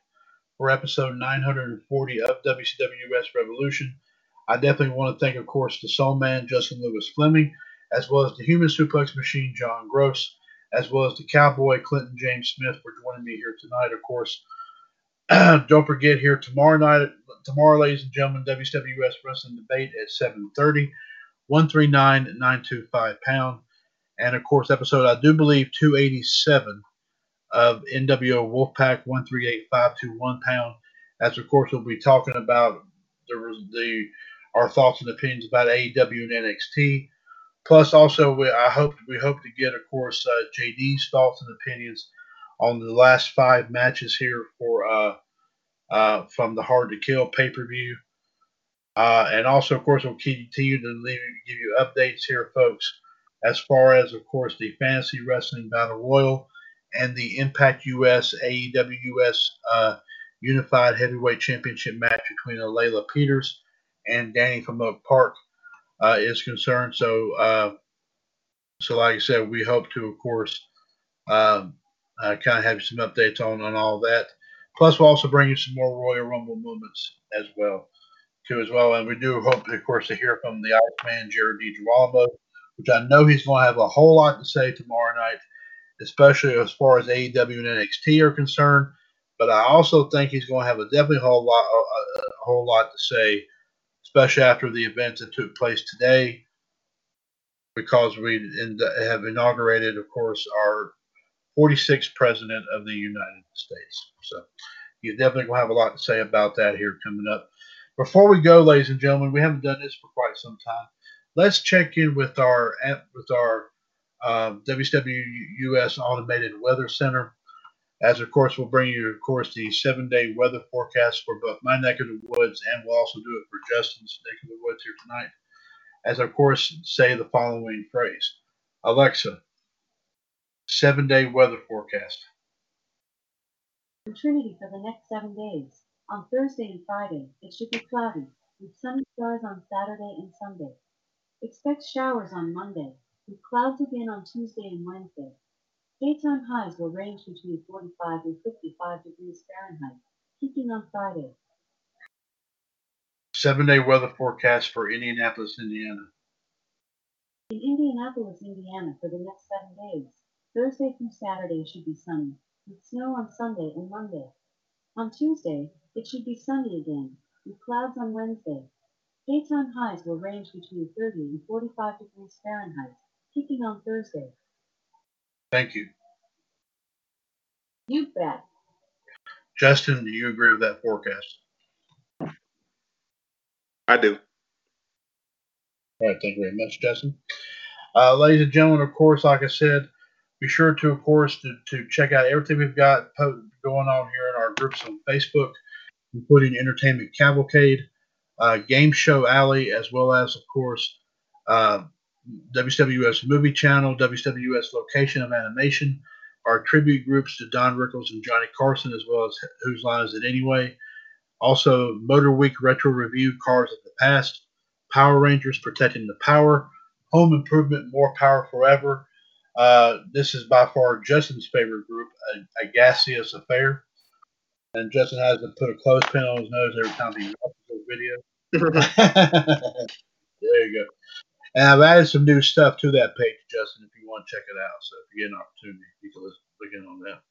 for episode 940 of WCWUS Revolution. I definitely want to thank, of course, the Soul Man, Justin Lewis Fleming, as well as the Human Suplex Machine, John Gross, as well as the Cowboy, Clinton James Smith, for joining me here tonight. Of course, [CLEARS THROAT] don't forget here tomorrow night, tomorrow, ladies and gentlemen, WWS Wrestling Debate at 7:30, 139-925 pound, and of course, episode I do believe 287 of NWO Wolfpack 138521 pound. As of course, we'll be talking about the the our thoughts and opinions about AEW and NXT. Plus, also, we, I hope we hope to get, of course, uh, JD's thoughts and opinions on the last five matches here for uh, uh, from the Hard to Kill pay per view. Uh, and also, of course, we'll continue to leave, give you updates here, folks, as far as, of course, the Fantasy Wrestling Battle Royal and the Impact US AEW US uh, Unified Heavyweight Championship match between Layla Peters and Danny from Oak Park uh, is concerned. So, uh, so like I said, we hope to, of course, um, uh, kind of have some updates on on all that. Plus, we'll also bring you some more Royal Rumble moments as well, too, as well. And we do hope, of course, to hear from the Iceman, Jared DiGirolamo, which I know he's going to have a whole lot to say tomorrow night, especially as far as AEW and NXT are concerned. But I also think he's going to have a definitely whole lot, a, a whole lot to say especially after the events that took place today, because we have inaugurated, of course, our 46th president of the United States. So you definitely will have a lot to say about that here coming up. Before we go, ladies and gentlemen, we haven't done this for quite some time. Let's check in with our with our uh, WWUS Automated Weather Center as of course we'll bring you, of course, the seven-day weather forecast for both my neck of the woods, and we'll also do it for Justin's neck of the woods here tonight. As of course say the following phrase: Alexa, seven-day weather forecast. In Trinity for the next seven days. On Thursday and Friday, it should be cloudy, with sunny stars on Saturday and Sunday. Expect showers on Monday, with clouds again on Tuesday and Wednesday. Daytime highs will range between 45 and 55 degrees Fahrenheit, peaking on Friday. Seven day weather forecast for Indianapolis, Indiana. In Indianapolis, Indiana, for the next seven days, Thursday through Saturday should be sunny, with snow on Sunday and Monday. On Tuesday, it should be sunny again, with clouds on Wednesday. Daytime highs will range between 30 and 45 degrees Fahrenheit, peaking on Thursday. Thank you. You bet. Justin, do you agree with that forecast? I do. All right, thank you very much, Justin. Uh, ladies and gentlemen, of course, like I said, be sure to, of course, to, to check out everything we've got going on here in our groups on Facebook, including Entertainment Cavalcade, uh, Game Show Alley, as well as, of course, uh, WWS Movie Channel, WWS Location of Animation, our tribute groups to Don Rickles and Johnny Carson, as well as Whose Line Is It Anyway? Also, Motor Week Retro Review, Cars of the Past, Power Rangers Protecting the Power, Home Improvement, More Power Forever. Uh, this is by far Justin's favorite group, a, a gaseous affair. And Justin has to put a clothespin on his nose every time he watches those videos. [LAUGHS] [LAUGHS] there you go. And I've added some new stuff to that page, Justin, if you want to check it out. So if you get an opportunity, you can look in on that.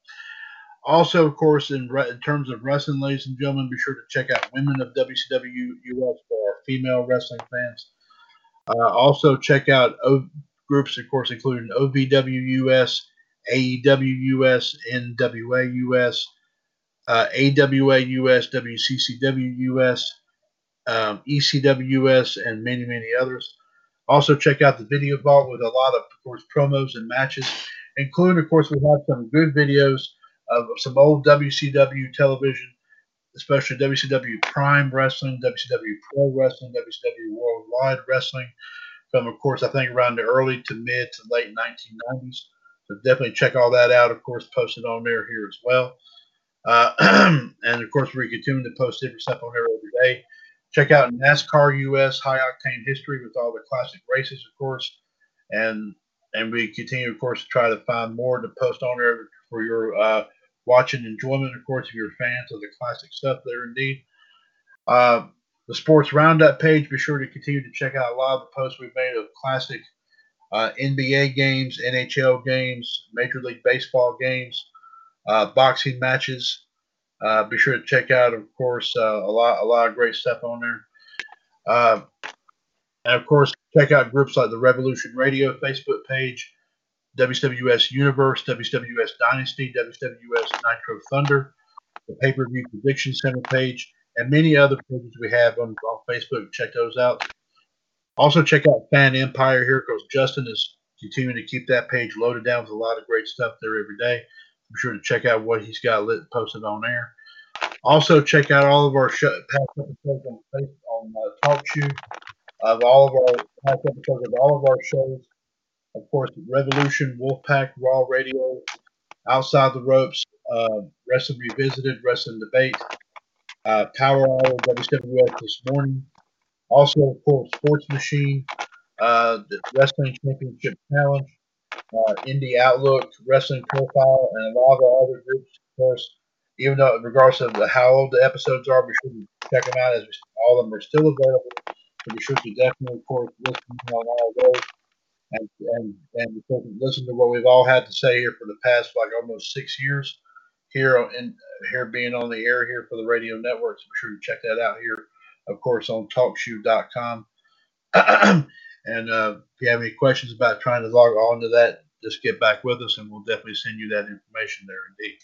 Also, of course, in, in terms of wrestling, ladies and gentlemen, be sure to check out Women of WCW US for female wrestling fans. Uh, also, check out, of groups, of course, including OVWUS, AEWUS, NWAUS, uh, AWAUS, WCCWUS, um, ECWUS, and many, many others. Also, check out the Video Vault with a lot of, of course, promos and matches, including, of course, we have some good videos of some old WCW television, especially WCW Prime Wrestling, WCW Pro Wrestling, WCW Worldwide Wrestling, from, of course, I think around the early to mid to late 1990s. So definitely check all that out. Of course, posted on there here as well. Uh, [CLEARS THROAT] and of course, we continue to post different stuff on there every day. Check out NASCAR US High Octane History with all the classic races, of course, and and we continue, of course, to try to find more to post on there for your uh, watching enjoyment, of course, if you're fans of the classic stuff there indeed. Uh, the Sports Roundup page, be sure to continue to check out a lot of the posts we've made of classic uh, NBA games, NHL games, Major League Baseball games, uh, boxing matches. Uh, be sure to check out, of course, uh, a lot a lot of great stuff on there. Uh, and of course, check out groups like the Revolution Radio Facebook page, WWS Universe, WWS Dynasty, WWS Nitro Thunder, the Pay Per View Prediction Center page, and many other pages we have on, on Facebook. Check those out. Also, check out Fan Empire here because Justin is continuing to keep that page loaded down with a lot of great stuff there every day. Be sure to check out what he's got lit, posted on there. Also, check out all of our show, past episodes on, on uh, TalkShoe of all of our past episodes of all of our shows. Of course, Revolution, Wolfpack, Raw Radio, Outside the Ropes, uh, Wrestling Revisited, Wrestling Debate, uh, Power Hour, WWF this morning. Also, of course, Sports Machine, uh, the Wrestling Championship Challenge, uh, Indie Outlook, Wrestling Profile, and a lot of other groups, of course. Even though, regardless of the, how old the episodes are, be sure to check them out as we, all of them are still available. So be sure to definitely, of course, listen on all of those and and and listen to what we've all had to say here for the past like almost six years here in here being on the air here for the radio network. So be sure to check that out here, of course, on TalkShoe.com. [CLEARS THROAT] and uh, if you have any questions about trying to log on to that, just get back with us, and we'll definitely send you that information there. Indeed.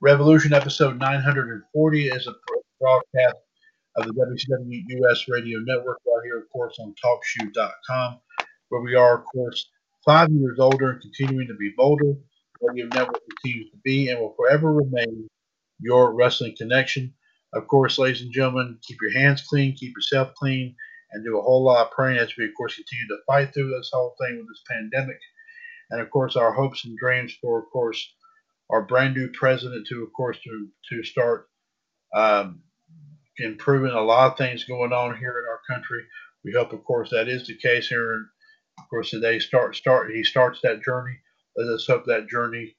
Revolution episode 940 is a broadcast of the WCW US Radio Network right here, of course, on TalkShoe.com where we are, of course, five years older and continuing to be bolder. Radio Network continues to be and will forever remain your wrestling connection. Of course, ladies and gentlemen, keep your hands clean, keep yourself clean, and do a whole lot of praying as we, of course, continue to fight through this whole thing with this pandemic. And of course, our hopes and dreams for, of course, our brand new president to, of course, to to start um, improving a lot of things going on here in our country. We hope, of course, that is the case here of course, today start start he starts that journey. Let us hope that journey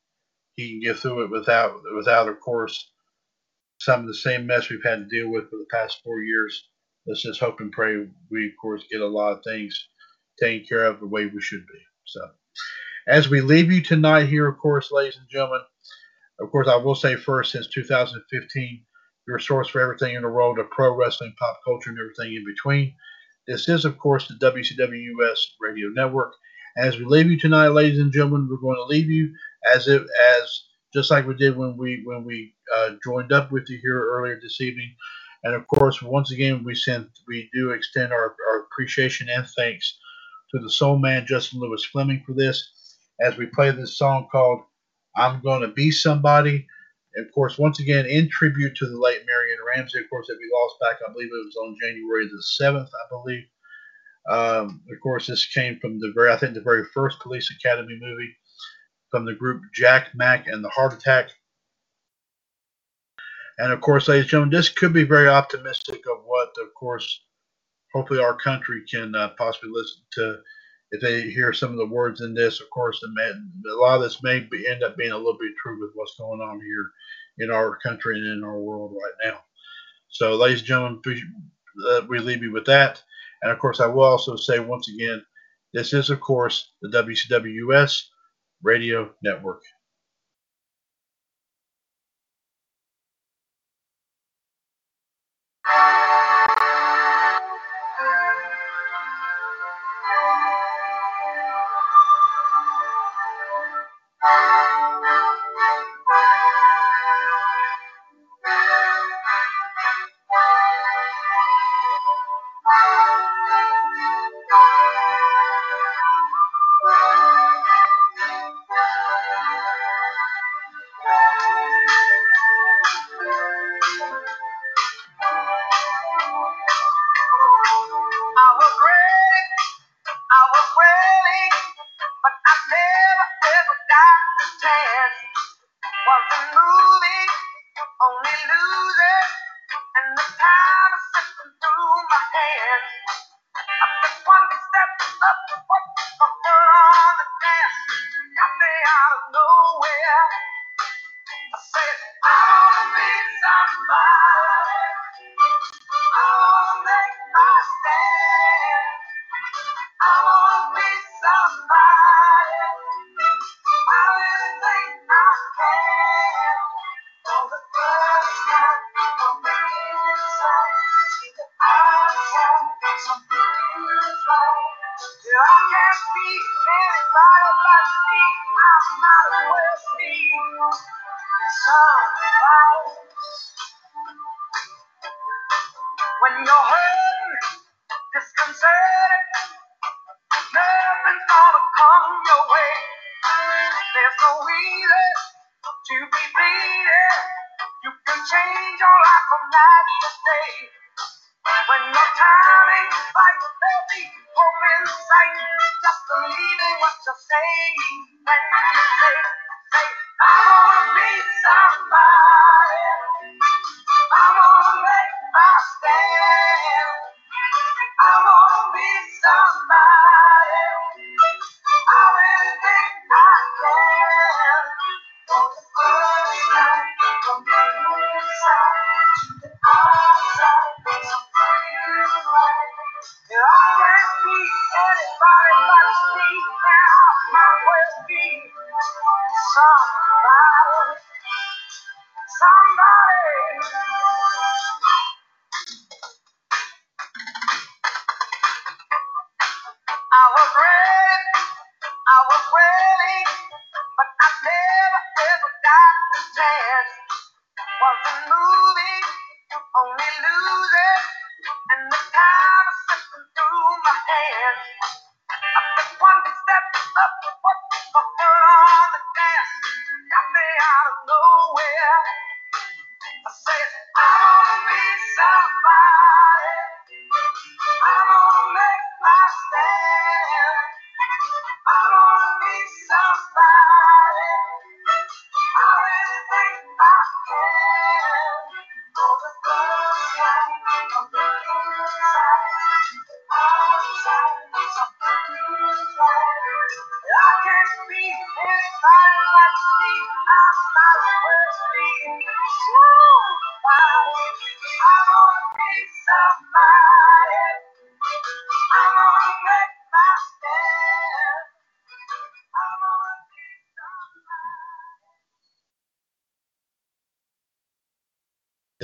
he can get through it without without, of course, some of the same mess we've had to deal with for the past four years. Let's just hope and pray we, of course, get a lot of things taken care of the way we should be. So, as we leave you tonight here, of course, ladies and gentlemen, of course, I will say first, since 2015, your source for everything in the world of pro wrestling, pop culture, and everything in between. This is, of course, the WCW US Radio Network. As we leave you tonight, ladies and gentlemen, we're going to leave you as if as just like we did when we when we uh, joined up with you here earlier this evening. And of course, once again, we send we do extend our, our appreciation and thanks to the soul man Justin Lewis Fleming for this as we play this song called "I'm Gonna Be Somebody." of course, once again, in tribute to the late Marion Ramsey, of course, that we lost back, I believe it was on January the 7th, I believe. Um, of course, this came from the very, I think, the very first Police Academy movie from the group Jack Mack and the Heart Attack. And of course, ladies and gentlemen, this could be very optimistic of what, of course, hopefully our country can uh, possibly listen to if they hear some of the words in this, of course, a lot of this may be, end up being a little bit true with what's going on here in our country and in our world right now. So, ladies and gentlemen, uh, we leave you with that. And of course, I will also say once again, this is, of course, the WCWUS Radio Network.